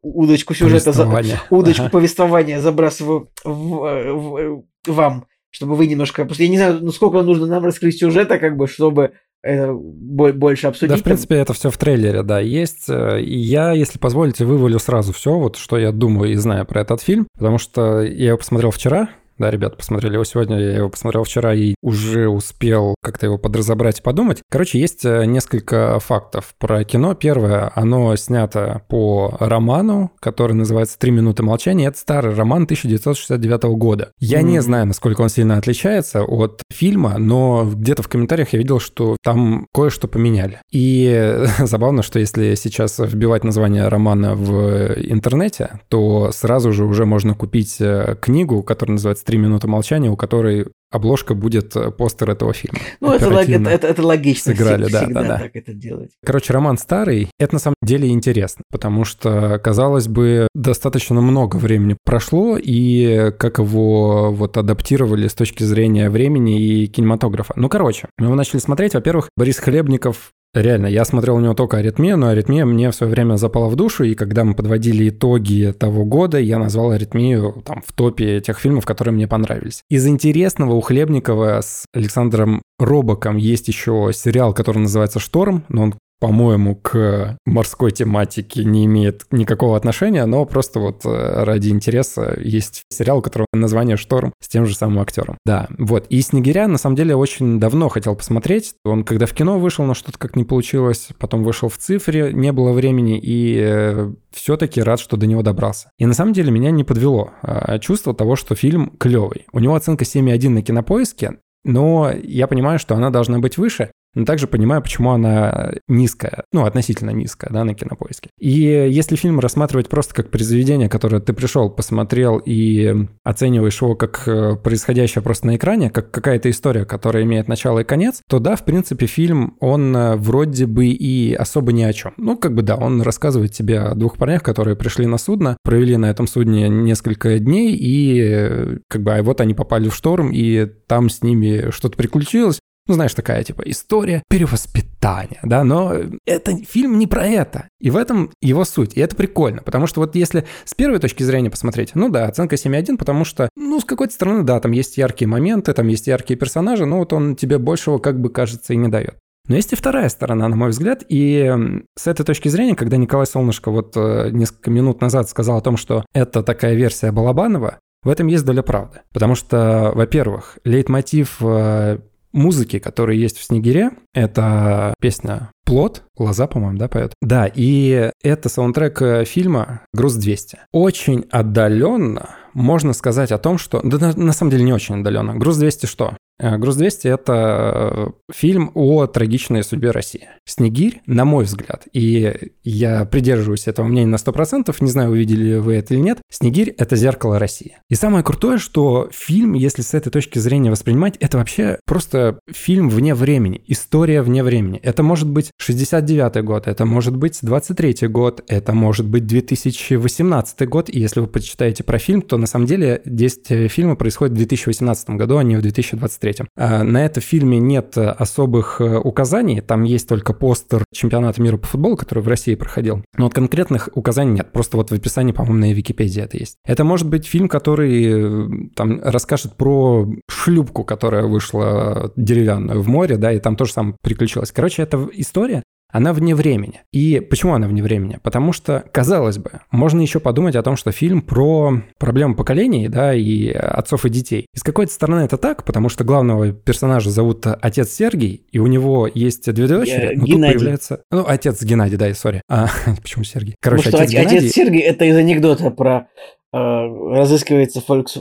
удочку сюжета, за- Повествование. удочку Ага. повествования забрасываю в, в- в- вам, чтобы вы немножко... Потому что я не знаю, ну сколько нужно нам раскрыть сюжета, как бы, чтобы больше обсудить. Да, в принципе, это все в трейлере, да, есть. Э, И я, если позволите, вывалю сразу все, вот что я думаю и знаю про этот фильм, потому что я его посмотрел вчера, да, ребята посмотрели его сегодня, я его посмотрел вчера и уже успел как-то его подразобрать и подумать. Короче, есть э, несколько фактов про кино. Первое, оно снято по роману, который называется «Три минуты молчания». Это старый роман 1969 года. Я не Мгм. знаю, насколько он сильно отличается от фильма, но где-то в комментариях я видел, что там кое-что поменяли. И (laughs) забавно, что если сейчас вбивать название романа в интернете, то сразу же уже можно купить э, книгу, которая называется три минуты молчания, у которой обложка будет э, постер этого фильма. Ну, это, это, это, это логично. сыграли, да, да, да. так это делать. Короче, роман старый. Это на самом деле интересно, потому что, казалось бы, достаточно много времени прошло, и как его вот адаптировали с точки зрения времени и кинематографа. Ну, короче, мы его начали смотреть. Во-первых, Борис Хлебников Реально, я смотрел у него только «Аритмию», но «Аритмия» мне в свое время запала в душу, и когда мы подводили итоги того года, я назвал «Аритмию» там в топе тех фильмов, которые мне понравились. Из интересного у Хлебникова с Александром Робоком есть еще сериал, который называется «Шторм», но он по-моему, к морской тематике не имеет никакого отношения, но просто вот э, ради интереса есть сериал, у которого название «Шторм» с тем же самым актером. Да, вот. И «Снегиря» на самом деле очень давно хотел посмотреть. Он когда в кино вышел, но что-то как не получилось, потом вышел в цифре, не было времени, и все-таки рад, что до него добрался. И на самом деле меня не подвело а, чувство того, что фильм клевый. У него оценка 7,1 на кинопоиске, но я понимаю, что она должна быть выше, но также понимаю, почему она низкая, ну, относительно низкая, да, на кинопоиске. И если фильм рассматривать просто как произведение, которое ты пришел, посмотрел и оцениваешь его как э, происходящее просто на экране, как какая-то история, которая имеет начало и конец, то да, в принципе, фильм, он э, вроде бы и особо ни о чем. Ну, как бы да, он рассказывает тебе о двух парнях, которые пришли на судно, провели на этом судне несколько дней, и э, как бы а вот они попали в шторм, и там с ними что-то приключилось, ну, знаешь, такая, типа, история перевоспитания, да, но это фильм не про это. И в этом его суть. И это прикольно, потому что вот если с первой точки зрения посмотреть, ну да, оценка 7,1, потому что, ну, с какой-то стороны, да, там есть яркие моменты, там есть яркие персонажи, но вот он тебе большего, как бы, кажется, и не дает. Но есть и вторая сторона, на мой взгляд, и с этой точки зрения, когда Николай Солнышко вот э, несколько минут назад сказал о том, что это такая версия Балабанова, в этом есть доля правды. Потому что, во-первых, лейтмотив э, музыки, которые есть в «Снегире», это песня «Плод», Лоза, по-моему, да, поет? Да, и это саундтрек э, фильма «Груз-200». Очень отдаленно можно сказать о том, что... Да, на, на самом деле не очень отдаленно. «Груз-200» что? Э, «Груз-200» — это фильм о трагичной судьбе России. «Снегирь», на мой взгляд, и я придерживаюсь этого мнения на 100%, не знаю, увидели вы это или нет, «Снегирь» — это зеркало России. И самое крутое, что фильм, если с этой точки зрения воспринимать, это вообще просто фильм вне времени, история вне времени. Это может быть 69 год, это может быть 23 год, это может быть 2018 год, и если вы почитаете про фильм, то на самом деле действие фильма происходит в 2018 году, а не в 2023. А На этом фильме нет особых э, указаний, там есть только постер чемпионата мира по футболу, который в России проходил. Но вот конкретных указаний нет, просто вот в описании, по-моему, на Википедии это есть. Это может быть фильм, который э, там расскажет про шлюпку, которая вышла деревянную в море, да, и там тоже самое приключилось. Короче, это история, она вне времени. И почему она вне времени? Потому что, казалось бы, можно еще подумать о том, что фильм про проблемы поколений, да, и отцов и детей. И с какой-то стороны это так, потому что главного персонажа зовут отец Сергий, и у него есть две дочери, Э, но тут Геннадий. появляется... Ну, отец Геннадий, да, и сори. А, (laughs) почему Сергий? Короче, Потому отец что отец, Геннадий... Сергей это из анекдота про разыскивается Volks,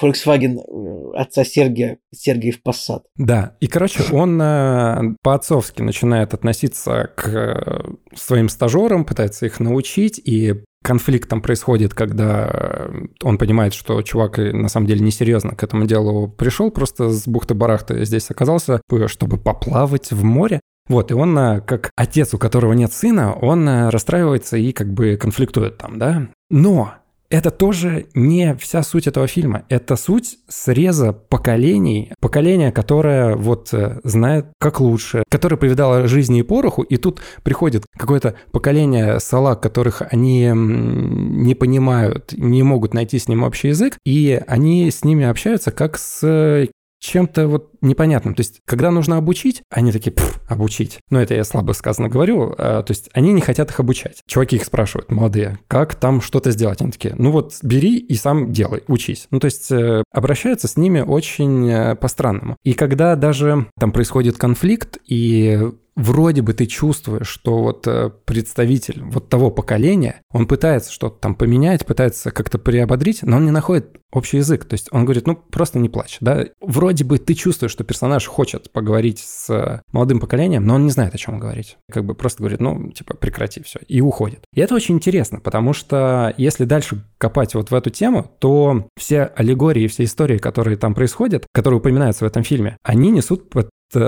Volkswagen э, отца Сергия, в Passat. Да, и, короче, он э, по-отцовски начинает относиться к э, своим стажерам, пытается их научить, и конфликт там происходит, когда э, он понимает, что чувак на самом деле несерьезно к этому делу пришел, просто с бухты-барахты здесь оказался, э, чтобы поплавать в море. Вот, и он, э, как отец, у которого нет сына, он э, расстраивается и как бы конфликтует там, да. Но это тоже не вся суть этого фильма. Это суть среза поколений. Поколение, которое вот э, знает как лучше, которое повидало жизни и пороху, и тут приходит какое-то поколение салаг, которых они не понимают, не могут найти с ним общий язык, и они с ними общаются как с чем-то вот непонятным. То есть, когда нужно обучить, они такие, «Пф, обучить. Ну, это я слабо сказано говорю. а, то есть, они не хотят их обучать. Чуваки их спрашивают, молодые, как там что-то сделать? Они такие, ну вот, бери и сам делай, учись. Ну, то есть, э, обращаются с ними очень э, по-странному. И когда даже там происходит конфликт, и вроде бы ты чувствуешь, что вот э, представитель вот того поколения, он пытается что-то там поменять, пытается как-то приободрить, но он не находит общий язык. То есть он говорит, ну, просто не плачь, да. Вроде бы ты чувствуешь, что персонаж хочет поговорить с молодым поколением, но он не знает, о чем говорить. Как бы просто говорит, ну, типа, прекрати все, и уходит. И это очень интересно, потому что если дальше копать вот в эту тему, то все аллегории, все истории, которые там происходят, которые упоминаются в этом фильме, они несут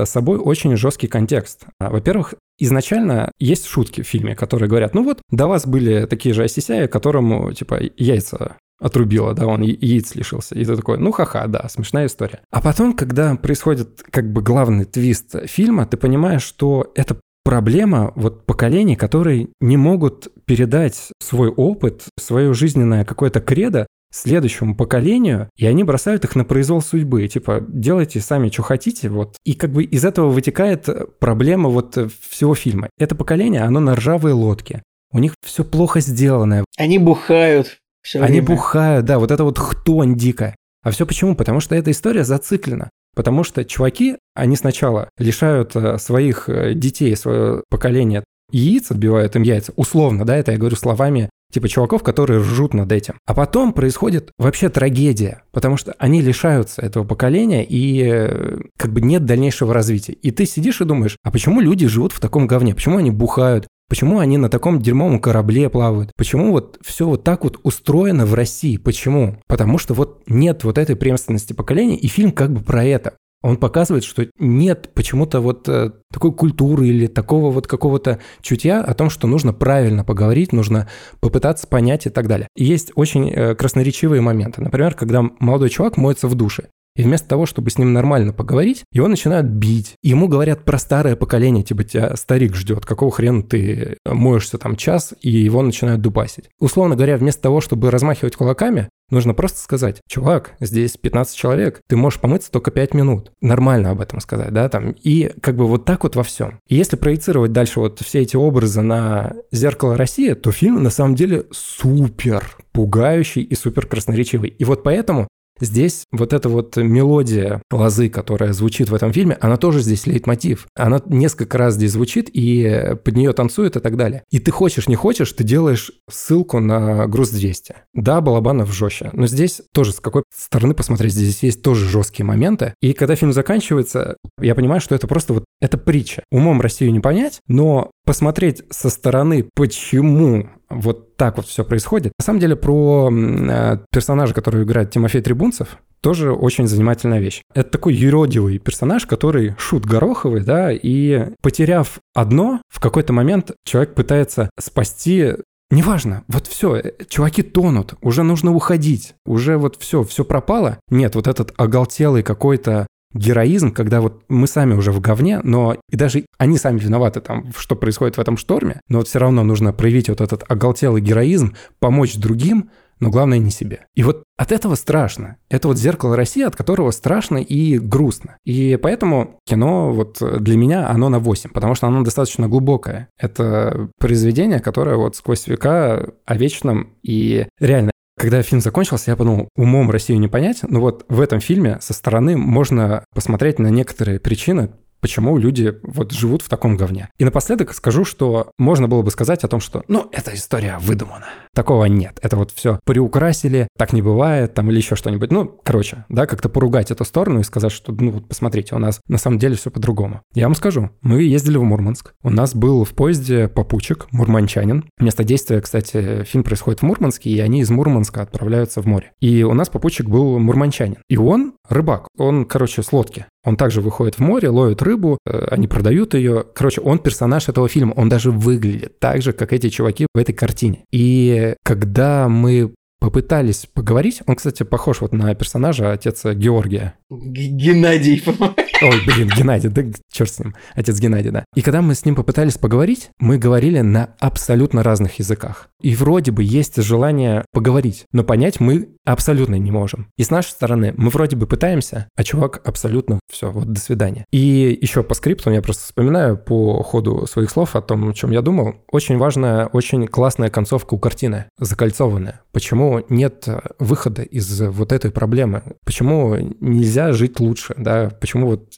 собой очень жесткий контекст. А, во-первых, изначально есть шутки в фильме, которые говорят, ну вот, до вас были такие же ассисяи, которому, типа, яйца отрубило, да, он яиц лишился. И ты такой, ну ха-ха, да, смешная история. А потом, когда происходит как бы главный твист фильма, ты понимаешь, что это проблема вот поколений, которые не могут передать свой опыт, свое жизненное какое-то кредо следующему поколению, и они бросают их на произвол судьбы. Типа, делайте сами, что хотите, вот. И как бы из этого вытекает проблема вот всего фильма. Это поколение, оно на ржавой лодке. У них все плохо сделанное. Они бухают. Все Они время. бухают, да, вот это вот хтонь дикая. А все почему? Потому что эта история зациклена. Потому что чуваки, они сначала лишают э, своих э, детей, свое поколение яиц, отбивают им яйца, условно, да, это я говорю словами типа чуваков, которые ржут над этим. А потом происходит вообще трагедия, потому что они лишаются этого поколения и э, как бы нет дальнейшего развития. И ты сидишь и думаешь, а почему люди живут в таком говне? Почему они бухают? Почему они на таком дерьмовом корабле плавают? Почему вот все вот так вот устроено в России? Почему? Потому что вот нет вот этой преемственности поколений, и фильм как бы про это. Он показывает, что нет почему-то вот э, такой культуры или такого вот какого-то чутья о том, что нужно правильно поговорить, нужно попытаться понять и так далее. И есть очень э, красноречивые моменты. Например, когда молодой чувак моется в душе. И вместо того, чтобы с ним нормально поговорить, его начинают бить. Ему говорят про старое поколение, типа тебя старик ждет, какого хрена ты моешься там час, и его начинают дубасить. Условно говоря, вместо того, чтобы размахивать кулаками, Нужно просто сказать, чувак, здесь 15 человек, ты можешь помыться только 5 минут. Нормально об этом сказать, да, там. И как бы вот так вот во всем. И если проецировать дальше вот все эти образы на зеркало России, то фильм на самом деле супер пугающий и супер красноречивый. И вот поэтому Здесь вот эта вот мелодия лозы, которая звучит в этом фильме, она тоже здесь лейтмотив. Она несколько раз здесь звучит, и под нее танцует и так далее. И ты хочешь, не хочешь, ты делаешь ссылку на груз 200. Да, Балабанов жестче, но здесь тоже с какой стороны посмотреть, здесь есть тоже жесткие моменты. И когда фильм заканчивается, я понимаю, что это просто вот, это притча. Умом Россию не понять, но посмотреть со стороны, почему вот так вот все происходит. На самом деле про э, персонажа, который играет Тимофей Трибунцев, тоже очень занимательная вещь. Это такой юродивый персонаж, который шут гороховый, да, и потеряв одно, в какой-то момент человек пытается спасти Неважно, вот все, э, чуваки тонут, уже нужно уходить, уже вот все, все пропало. Нет, вот этот оголтелый какой-то героизм, когда вот мы сами уже в говне, но и даже они сами виноваты там, что происходит в этом шторме, но вот все равно нужно проявить вот этот оголтелый героизм, помочь другим, но главное не себе. И вот от этого страшно. Это вот зеркало России, от которого страшно и грустно. И поэтому кино вот для меня оно на 8, потому что оно достаточно глубокое. Это произведение, которое вот сквозь века о вечном и реально когда фильм закончился, я подумал, умом Россию не понять, но вот в этом фильме со стороны можно посмотреть на некоторые причины, почему люди вот живут в таком говне. И напоследок скажу, что можно было бы сказать о том, что, ну, эта история выдумана. Такого нет. Это вот все приукрасили, так не бывает, там или еще что-нибудь. Ну, короче, да, как-то поругать эту сторону и сказать, что, ну, вот посмотрите, у нас на самом деле все по-другому. Я вам скажу, мы ездили в Мурманск. У нас был в поезде попутчик, мурманчанин. Место действия, кстати, фильм происходит в Мурманске, и они из Мурманска отправляются в море. И у нас попутчик был мурманчанин. И он рыбак. Он, короче, с лодки. Он также выходит в море, ловит рыбу, э, они продают ее. Короче, он персонаж этого фильма, он даже выглядит так же, как эти чуваки в этой картине. И когда мы попытались поговорить, он, кстати, похож вот на персонажа отца Георгия. Геннадий, по-моему. Ой, блин, Геннадий, да черт с ним, отец Геннадий, да. И когда мы с ним попытались поговорить, мы говорили на абсолютно разных языках. И вроде бы есть желание поговорить, но понять мы абсолютно не можем. И с нашей стороны мы вроде бы пытаемся, а чувак абсолютно все, вот до свидания. И еще по скрипту я просто вспоминаю по ходу своих слов о том, о чем я думал. Очень важная, очень классная концовка у картины, закольцованная. Почему нет выхода из вот этой проблемы? Почему нельзя жить лучше, да? Почему вот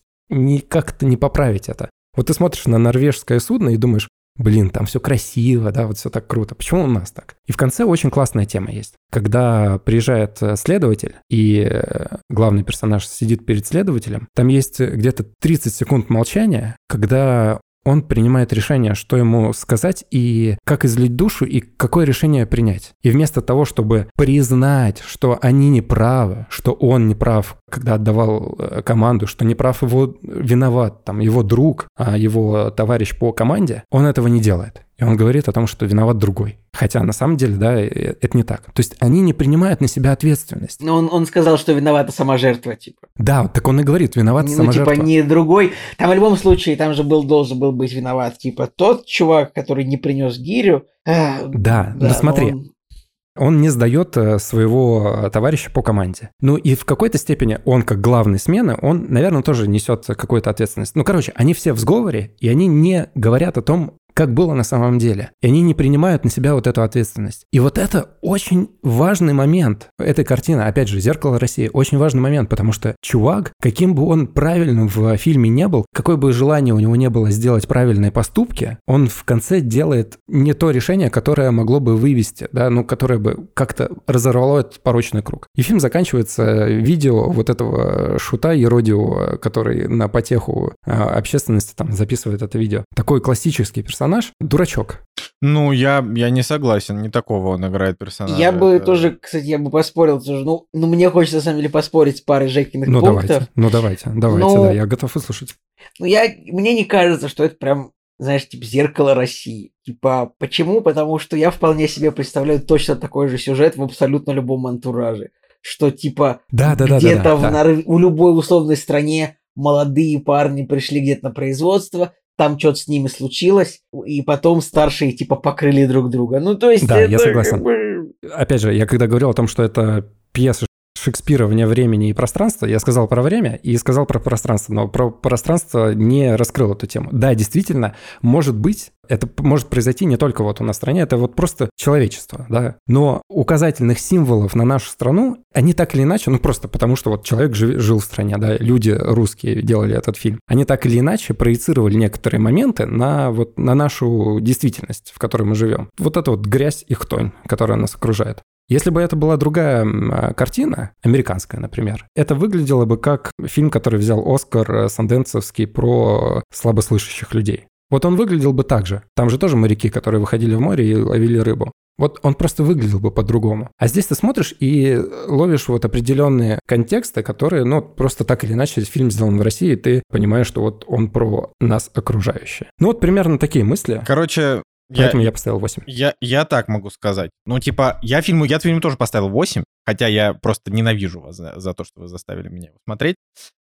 как-то не поправить это. Вот ты смотришь на норвежское судно и думаешь, блин, там все красиво, да, вот все так круто. Почему у нас так? И в конце очень классная тема есть. Когда приезжает э, следователь, и э, главный персонаж сидит перед следователем, там есть где-то 30 секунд молчания, когда он принимает решение, что ему сказать и как излить душу и какое решение принять. И вместо того, чтобы признать, что они не правы, что он не прав, когда отдавал э, команду, что не прав его виноват, там, его друг, а его товарищ по команде, он этого не делает. И он говорит о том, что виноват другой. Хотя на самом деле, да, э, это не так. То есть они не принимают на себя ответственность. Но он, он сказал, что виновата сама жертва, типа. Да, так он и говорит, виновата ну, сама типа, жертва. не другой. Там в любом случае, там же был, должен был быть виноват, типа, тот чувак, который не принес гирю. А, Да, но смотри, он- он не сдает э, своего э, товарища по команде. Ну и в какой-то степени он, как главный смены, он, наверное, тоже несет какую-то ответственность. Ну, короче, они все в сговоре, и они не говорят о том, как было на самом деле. И они не принимают на себя вот эту ответственность. И вот это очень важный момент этой картины. Опять же, «Зеркало России» очень важный момент, потому что чувак, каким бы он правильным в фильме не был, какое бы желание у него не было сделать правильные поступки, он в конце делает не то решение, которое могло бы вывести, да, ну, которое бы как-то разорвало этот порочный круг. И фильм заканчивается видео вот этого шута Еродио, который на потеху а, общественности там записывает это видео. Такой классический персонаж, дурачок. Ну, я, я не согласен, не такого он играет персонажа. Я бы Это- тоже, кстати, я бы поспорил тоже. Ну, ну, мне хочется, на самом деле, поспорить с парой Жекиных Ну, пунктов. давайте, ну, давайте, давайте, Ну, да, я готов выслушать. Ну, я, мне не кажется, что это прям, знаешь, типа зеркало России. Типа, почему? Потому что я вполне себе представляю точно такой же сюжет в абсолютно любом антураже. Что, типа, Да, да, да, да, где-то да, в, да. Нор- в любой условной стране молодые парни пришли где-то на производство, там что-то с ними случилось, и потом старшие, типа, покрыли друг друга. Ну, то есть... Да, я это согласен. как бы- Опять же, я когда говорил о том, что это пьеса Шекспира вне времени и пространства, я сказал про время и сказал про пространство, но про пространство не раскрыл эту тему. Да, действительно, может быть, это может произойти не только вот у нас в стране, это вот просто человечество, да. Но указательных символов на нашу страну, они так или иначе, ну просто потому что вот человек жи- жил в стране, да, люди русские делали этот фильм, они так или иначе проецировали некоторые моменты на вот на нашу действительность, в которой мы живем. Вот это вот грязь и хтонь, которая нас окружает. Если бы это была другая а, картина, американская, например, это выглядело бы как фильм, который взял Оскар Санденцевский про слабослышащих людей. Вот он выглядел бы так же. Там же тоже моряки, которые выходили в море и ловили рыбу. Вот он просто выглядел бы по-другому. А здесь ты смотришь и ловишь вот определенные контексты, которые, ну, просто так или иначе, фильм сделан в России, и ты понимаешь, что вот он про нас окружающие. Ну, вот примерно такие мысли. Короче, Поэтому я поставил 8. я, я так могу сказать. Ну, типа, я фильму, я фильму тоже поставил 8, хотя я просто ненавижу вас за, за то, что вы заставили меня его смотреть.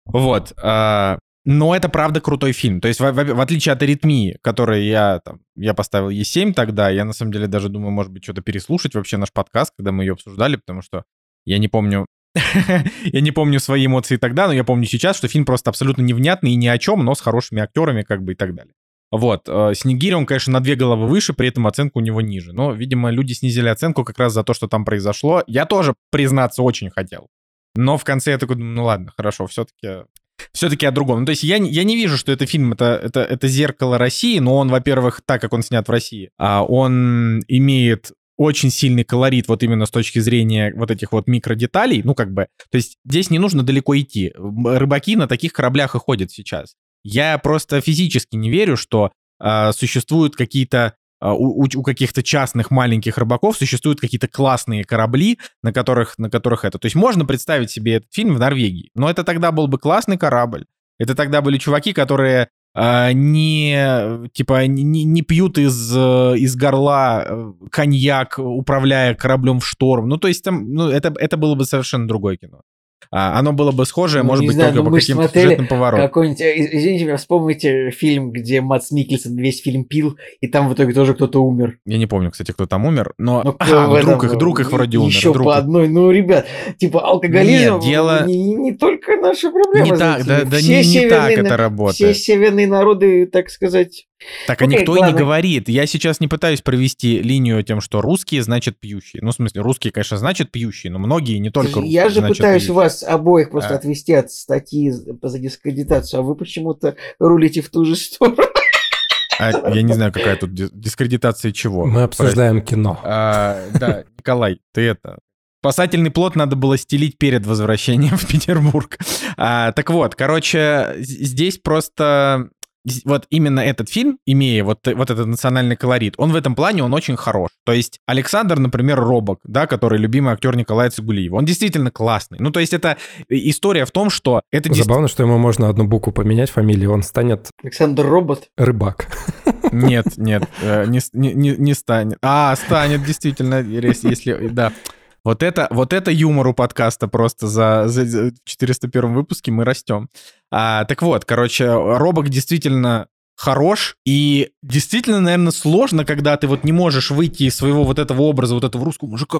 Вот. а, но это правда крутой фильм. То есть, в, в- в отличие от аритмии, которой я там, я поставил ей 7 тогда, я на самом деле даже думаю, может быть, что-то переслушать вообще наш подкаст, когда мы ее обсуждали, потому что я не помню. (laughs) Я не помню свои эмоции тогда, но я помню сейчас, что фильм просто абсолютно невнятный и ни о чем, но с хорошими актерами, как бы и так далее. Вот, э, Снегирь, он, конечно, на две головы выше, при этом оценка у него ниже. Но, видимо, люди снизили оценку как раз за то, что там произошло. Я тоже, признаться, очень хотел. Но в конце я такой, ну ладно, хорошо, все-таки все-таки о другом. Ну, то есть я, я не вижу, что это фильм, это, это, это зеркало России, но он, во-первых, так как он снят в России, а, он имеет очень сильный колорит вот именно с точки зрения вот этих вот микродеталей, ну как бы, то есть здесь не нужно далеко идти. Рыбаки на таких кораблях и ходят сейчас. Я просто физически не верю, что а, существуют какие-то а, у, у- каких-то частных маленьких рыбаков существуют какие-то классные корабли, на которых, на которых это. То есть можно представить себе этот фильм в Норвегии, но это тогда был бы классный корабль. Это тогда были чуваки, которые а, не типа не- не пьют из, э, из горла э, коньяк, управляя кораблем в шторм. Ну, то есть там, ну, это, это было бы совершенно другое кино. А, оно было бы схожее, Ну, может быть, знаю, только ну по каким-то сюжетным поворотам. Какой-нибудь, э, из- извините меня, вспомните фильм, где Мац Микельсон весь фильм пил, и там в итоге тоже кто-то умер. Я не помню, кстати, кто там умер, но Ну, (laughs) А, в этом, друг их, друг их вроде умер. Еще друг по одной. Ну, ребят, типа алкоголизм Нет, дело- не, не- только наша проблема. Не так, да, да не, не так это работает. Все северные народы, так сказать, Так, а никто и не говорит. Я сейчас не пытаюсь провести линию тем, что русские значит пьющие. Ну, в смысле, русские, конечно, значит пьющие, но многие не только русские Я же пытаюсь пьющие. вас обоих просто А. отвести от статьи за дискредитацию, а вы почему-то рулите в ту же сторону. А, я не знаю, какая тут дис- дискредитация чего. Мы обсуждаем кино. А, да, Николай, ты это... Спасательный плод надо было стелить перед возвращением в Петербург. А, так вот, короче, здесь просто... Вот именно этот фильм, имея вот, вот этот национальный колорит, он в этом плане, он очень хорош. То есть Александр, например, Робок, да, который любимый актер Николая Цигулиева, он действительно классный. Ну, то есть это история в том, что это. Забавно, что ему можно одну букву поменять фамилию, он станет Александр Робот. рыбак. Нет, нет, э, не, не, не, не станет. А, станет, действительно, если, если- да. Вот это, вот это юмор у подкаста просто за, за за 401 выпуске мы растем. А, так вот, короче, Робок действительно хорош, и действительно, наверное, сложно, когда ты вот не можешь выйти из своего вот этого образа, вот этого русского мужика.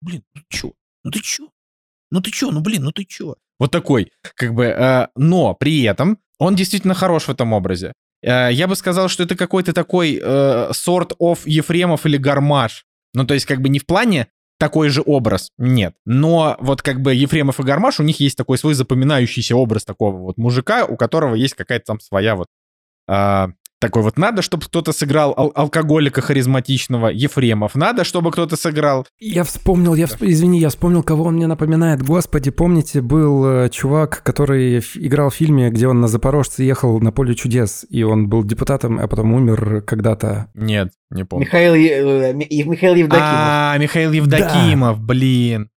Блин, ну ты чё? Ну ты чё? Ну ты чё? Ну блин, ну ты чё? Вот такой, как бы, э, но при этом он действительно хорош в этом образе. Э, Я бы сказал, что это какой-то такой э, sort of Ефремов или Гармаш. Ну, то есть, как бы не в плане такой же образ, нет. Но вот как бы Ефремов и Гармаш, у них есть такой свой запоминающийся образ такого вот мужика, у которого есть какая-то там своя вот а, такой вот надо, чтобы кто-то сыграл ал- алкоголика харизматичного, Ефремов. Надо, чтобы кто-то сыграл Я вспомнил, я всп- извини, я вспомнил, кого он мне напоминает. Господи, помните, был э, чувак, который ф- играл в фильме, где он на Запорожце ехал на поле чудес, и он был депутатом, а потом умер когда-то. Нет, не помню. Михаил, э, Ми- Михаил Евдокимов. А, Михаил Евдокимов, блин.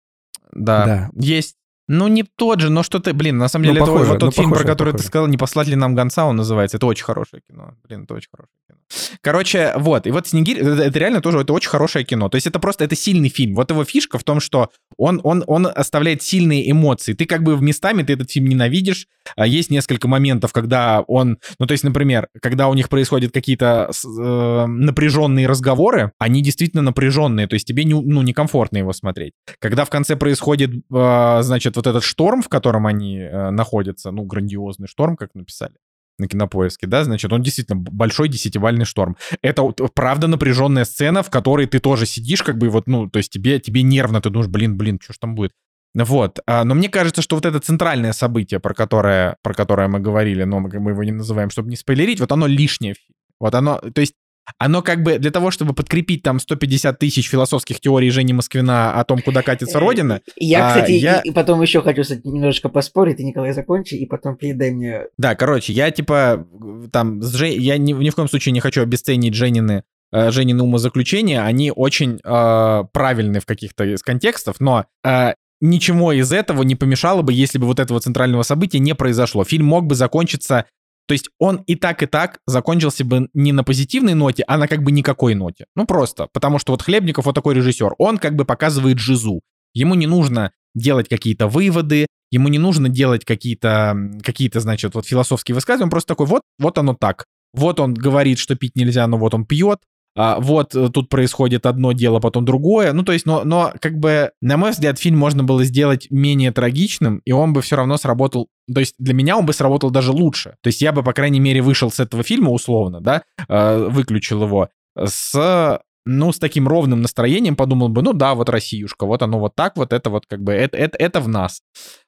Да. Да. Есть. Ну, не тот же, но что-то, блин, на самом Ну, деле, это похоже, вот тот ну, фильм, похоже, про который похоже. ты сказал, «Не послать ли нам гонца» он называется. Это очень хорошее кино. Блин, это очень хорошее кино. Короче, вот, и вот «Снегирь» это, это реально тоже, это очень хорошее кино. То есть это просто, это сильный фильм. Вот его фишка в том, что он, он, он оставляет сильные эмоции. Ты как бы в местами, ты этот фильм ненавидишь. А Есть несколько моментов, когда он, ну, то есть, например, когда у них происходят какие-то э, напряженные разговоры, они действительно напряженные, то есть тебе не, ну, некомфортно его смотреть. Когда в конце происходит, э, значит, вот этот шторм, в котором они э, находятся, ну, грандиозный шторм, как написали на кинопоиске, да, значит, он действительно большой десятибальный шторм. Это правда напряженная сцена, в которой ты тоже сидишь, как бы вот, ну, то есть тебе, тебе нервно, ты думаешь, блин, блин, что ж там будет. Вот, А, но мне кажется, что вот это центральное событие, про которое, про которое мы говорили, но мы, его не называем, чтобы не спойлерить, вот оно лишнее. Вот оно, то есть оно как бы для того, чтобы подкрепить там 150 тысяч философских теорий Жени Москвина о том, куда катится Родина, Я, А, кстати, я- и, и потом еще хочу, кстати, немножечко поспорить, ты, Николай, закончи, и потом передай мне... Да, короче, я типа там, я ни, ни в коем случае не хочу обесценить Женины, э, Женины умозаключения, они очень э, правильны в каких-то из контекстов, но э, ничего из этого не помешало бы, если бы вот этого центрального события не произошло. Фильм мог бы закончиться, то есть он и так, и так закончился бы не на позитивной ноте, а на как бы никакой ноте. Ну просто, потому что вот Хлебников вот такой режиссер, он как бы показывает жизу. Ему не нужно делать какие-то выводы, ему не нужно делать какие-то, какие-то, значит, вот философские высказывания, он просто такой, вот, вот оно так. Вот он говорит, что пить нельзя, но вот он пьет. А, вот э, тут происходит одно дело, потом другое. Ну, то есть, но, но как бы, на мой взгляд, фильм можно было сделать менее трагичным, и он бы все равно сработал. То есть для меня он бы сработал даже лучше. То есть я бы, по крайней мере, вышел с этого фильма условно, да, э, выключил его с ну, с таким ровным настроением подумал бы, ну да, вот Россиюшка, вот оно вот так, вот это вот как бы, это, это, это в нас.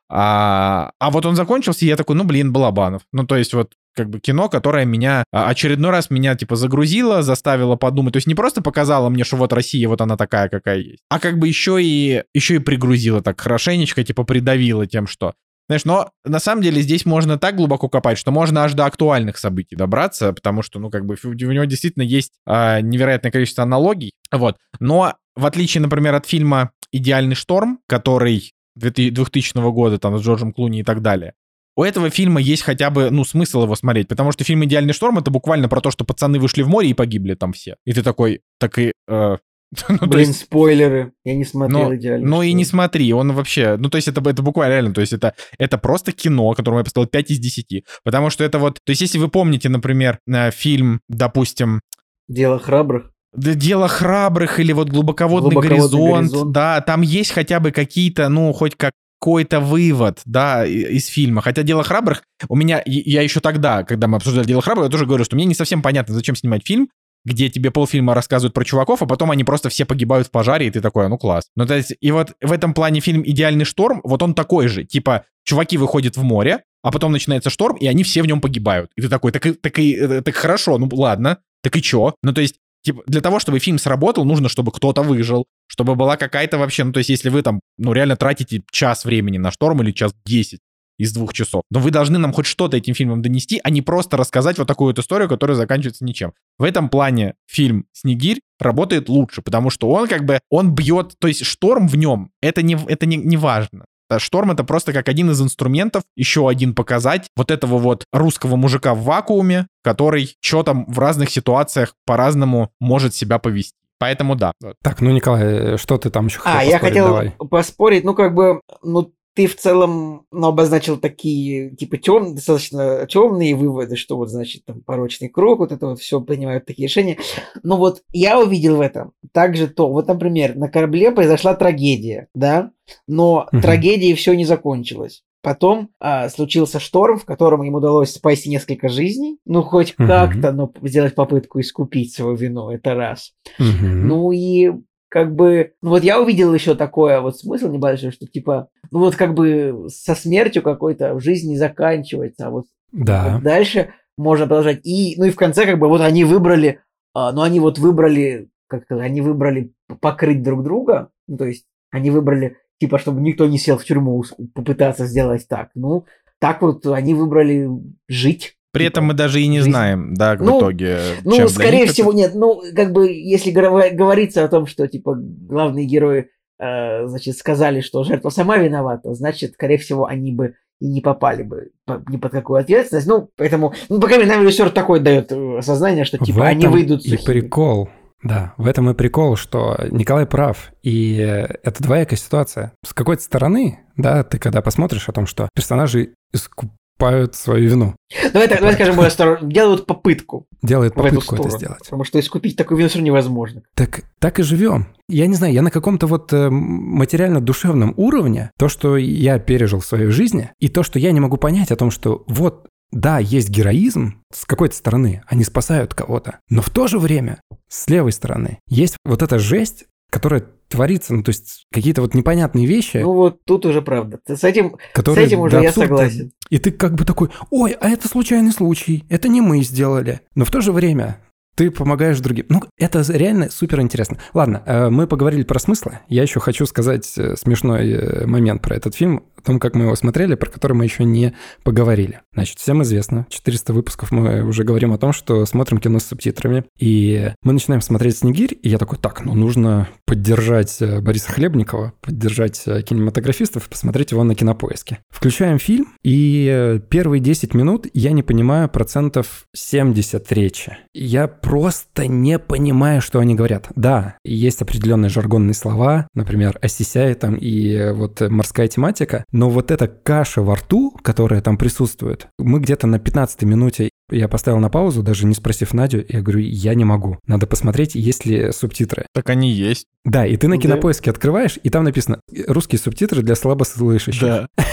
А, а вот он закончился, и я такой, ну, блин, Балабанов. Ну, то есть вот как бы кино, которое меня а, очередной раз меня типа загрузило, заставило подумать. То есть не просто показала мне, что вот Россия, вот она такая, какая есть, а как бы еще и, еще и пригрузила так хорошенечко, типа придавила тем, что знаешь, но на самом деле здесь можно так глубоко копать, что можно аж до актуальных событий добраться, потому что, ну, как бы у него действительно есть а, невероятное количество аналогий. Вот. Но в отличие, например, от фильма «Идеальный шторм», который 2000 года, там, с Джорджем Клуни и так далее, у этого фильма есть хотя бы, ну, смысл его смотреть, потому что фильм «Идеальный шторм» — это буквально про то, что пацаны вышли в море и погибли там все. И ты такой, так и... э, (laughs) ну, Блин, есть- спойлеры. Я не смотрел ну, идеально. ну и не смотри, он вообще, ну то есть это, это буквально реально, то есть это, это просто кино, которому я поставил 5 из 10, потому что это вот, то есть если вы помните, например, э, фильм, допустим, Дело храбрых. «Д- Дело храбрых или вот глубоководный, Глубоководный горизонт, горизонт. да, там есть хотя бы какие-то, ну, хоть как какой-то вывод, да, из фильма. Хотя «Дело храбрых» у меня, я еще тогда, когда мы обсуждали «Дело храбрых», я тоже говорю, что мне не совсем понятно, зачем снимать фильм, где тебе полфильма рассказывают про чуваков, а потом они просто все погибают в пожаре, и ты такой, «А, ну класс. Ну, то есть, и вот в этом плане фильм «Идеальный шторм», вот он такой же. Типа, чуваки выходят в море, а потом начинается шторм, и они все в нем погибают. И ты такой, так, так, и, э, так хорошо, ну ладно, так и чё? Ну, то есть, типа, для того, чтобы фильм сработал, нужно, чтобы кто-то выжил, чтобы была какая-то вообще, ну, то есть, если вы там, ну, реально тратите час времени на шторм или час десять из двух часов, но вы должны нам хоть что-то этим фильмом донести, а не просто рассказать вот такую вот историю, которая заканчивается ничем. В этом плане фильм «Снегирь» работает лучше, потому что он как бы, он бьет, то есть шторм в нем, это не, это не, не важно. Шторм это просто как один из инструментов, еще один показать вот этого вот русского мужика в вакууме, который что там в разных ситуацициях по-разному может себя повести. Поэтому да. Так, ну, Николай, что ты там еще хотел А, я хотел Давай. поспорить, ну, как бы, ну, ты в целом ну, обозначил такие, типа, тем, достаточно темные выводы, что вот, значит, там, порочный круг, вот это вот все принимают такие решения. Но вот я увидел в этом также то, вот, например, на корабле произошла трагедия, да, но угу. трагедией все не закончилось. Потом а, случился шторм, в котором им удалось спасти несколько жизней. Ну, хоть угу. как-то, но сделать попытку искупить свою вину, это раз. Угу. Ну и как бы, ну вот я увидел еще такое вот смысл небольшой, что типа, ну вот как бы со смертью какой-то в жизни заканчивается, а вот, да. вот дальше можно продолжать. И, ну и в конце как бы вот они выбрали, а, ну они вот выбрали, как они выбрали покрыть друг друга, ну то есть они выбрали типа, чтобы никто не сел в тюрьму, попытаться сделать так. Ну, так вот они выбрали жить. При этом мы даже и не знаем, да, в ну, итоге. Ну, скорее всего, это... нет. Ну, как бы, если говорится о том, что, типа, главные герои, э, значит, сказали, что жертва сама виновата, значит, скорее всего, они бы и не попали бы ни под какую ответственность. Ну, поэтому, ну, по крайней мере, нам режиссер такой дает осознание, что, типа, они выйдут... И прикол. Да, в этом и прикол, что Николай прав, и это двоякая ситуация. С какой-то стороны, да, ты когда посмотришь о том, что персонажи искупают свою вину. Давай, так, давай скажем более осторожно. Делают попытку. Делают попытку это сделать. Потому что искупить такую вину невозможно. Так, так и живем. Я не знаю, я на каком-то вот э, материально-душевном уровне, то, что я пережил в своей жизни, и то, что я не могу понять о том, что вот да, есть героизм с какой-то стороны, они спасают кого-то, но в то же время с левой стороны есть вот эта жесть, которая творится, ну, то есть какие-то вот непонятные вещи. Ну, вот тут уже правда. С этим, которые, с этим уже я согласен. И ты как бы такой, ой, а это случайный случай, это не мы сделали. Но в то же время ты помогаешь другим. Ну, это реально супер интересно. Ладно, э, мы поговорили про смыслы. Я еще хочу сказать э, смешной э, момент про этот фильм, о том, как мы его смотрели, про который мы еще не поговорили. Значит, всем известно, 400 выпусков мы уже говорим о том, что смотрим кино с субтитрами. И мы начинаем смотреть «Снегирь», и я такой, так, ну нужно поддержать Бориса Хлебникова, поддержать кинематографистов, посмотреть его на кинопоиске. Включаем фильм, и первые 10 минут я не понимаю процентов 70 речи. Я просто не понимаю, что они говорят. Да, есть определенные жаргонные слова, например, осисяй там и вот морская тематика, но вот эта каша во рту, которая там присутствует, мы где-то на 15 минуте я поставил на паузу, даже не спросив Надю, я говорю, я не могу. Надо посмотреть, есть ли субтитры. Так они есть. Да, и ты на кинопоиске открываешь, и там написано «Русские субтитры для слабослышащих». Да. (laughs)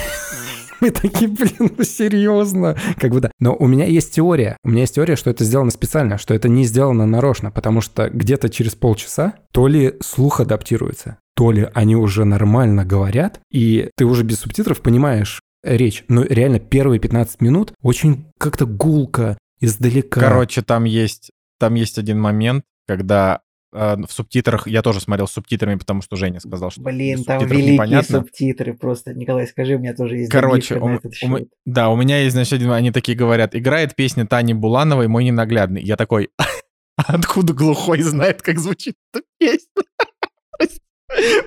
Мы такие, блин, ну серьезно. Как бы да. Но у меня есть теория. У меня есть теория, что это сделано специально, что это не сделано нарочно, потому что где-то через полчаса то ли слух адаптируется, то ли они уже нормально говорят, и ты уже без субтитров понимаешь речь. Но реально первые 15 минут очень как-то гулко, издалека. Короче, там есть, там есть один момент, когда а, в субтитрах, я тоже смотрел с субтитрами, потому что Женя сказал, что Блин, там великие непонятно. субтитры просто. Николай, скажи, у меня тоже есть Короче, у, у, да, у меня есть, значит, один, они такие говорят, играет песня Тани Булановой «Мой ненаглядный». Я такой, (laughs) откуда глухой знает, как звучит эта песня?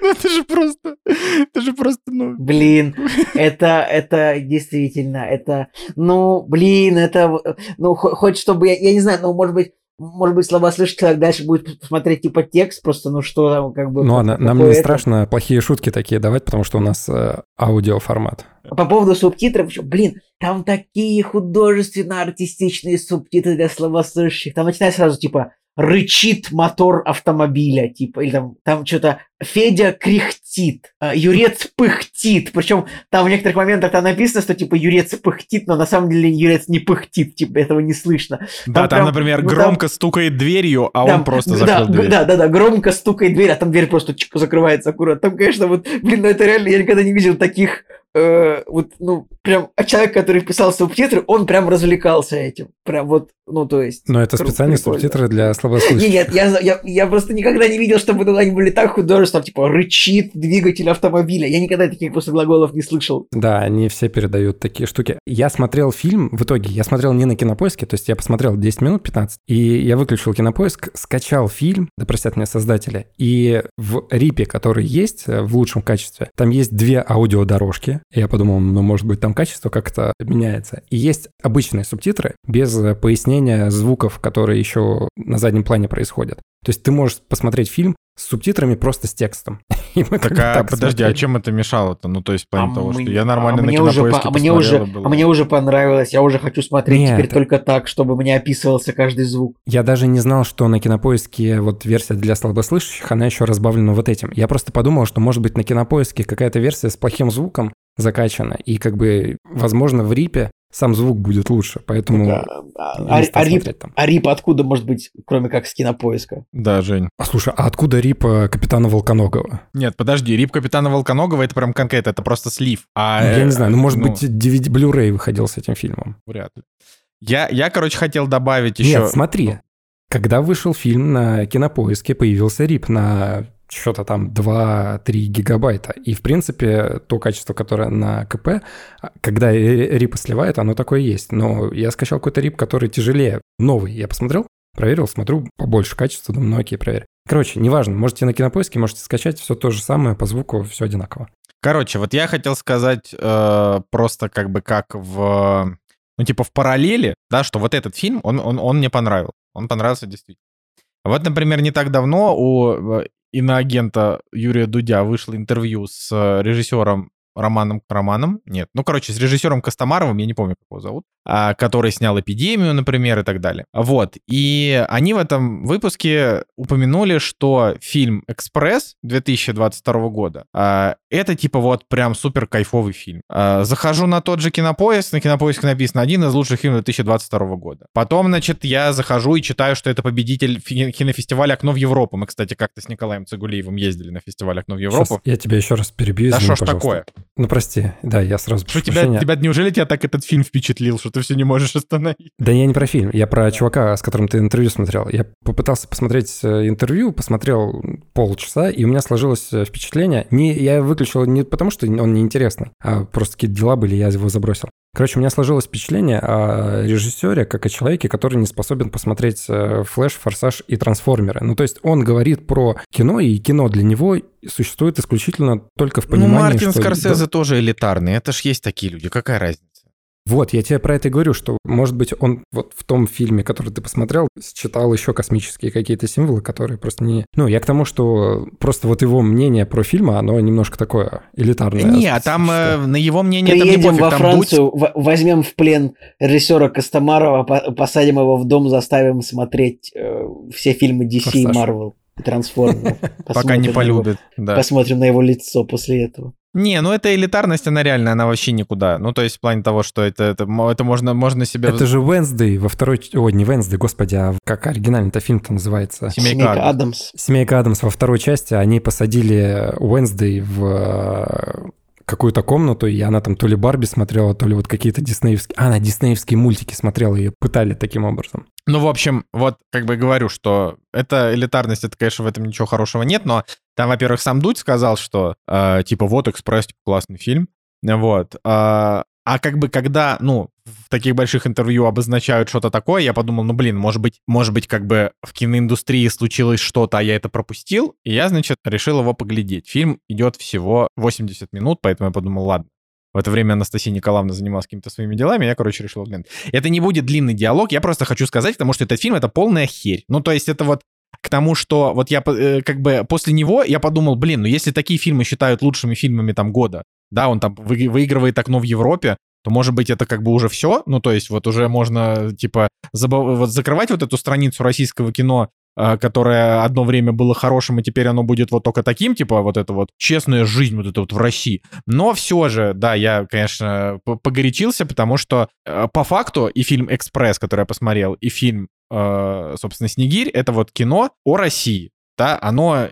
Ну это же просто, это же просто, ну... Блин, это, это действительно, это, ну, блин, это, ну, хоть чтобы, я, я не знаю, ну, может быть, может быть, слова слышит человек дальше будет смотреть типа текст, просто, ну что там, как бы... Ну, ладно, нам не это... страшно плохие шутки такие давать, потому что у нас э, аудиоформат. По поводу субтитров еще, блин, там такие художественно-артистичные субтитры для слабослышащих. Там начинается сразу типа рычит мотор автомобиля, типа, или там, там что-то Федя кряхтит, а, Юрец пыхтит. Причем там в некоторых моментах там написано, что типа Юрец пыхтит, но на самом деле Юрец не пыхтит, типа этого не слышно. Да, там, прям, например, ну, громко стукает дверью, а там- он просто да, закрыл г- дверь. Да, да, да, громко стукает дверь, а там дверь просто чик, закрывается аккуратно. Там, конечно, вот, блин, ну это реально, я никогда не видел таких, э, вот, ну, прям, а человек, который писал субтитры, он прям развлекался этим. Прям вот, ну, то есть... Но это специальные прикольно. субтитры для слабослышащих. нет, я, я, я просто никогда не видел, чтобы туда они были так художественно, типа рычит двигатель автомобиля. Я никогда таких просто глаголов не слышал. Да, они все передают такие штуки. Я смотрел фильм, в итоге, я смотрел не на кинопоиске, то есть я посмотрел 10 минут, 15, и я выключил кинопоиск, скачал фильм, да простят меня создатели, и в рипе, который есть э, в лучшем качестве, там есть две аудиодорожки. Я подумал, ну, может быть, там качество как-то меняется. И есть обычные субтитры без э, пояснения звуков, которые еще на заднем плане происходят. То есть ты можешь посмотреть фильм с субтитрами просто с текстом. (laughs) И мы Так, а так подожди, а смотрели. чем это мешало-то? Ну, то есть, в плане А того, что мне- я нормально а на уже, кинопоиске по- а мне уже, было. а мне уже понравилось. Я уже хочу смотреть Нет. теперь только так, чтобы мне описывался каждый звук. Я даже не знал, что на кинопоиске вот версия для слабослышащих, она еще разбавлена вот этим. Я просто подумал, что может быть на кинопоиске какая-то версия с плохим звуком закачана, и как бы, возможно, в рипе сам звук будет лучше, поэтому... А, а- а рип, там. а рип откуда может быть, кроме как с кинопоиска? Да, Жень. А слушай, а откуда рип э, капитана Волконогова? Нет, подожди, рип Капитана Волконогова это прям конкретно, это просто слив. А, Ну, я э, не знаю, ну, может ну, быть, DVD Blu-ray выходил с этим фильмом. Вряд ли. Я, я, короче, хотел добавить еще... Нет, смотри, когда вышел фильм на кинопоиске, появился рип на что-то там 2-3 гигабайта. И, в принципе, то качество, которое на КП, а, когда ри- рипы сливает, оно такое есть. Но я скачал какой-то рип, который тяжелее, новый. Я посмотрел, проверил, смотрю, побольше качества, думаю, ну окей, проверь. Короче, неважно, можете на кинопоиске, можете скачать, все то же самое, по звуку все одинаково. Короче, вот я хотел сказать э, просто как бы как в... Ну, типа в параллели, да, что вот этот фильм, он, он, он мне понравился. Он понравился действительно. Вот, например, не так давно у э, иноагента Юрия Дудя вышло интервью с э, режиссером Романом Романом, нет, ну, короче, с режиссером Костомаровым, я не помню, как его зовут, а, который снял «Эпидемию», например, и так далее. Вот, и они в этом выпуске упомянули, что фильм «Экспресс» 2022 года, а, это типа вот прям супер кайфовый фильм. А, захожу на тот же кинопоиск, на кинопоиске написано один из лучших фильмов 2022 года. Потом, значит, я захожу и читаю, что это победитель кинофестиваля «Окно в Европу». Мы, кстати, как-то с Николаем Цигулиевым ездили на фестиваль «Окно в Европу». Сейчас я тебя еще раз перебью, Да что ж такое? Ну, прости, да, я сразу Что тебя, прощения. тебя, неужели тебя так этот фильм впечатлил, что ты все не можешь остановить? Да я не про фильм, я про чувака, с которым ты интервью смотрел. Я попытался посмотреть э, интервью, посмотрел полчаса, и у меня сложилось э, впечатление. Не, я выключил не потому, что он неинтересный, а просто какие-то дела были, я его забросил. Короче, у меня сложилось впечатление о режиссере, как о человеке, который не способен посмотреть э, «Флэш», «Форсаж» и «Трансформеры». Ну, то есть он говорит про кино, и кино для него существует исключительно только в Ну, понимании, Мартин что... Скорсезе тоже элитарный, это ж есть такие люди, какая разница? Вот, я тебе про это и говорю, что, может быть, он вот в том фильме, который ты посмотрел, считал еще космические какие-то символы, которые просто не... Ну, я к тому, что просто вот его мнение про фильм, оно немножко такое элитарное. Не, а там э, на его мнение там не Приедем пофиг, во там Францию, в- возьмем в плен режиссера Костомарова, по- посадим его в дом, заставим смотреть э, все фильмы DC и «Форсаж». Marvel и Трансформеры. (laughs) пока не его- полюбит. Да. Посмотрим на его лицо после этого. Не, ну эта элитарность, она реальная, она вообще никуда. Ну, то есть в плане того, что это, это, это можно, можно себе... Это же Wednesday во второй... Ой, не Wednesday, господи, а как оригинальный-то фильм-то называется? Семейка Семейка Адамс. Адамс. Семейка Адамс во второй части, они посадили Уэнсдей в э, какую-то комнату, и она там то ли Барби смотрела, то ли вот какие-то диснеевские... А, она диснеевские мультики смотрела, ее пытали таким образом. Ну, в общем, вот как бы говорю, что это элитарность, это, конечно, в этом ничего хорошего нет, но там, во-первых, сам Дудь сказал, что э, типа вот «Экспресс» типа, классный фильм, вот. А, а как бы когда, ну, в таких больших интервью обозначают что-то такое, я подумал, ну, блин, может быть, может быть, как бы в киноиндустрии случилось что-то, а я это пропустил, и я, значит, решил его поглядеть. Фильм идет всего 80 минут, поэтому я подумал, ладно, в это время Анастасия Николаевна занималась какими-то своими делами, я, короче, решил глянуть. Это не будет длинный диалог, я просто хочу сказать, потому что этот фильм — это полная херь. Ну, то есть это вот к тому, что вот я э, как бы после него я подумал, блин, ну если такие фильмы считают лучшими фильмами там года, да, он там вы- выигрывает окно в Европе, то может быть это как бы уже все, ну то есть вот уже можно типа забав- вот закрывать вот эту страницу российского кино э, которое одно время было хорошим, и теперь оно будет вот только таким, типа вот это вот честная жизнь вот это вот в России. Но все же, да, я, конечно, погорячился, потому что э, по факту и фильм «Экспресс», который я посмотрел, и фильм, э, собственно, «Снегирь» — это вот кино о России. Да, оно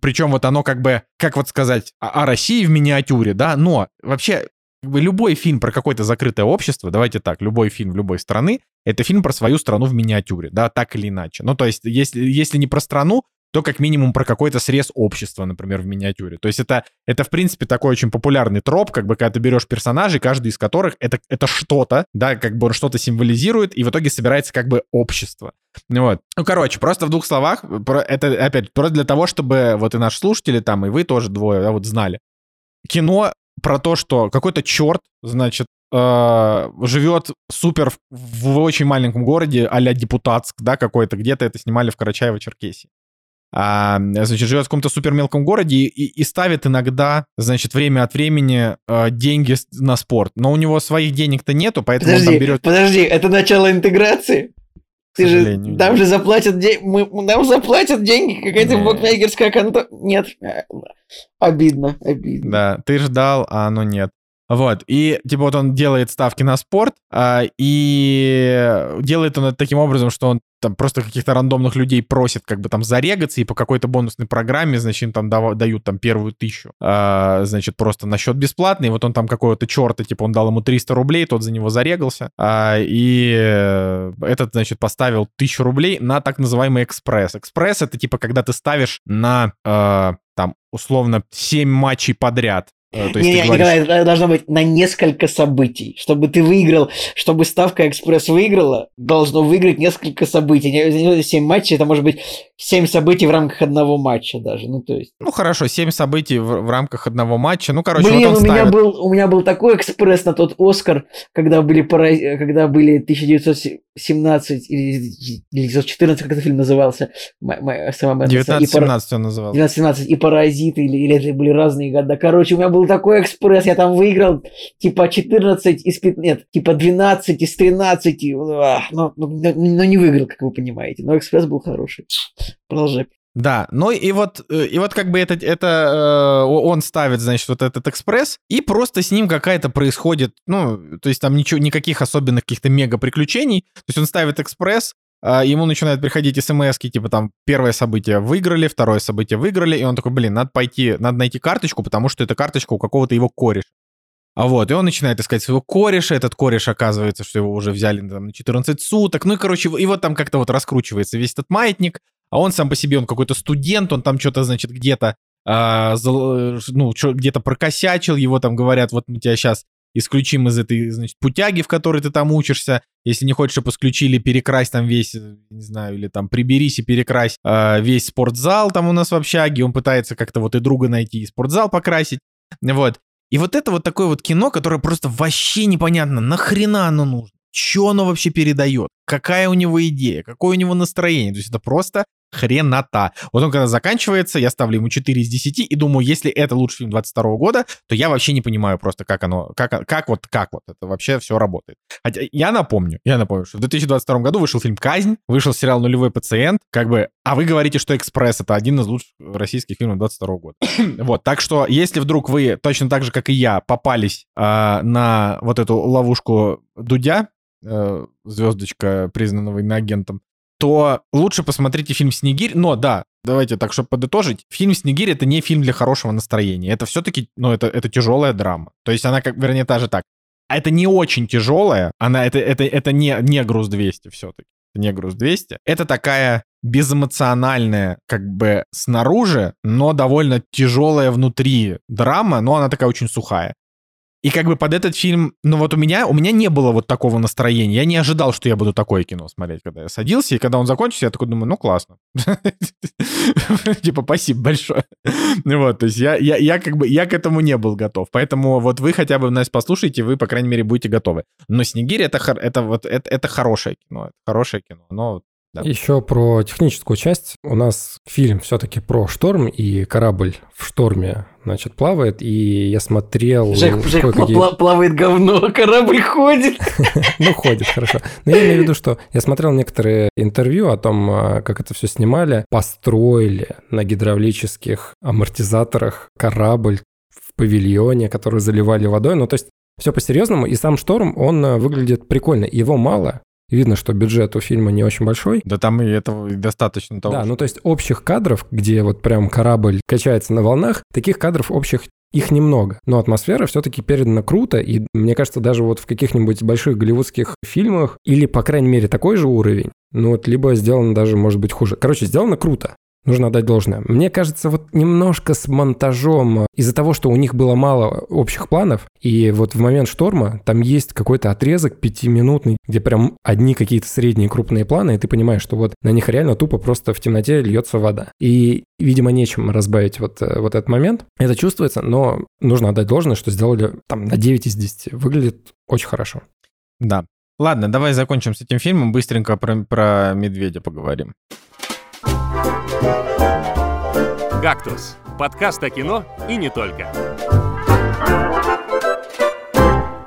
причем вот оно как бы, как вот сказать, о, о России в миниатюре, да, но вообще как бы любой фильм про какое-то закрытое общество, давайте так, любой фильм любой страны, это фильм про свою страну в миниатюре, да, так или иначе. Ну, то есть, если, если не про страну, то как минимум про какой-то срез общества, например, в миниатюре. То есть это, это в принципе, такой очень популярный троп, как бы, когда ты берешь персонажей, каждый из которых это, это что-то, да, как бы он что-то символизирует, и в итоге собирается как бы общество. Вот. Ну, короче, просто в двух словах, это, опять, просто для того, чтобы вот и наши слушатели там, и вы тоже двое, да, вот знали. Кино про то, что какой-то черт, значит, э, живет супер в очень маленьком городе, а-ля Депутатск, да, какой-то, где-то это снимали в Карачаево-Черкесии. А, значит, живет в каком-то супер мелком городе и, и ставит иногда, значит, время от времени э, деньги на спорт. Но у него своих денег-то нету, поэтому подожди, он там берет... Подожди, это начало интеграции? Ты же, там же заплатят деньги, мы, нам заплатят деньги, какая-то букмекерская контора. Нет, обидно, обидно. Да, ты ждал, а оно нет. Вот, и типа вот он делает ставки на спорт, а, и делает он это таким образом, что он там просто каких-то рандомных людей просит как бы там зарегаться, и по какой-то бонусной программе, значит, им там дают там первую тысячу, а, значит, просто на счет бесплатный, вот он там какого-то черта, типа он дал ему 300 рублей, тот за него зарегался, а, и этот, значит, поставил тысячу рублей на так называемый экспресс. Экспресс — это типа когда ты ставишь на а, там, условно, 7 матчей подряд, Э, то есть не, не, говоришь... Николай, это должно быть на несколько событий. Чтобы ты выиграл, чтобы ставка Экспресс выиграла, должно выиграть несколько событий. Не 7 матчей, это может быть 7 событий в рамках одного матча даже. Ну, то есть... Ну, хорошо, 7 событий в, в рамках одного матча. Ну, короче, Блин, вот у, меня был, у меня был такой Экспресс на тот Оскар, когда были, пара... когда были 1917 или 1914, как этот фильм назывался. 1917 он назывался. 1917 и Паразиты, или, или это были разные года. Короче, у меня был был такой экспресс, я там выиграл типа 14 из 15, нет, типа 12 из 13, но, но, но, не выиграл, как вы понимаете. Но экспресс был хороший. Продолжай. Да, ну и вот, э, и вот как бы это, это он ставит, значит, вот этот экспресс, и просто с ним какая-то происходит, ну, то есть там ничего, никаких особенных каких-то мега приключений, то есть он ставит экспресс, ему начинают приходить смс типа там первое событие выиграли, второе событие выиграли, и он такой, блин, надо пойти, надо найти карточку, потому что эта карточка у какого-то его кореша. А вот, и он начинает искать своего кореша, этот кореш оказывается, что его уже взяли там, на 14 суток, ну и, короче, и вот там как-то вот раскручивается весь этот маятник, а он сам по себе, он какой-то студент, он там что-то, значит, где-то а, ну, где-то прокосячил, его там говорят, вот мы тебя сейчас исключим из этой, значит, путяги, в которой ты там учишься. Если не хочешь, чтобы исключили, перекрась там весь, э, не знаю, или там приберись и перекрась э, весь спортзал там у нас в общаге. Он пытается как-то вот и друга найти, и спортзал покрасить. Вот. И вот это вот такое вот кино, которое просто вообще непонятно, нахрена оно нужно. Что оно вообще передает? Какая у него идея? Какое у него настроение? То есть это просто хренота. Вот он когда заканчивается, я ставлю ему 4 из 10 и думаю, если это лучший фильм 22 года, то я вообще не понимаю просто, как оно, как, как вот, как вот это вообще все работает. Хотя я напомню, я напомню, что в 2022 году вышел фильм «Казнь», вышел сериал «Нулевой пациент», как бы, а вы говорите, что «Экспресс» — это один из лучших российских фильмов 22 года. (coughs) вот, так что, если вдруг вы точно так же, как и я, попались э, на вот эту ловушку Дудя, э, звездочка, признанного иноагентом, то лучше посмотрите фильм «Снегирь». Но да, давайте так, чтобы подытожить, фильм «Снегирь» — это не фильм для хорошего настроения. Это все-таки, ну, это, это тяжелая драма. То есть она, как, вернее, та же так. А это не очень тяжелая, она, это, это, это не, не груз 200 все-таки. Не груз 200. Это такая безэмоциональная, как бы снаружи, но довольно тяжелая внутри драма, но она такая очень сухая. И как бы под этот фильм, ну вот у меня, у меня не было вот такого настроения. Я не ожидал, что я буду такое кино смотреть, когда я садился. И когда он закончился, я такой думаю, ну классно. (laughs) Типа, спасибо большое. Вот, то есть я, я, я как бы, я к этому не был готов. Поэтому вот вы хотя бы нас послушаете, вы, по крайней мере, будете готовы. Но «Снегирь» — это, это вот, это, хорошее кино. Хорошее кино. Но Да. Еще про техническую часть. У нас фильм все-таки про шторм, и корабль в шторме, значит, плавает, и я смотрел... Жек, Жек пла- плавает говно, (laughs) корабль ходит. (laughs) Ну, ходит, хорошо. Но я имею в виду, что я смотрел некоторые интервью о том, а, как это все снимали. Построили на гидравлических амортизаторах корабль в павильоне, который заливали водой. Ну, то есть все по-серьезному. И сам шторм, он а, выглядит прикольно. Его мало. Видно, что бюджет у фильма не очень большой. Да там и этого и достаточно того. Да, что- ну то есть общих кадров, где вот прям корабль качается на волнах, таких кадров общих их немного. Но атмосфера все-таки передана круто, и мне кажется, даже вот в каких-нибудь больших голливудских фильмах, или, по крайней мере, такой же уровень, ну вот либо сделано даже, может быть, хуже. Короче, сделано круто. Нужно отдать должное. Мне кажется, вот немножко с монтажом, из-за того, что у них было мало общих планов, и вот в момент шторма там есть какой-то отрезок пятиминутный, где прям одни какие-то средние крупные планы, и ты понимаешь, что вот на них реально тупо просто в темноте льется вода. И, видимо, нечем разбавить вот, э, вот этот момент. Это чувствуется, но нужно отдать должное, что сделали там на 9 из 10. Выглядит очень хорошо. Да. Ладно, давай закончим с этим фильмом, быстренько про, про медведя поговорим. «Кактус» — подкаст о кино и не только.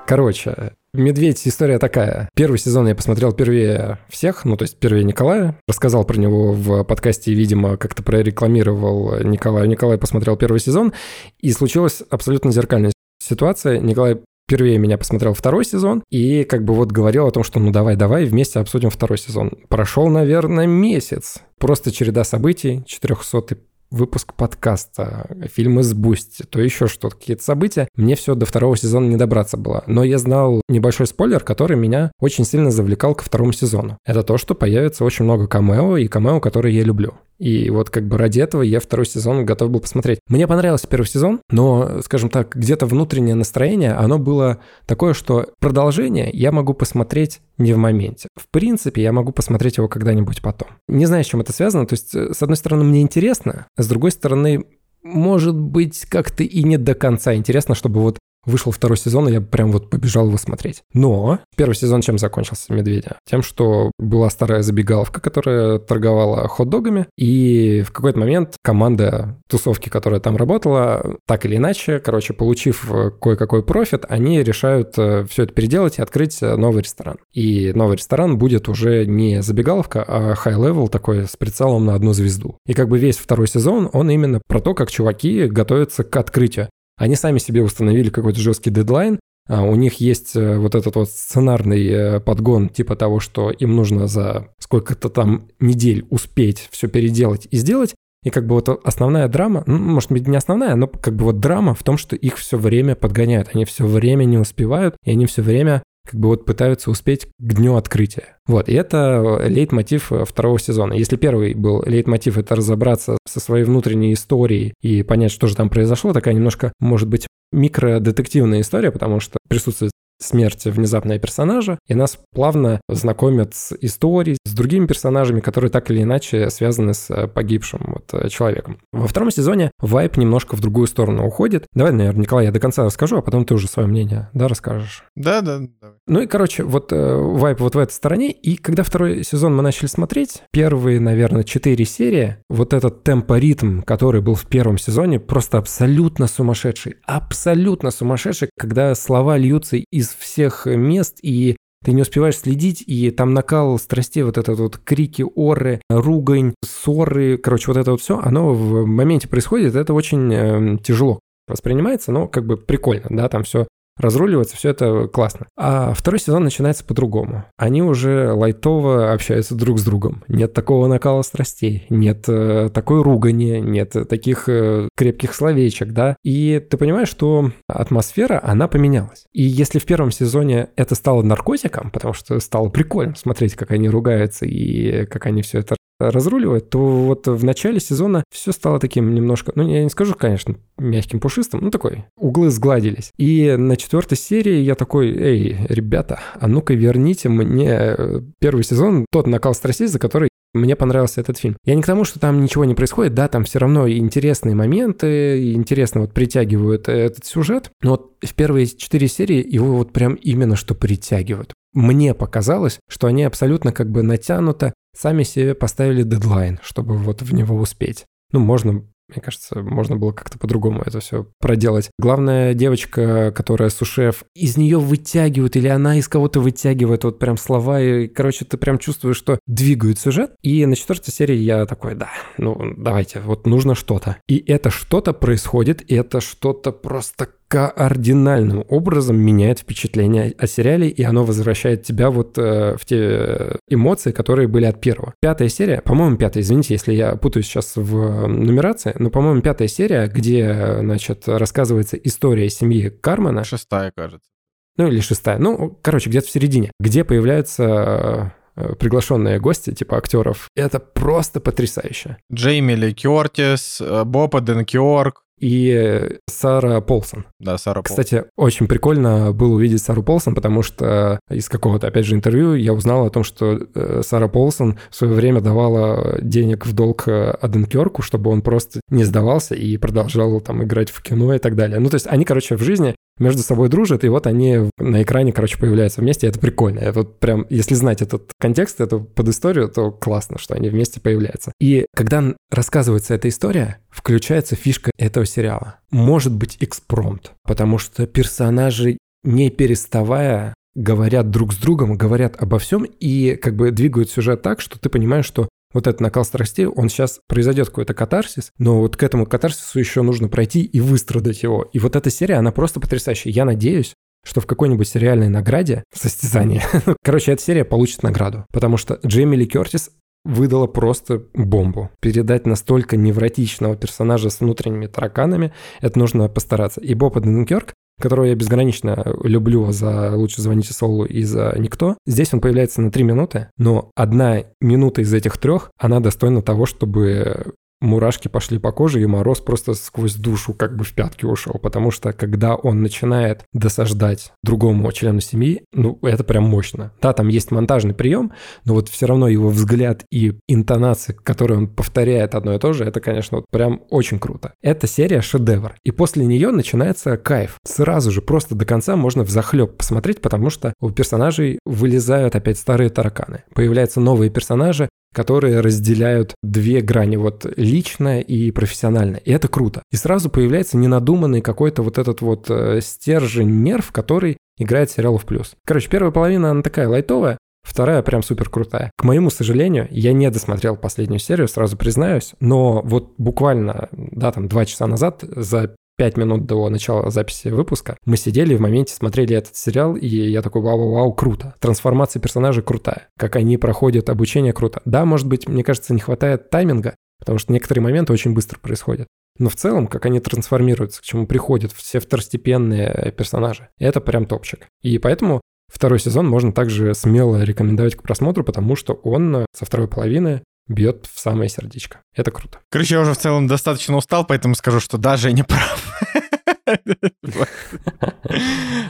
Короче, «Медведь» история такая. Первый сезон я посмотрел первее всех, ну, то есть первее Николая. Рассказал про него в подкасте видимо, как-то прорекламировал Николаю. Николай посмотрел первый сезон, и случилась абсолютно зеркальная ситуация. Николай вперед меня посмотрел второй сезон и как бы вот говорил о том, что ну давай-давай вместе обсудим второй сезон. Прошел, наверное, месяц. Просто череда событий, 400 выпуск подкаста, фильмы с Бусти, то еще что-то, какие-то события. Мне все до второго сезона не добраться было. Но я знал небольшой спойлер, который меня очень сильно завлекал ко второму сезону. Это то, что появится очень много камео, и камео, которые я люблю. И вот как бы ради этого я второй сезон готов был посмотреть. Мне понравился первый сезон, но, скажем так, где-то внутреннее настроение, оно было такое, что продолжение я могу посмотреть не в моменте. В принципе, я могу посмотреть его когда-нибудь потом. Не знаю, с чем это связано. То есть, э, с одной стороны, мне интересно, а с другой стороны, может быть, как-то и не до конца интересно, чтобы вот Вышел второй сезон, и я прям вот побежал его смотреть. Но первый сезон чем закончился «Медведя»? Тем, что была старая забегаловка, которая торговала хот-догами, и в какой-то момент команда тусовки, которая там работала, так или иначе, короче, получив э, кое-какой профит, они решают все это переделать и открыть э, новый ресторан. И новый ресторан будет уже не забегаловка, а high-level такой с прицелом на одну звезду. И как бы весь второй сезон, он именно про то, как чуваки готовятся к открытию. Они сами себе установили какой-то жесткий дедлайн, а у них есть э, вот этот вот сценарный э, подгон типа того, что им нужно за сколько-то там недель успеть все переделать и сделать. И как бы вот основная драма, ну, может быть, не основная, но как бы вот драма в том, что их все время подгоняют. Они все время не успевают, и они все время как бы вот пытаются успеть к дню открытия. Вот, и это лейтмотив второго сезона. Если первый был лейтмотив, это разобраться со своей внутренней историей и понять, что же там произошло, такая немножко, может быть, микродетективная история, потому что присутствует смерть внезапная персонажа, и нас плавно знакомят с историей, с другими персонажами, которые так или иначе связаны с э, погибшим вот, человеком. Во втором сезоне вайп немножко в другую сторону уходит. Давай, наверное, Николай, я до конца расскажу, а потом ты уже свое мнение, да, расскажешь. Да, да, давай. Ну и, короче, вот э, вайп вот в этой стороне, и когда второй сезон мы начали смотреть, первые, наверное, четыре серии, вот этот темпоритм, который был в первом сезоне, просто абсолютно сумасшедший, абсолютно сумасшедший, когда слова льются из всех мест, и ты не успеваешь следить, и там накал страстей, вот этот вот крики, оры, ругань, ссоры, короче, вот это вот все, оно в моменте происходит, это очень э, тяжело воспринимается, но как бы прикольно, да, там все разруливается, все это классно. А второй сезон начинается по-другому. Они уже лайтово общаются друг с другом. Нет такого накала страстей, нет э, такой ругани, нет таких э, крепких словечек, да. И ты понимаешь, что атмосфера, она поменялась. И если в первом сезоне это стало наркотиком, потому что стало прикольно смотреть, как они ругаются и как они все это разруливает, то вот в начале сезона все стало таким немножко, ну, я не скажу, конечно, мягким, пушистым, ну, такой, углы сгладились. И на четвертой серии я такой, эй, ребята, а ну-ка верните мне первый сезон, тот накал страстей, за который мне понравился этот фильм. Я не к тому, что там ничего не происходит, да, там все равно интересные моменты, интересно вот притягивают этот сюжет, но вот в первые четыре серии его вот прям именно что притягивают. Мне показалось, что они абсолютно как бы натянуто сами себе поставили дедлайн, чтобы вот в него успеть. Ну, можно мне кажется, можно было как-то по-другому это все проделать. Главная девочка, которая сушеф, из нее вытягивают, или она из кого-то вытягивает вот прям слова, и, короче, ты прям чувствуешь, что двигают сюжет. И на четвертой серии я такой, да, ну давайте, вот нужно что-то. И это что-то происходит, и это что-то просто кардинальным образом меняет впечатление о сериале, и оно возвращает тебя вот э, в те эмоции, которые были от первого. Пятая серия, по-моему, пятая, извините, если я путаюсь сейчас в нумерации, но, по-моему, пятая серия, где, значит, рассказывается история семьи Кармана. Шестая, кажется. Ну, или шестая. Ну, короче, где-то в середине, где появляются э, приглашенные гости, типа актеров. Это просто потрясающе. Джейми Ли Кертис, э, Боб Денкиорк, и Сара Полсон. Да, Сара Полсон. Кстати, очень прикольно было увидеть Сару Полсон, потому что из какого-то, опять же, интервью я узнал о том, что э, Сара Полсон в свое время давала денег в долг э, Аденкерку, чтобы он просто не сдавался и продолжал там играть в кино и так далее. Ну, то есть они, короче, в жизни между собой дружат, и вот они на экране, короче, появляются вместе, это прикольно. Это вот прям, если знать этот контекст, эту под историю, то классно, что они вместе появляются. И когда рассказывается эта история, включается фишка этого сериала. Может быть экспромт, потому что персонажи, не переставая, говорят друг с другом, говорят обо всем и как бы двигают сюжет так, что ты понимаешь, что вот этот накал страстей, он сейчас произойдет какой-то катарсис, но вот к этому катарсису еще нужно пройти и выстрадать его. И вот эта серия, она просто потрясающая. Я надеюсь, что в какой-нибудь сериальной награде, состязании, (laughs) короче, эта серия получит награду, потому что Джейми Ли Кертис выдала просто бомбу. Передать настолько невротичного персонажа с внутренними тараканами, это нужно постараться. И Боб Денкерк которого я безгранично люблю за «Лучше звоните Солу» и за «Никто». Здесь он появляется на три минуты, но одна минута из этих трех, она достойна того, чтобы мурашки пошли по коже, и мороз просто сквозь душу как бы в пятки ушел, потому что когда он начинает досаждать другому члену семьи, ну, это прям мощно. Да, там есть монтажный прием, но вот все равно его взгляд и интонации, которые он повторяет одно и то же, это, конечно, вот прям очень круто. Эта серия шедевр. И после нее начинается кайф. Сразу же просто до конца можно в захлеб посмотреть, потому что у персонажей вылезают опять старые тараканы. Появляются новые персонажи, которые разделяют две грани, вот личное и профессиональное. И это круто. И сразу появляется ненадуманный какой-то вот этот вот э, стержень нерв, который играет сериал в плюс. Короче, первая половина, она такая лайтовая, Вторая прям супер крутая. К моему сожалению, я не досмотрел последнюю серию, сразу признаюсь, но вот буквально, да, там два часа назад за пять минут до начала записи выпуска, мы сидели в моменте смотрели этот сериал, и я такой, вау-вау, круто. Трансформация персонажей крутая. Как они проходят обучение, круто. Да, может быть, мне кажется, не хватает тайминга, потому что некоторые моменты очень быстро происходят. Но в целом, как они трансформируются, к чему приходят все второстепенные персонажи, это прям топчик. И поэтому второй сезон можно также смело рекомендовать к просмотру, потому что он со второй половины бьет в самое сердечко. Это круто. Короче, я уже в целом достаточно устал, поэтому скажу, что даже я не прав.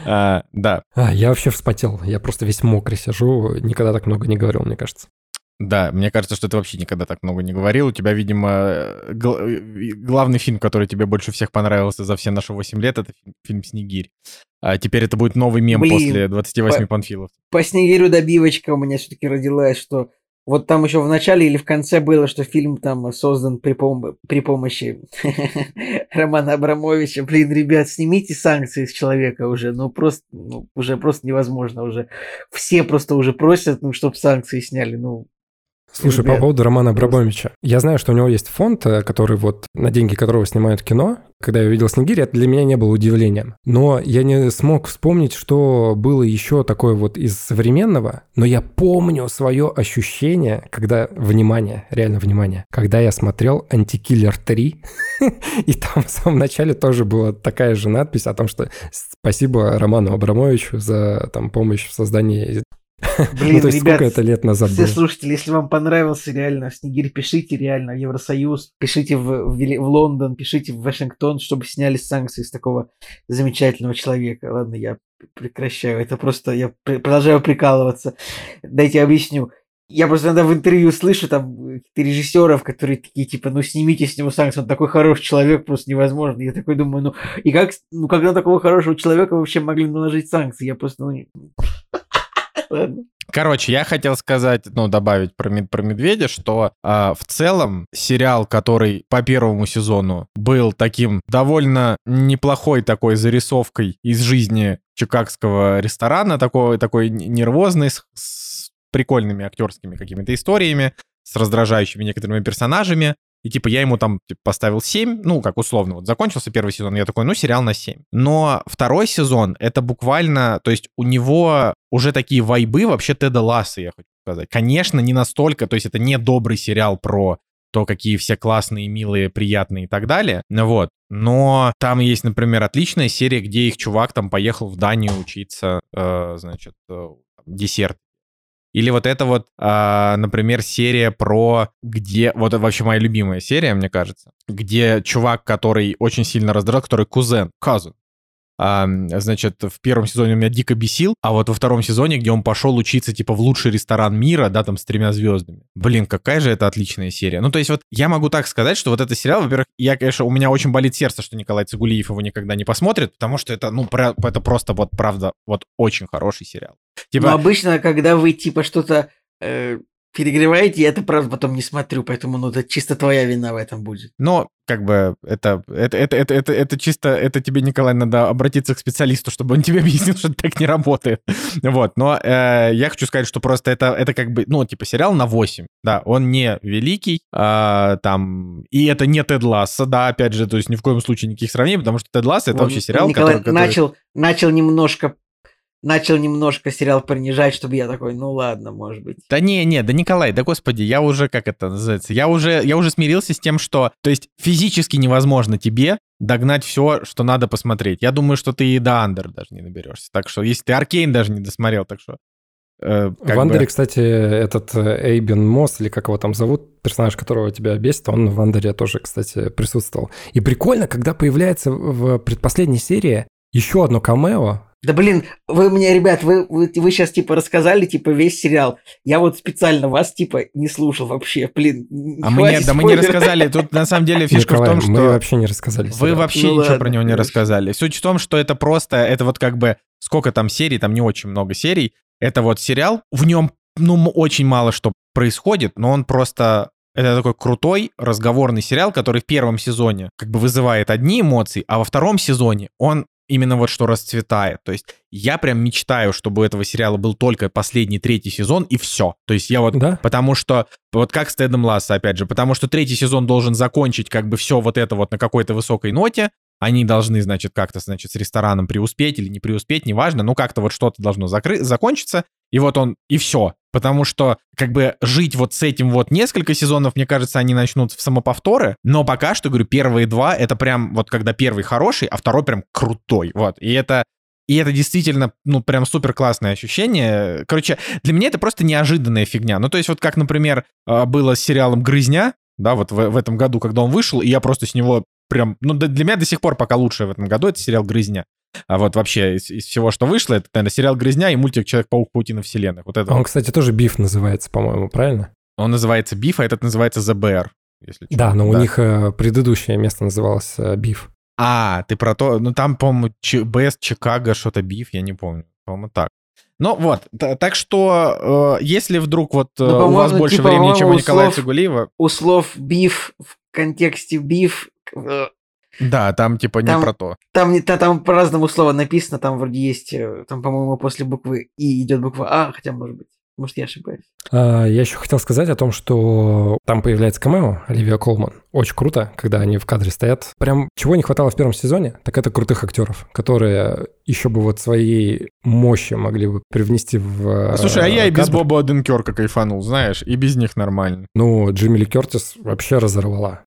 А, да. А, я вообще вспотел. Я просто весь мокрый сижу. Никогда так много не говорил, мне кажется. Да, мне кажется, что ты вообще никогда так много не говорил. У тебя, видимо, главный фильм, который тебе больше всех понравился за все наши 8 лет, это фильм «Снегирь». А теперь это будет новый мем Блин, после 28 по, панфилов. По «Снегирю» добивочка у меня все-таки родилась, что вот там еще в начале или в конце было, что фильм там создан при, пом- при помощи (laughs) Романа Абрамовича. Блин, ребят, снимите санкции с человека уже. Ну, просто, ну, уже просто невозможно уже. Все просто уже просят, ну, чтобы санкции сняли. Ну, Слушай, по поводу Романа Абрамовича. Я знаю, что у него есть фонд, э, который вот на деньги которого снимают кино. Когда я увидел Снегирь, это для меня не было удивлением. Но я не смог вспомнить, что было еще такое вот из современного. Но я помню свое ощущение, когда, внимание, реально внимание, когда я смотрел «Антикиллер 3», (laughs) и там в самом начале тоже была такая же надпись о том, что спасибо Роману Абрамовичу за там помощь в создании Блин, ну, то есть ребят, сколько это лет назад все было? слушатели, если вам понравился реально Снегирь, пишите реально в Евросоюз, пишите в, в, в Лондон, пишите в Вашингтон, чтобы сняли санкции с такого замечательного человека. Ладно, я прекращаю. Это просто я продолжаю прикалываться. Дайте объясню. Я просто иногда в интервью слышу там режиссеров, которые такие, типа, ну снимите с него санкции, он такой хороший человек, просто невозможно. Я такой думаю, ну и как, ну когда такого хорошего человека вообще могли наложить санкции? Я просто, ну, Короче, я хотел сказать, ну, добавить про, мед- про медведя, что а, в целом сериал, который по первому сезону был таким довольно неплохой такой зарисовкой из жизни чикагского ресторана, такой, такой нервозный, с, с прикольными актерскими какими-то историями, с раздражающими некоторыми персонажами. И типа я ему там типа, поставил 7, ну, как условно, вот закончился первый сезон, я такой, ну, сериал на 7. Но второй сезон, это буквально, то есть у него уже такие вайбы вообще Теда Ласса, я хочу сказать. Конечно, не настолько, то есть это не добрый сериал про то, какие все классные, милые, приятные и так далее. Вот. Но там есть, например, отличная серия, где их чувак там поехал в Данию учиться, э, значит, э, десерт. Или вот это вот, а, например, серия про где... Вот вообще моя любимая серия, мне кажется. Где чувак, который очень сильно раздражал, который кузен, cousin, а, значит, в первом сезоне он меня дико бесил, а вот во втором сезоне, где он пошел учиться, типа, в лучший ресторан мира, да, там, с тремя звездами. Блин, какая же это отличная серия. Ну, то есть вот я могу так сказать, что вот этот сериал, во-первых, я, конечно, у меня очень болит сердце, что Николай Цигулиев его никогда не посмотрит, потому что это, ну, про- это просто вот, правда, вот очень хороший сериал. Типа, Но обычно, когда вы типа что-то э, перегреваете, я это правда потом не смотрю, поэтому ну это чисто твоя вина в этом будет. Но как бы это, это, это, это, это, это чисто, это тебе, Николай, надо обратиться к специалисту, чтобы он тебе (laughs) объяснил, что так не работает. (laughs) Вот, но э, я хочу сказать, что просто это, это как бы, ну, типа сериал на 8, да, он не великий, а, там, и это не Тед Ласса, да, опять же, то есть ни в коем случае никаких сравнений, потому что Тед Ласса это Вот вообще сериал, Николай который... который- начал, начал немножко начал немножко сериал принижать, чтобы я такой, ну ладно, может быть. Да не, не, да Николай, да господи, я уже, как это называется, я уже, я уже смирился с тем, что, то есть физически невозможно тебе догнать все, что надо посмотреть. Я думаю, что ты и до Андер даже не наберешься. Так что, если ты Аркейн даже не досмотрел, так что... э, в Андере, бы- кстати, этот э, Эйбен Мосс, или как его там зовут, персонаж, которого тебя бесит, он в Андере тоже, кстати, присутствовал. И прикольно, когда появляется в предпоследней серии еще одно камео. Да блин, вы мне, ребят, вы, вы, вы сейчас типа рассказали типа весь сериал. Я вот специально вас типа не слушал вообще, блин. А мы не, хватит да мы не рассказали. Тут на самом деле (laughs) фишка Николай, в том, мы что... вообще не рассказали. Вы сериал. вообще Ну ничего ладно, про него не рассказали. Суть в том, что это просто, это вот как бы, сколько там серий, там не очень много серий. Это вот сериал, в нем, ну, очень мало что происходит, но он просто... Это такой крутой разговорный сериал, который в первом сезоне как бы вызывает одни эмоции, а во втором сезоне он именно вот что расцветает. То есть я прям мечтаю, чтобы у этого сериала был только последний третий сезон и все. То есть я вот Да? Потому что, вот как с Тедом Ласса, опять же, потому что третий сезон должен закончить как бы все вот это вот на какой-то высокой ноте. Они должны, значит, как-то, значит, с рестораном преуспеть или не преуспеть, неважно, ну как-то вот что-то должно закры- закончиться. И вот он, и все. Потому что, как бы, жить вот с этим вот несколько сезонов, мне кажется, они начнут в самоповторы. Но пока что, говорю, первые два, это прям вот когда первый хороший, а второй прям крутой. Вот. И это и это действительно, ну, прям супер классное ощущение. Короче, для меня это просто неожиданная фигня. Ну, то есть, вот как, например, э, было с сериалом «Грызня», да, вот в, в этом году, когда он вышел, и я просто с него прям... Ну, для меня до сих пор пока лучшее в этом году это сериал «Грызня». А вот вообще из, из всего, что вышло, это, наверное, сериал «Грызня» и мультик «Человек-паук. Паутина вселенных». Вот это Он, вот. кстати, тоже Биф называется, по-моему, правильно? Он называется «Биф», а этот называется «ЗБР». Если. Да, но у них э, предыдущее место называлось э, Биф. А, ты про то... Ну, там, по-моему, Ч- БС Чикаго, что-то Биф, я не помню. По-моему, так. Ну вот, т- так что, э, если вдруг вот э, Ну, у вас больше типа, времени, чем у Николая Цигулиева, У слов биф в контексте биф, э, да, там типа не Там- про то. там, не- та- там по-разному слово написано, там вроде есть, э, там, по-моему, после буквы И идет буква А, хотя, может быть, может, я ошибаюсь. А, Я еще хотел сказать о том, что там появляется камео Оливия Колман. Очень круто, когда они в кадре стоят. Прям чего не хватало в первом сезоне, так это крутых актеров, которые еще бы вот своей мощи могли бы привнести в Слушай, а я и без. Боба Оденкерка кайфанул, знаешь, и без них нормально. Ну, Джимми Ли Кертис вообще разорвала.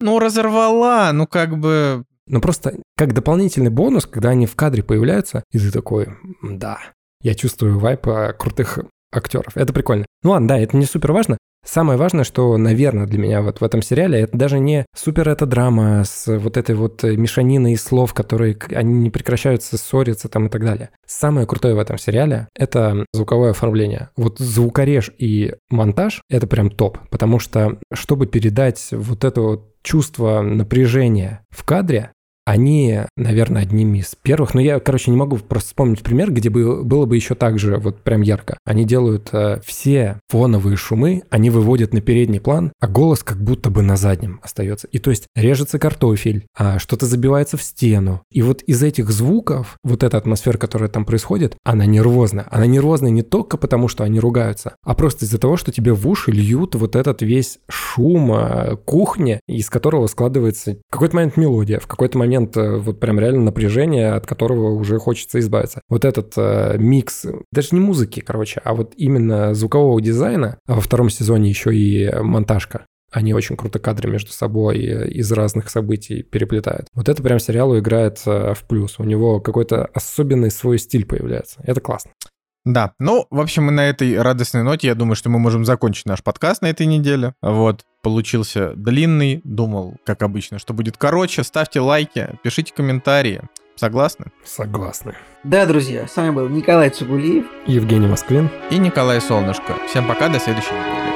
Ну, разорвала, ну как бы... Ну, просто как дополнительный бонус, когда они в кадре появляются, и ты такой, да, я чувствую вайп э, крутых актеров. Это прикольно. Ну ладно, да, это не супер важно. Самое важное, что, наверное, для меня вот в этом сериале, это даже не супер эта драма с вот этой вот э, мешаниной из слов, которые они не прекращаются ссориться там и так далее. Самое крутое в этом сериале — это звуковое оформление. Вот звукореж и монтаж — это прям топ, потому что чтобы передать вот это вот чувство напряжения в кадре, они, наверное, одними из первых, но я, короче, не могу просто вспомнить пример, где бы было бы еще так же вот прям ярко. Они делают э, все фоновые шумы, они выводят на передний план, а голос как будто бы на заднем остается. И то есть режется картофель, а что-то забивается в стену. И вот из этих звуков, вот эта атмосфера, которая там происходит, она нервозная. Она нервозная не только потому, что они ругаются, а просто из-за того, что тебе в уши льют вот этот весь шум э, кухни, из которого складывается в какой-то момент мелодия, в какой-то момент э, вот прям реально напряжение, от которого уже хочется избавиться. Вот этот э, микс, даже не музыки, короче, а вот именно звукового дизайна, а во втором сезоне еще и монтажка. Они очень круто кадры между собой э, из разных событий переплетают. Вот это прям сериалу играет э, в плюс. У него какой-то особенный свой стиль появляется. Это классно. Да, ну, в общем, на этой радостной ноте, я думаю, что мы можем закончить наш подкаст на этой неделе. Вот, получился длинный, думал, как обычно, что будет короче. Ставьте лайки, пишите комментарии. Согласны? Согласны. Да, друзья, с вами был Николай Цугулиев. Евгений Москвин. И Николай Солнышко. Всем пока, до следующей недели.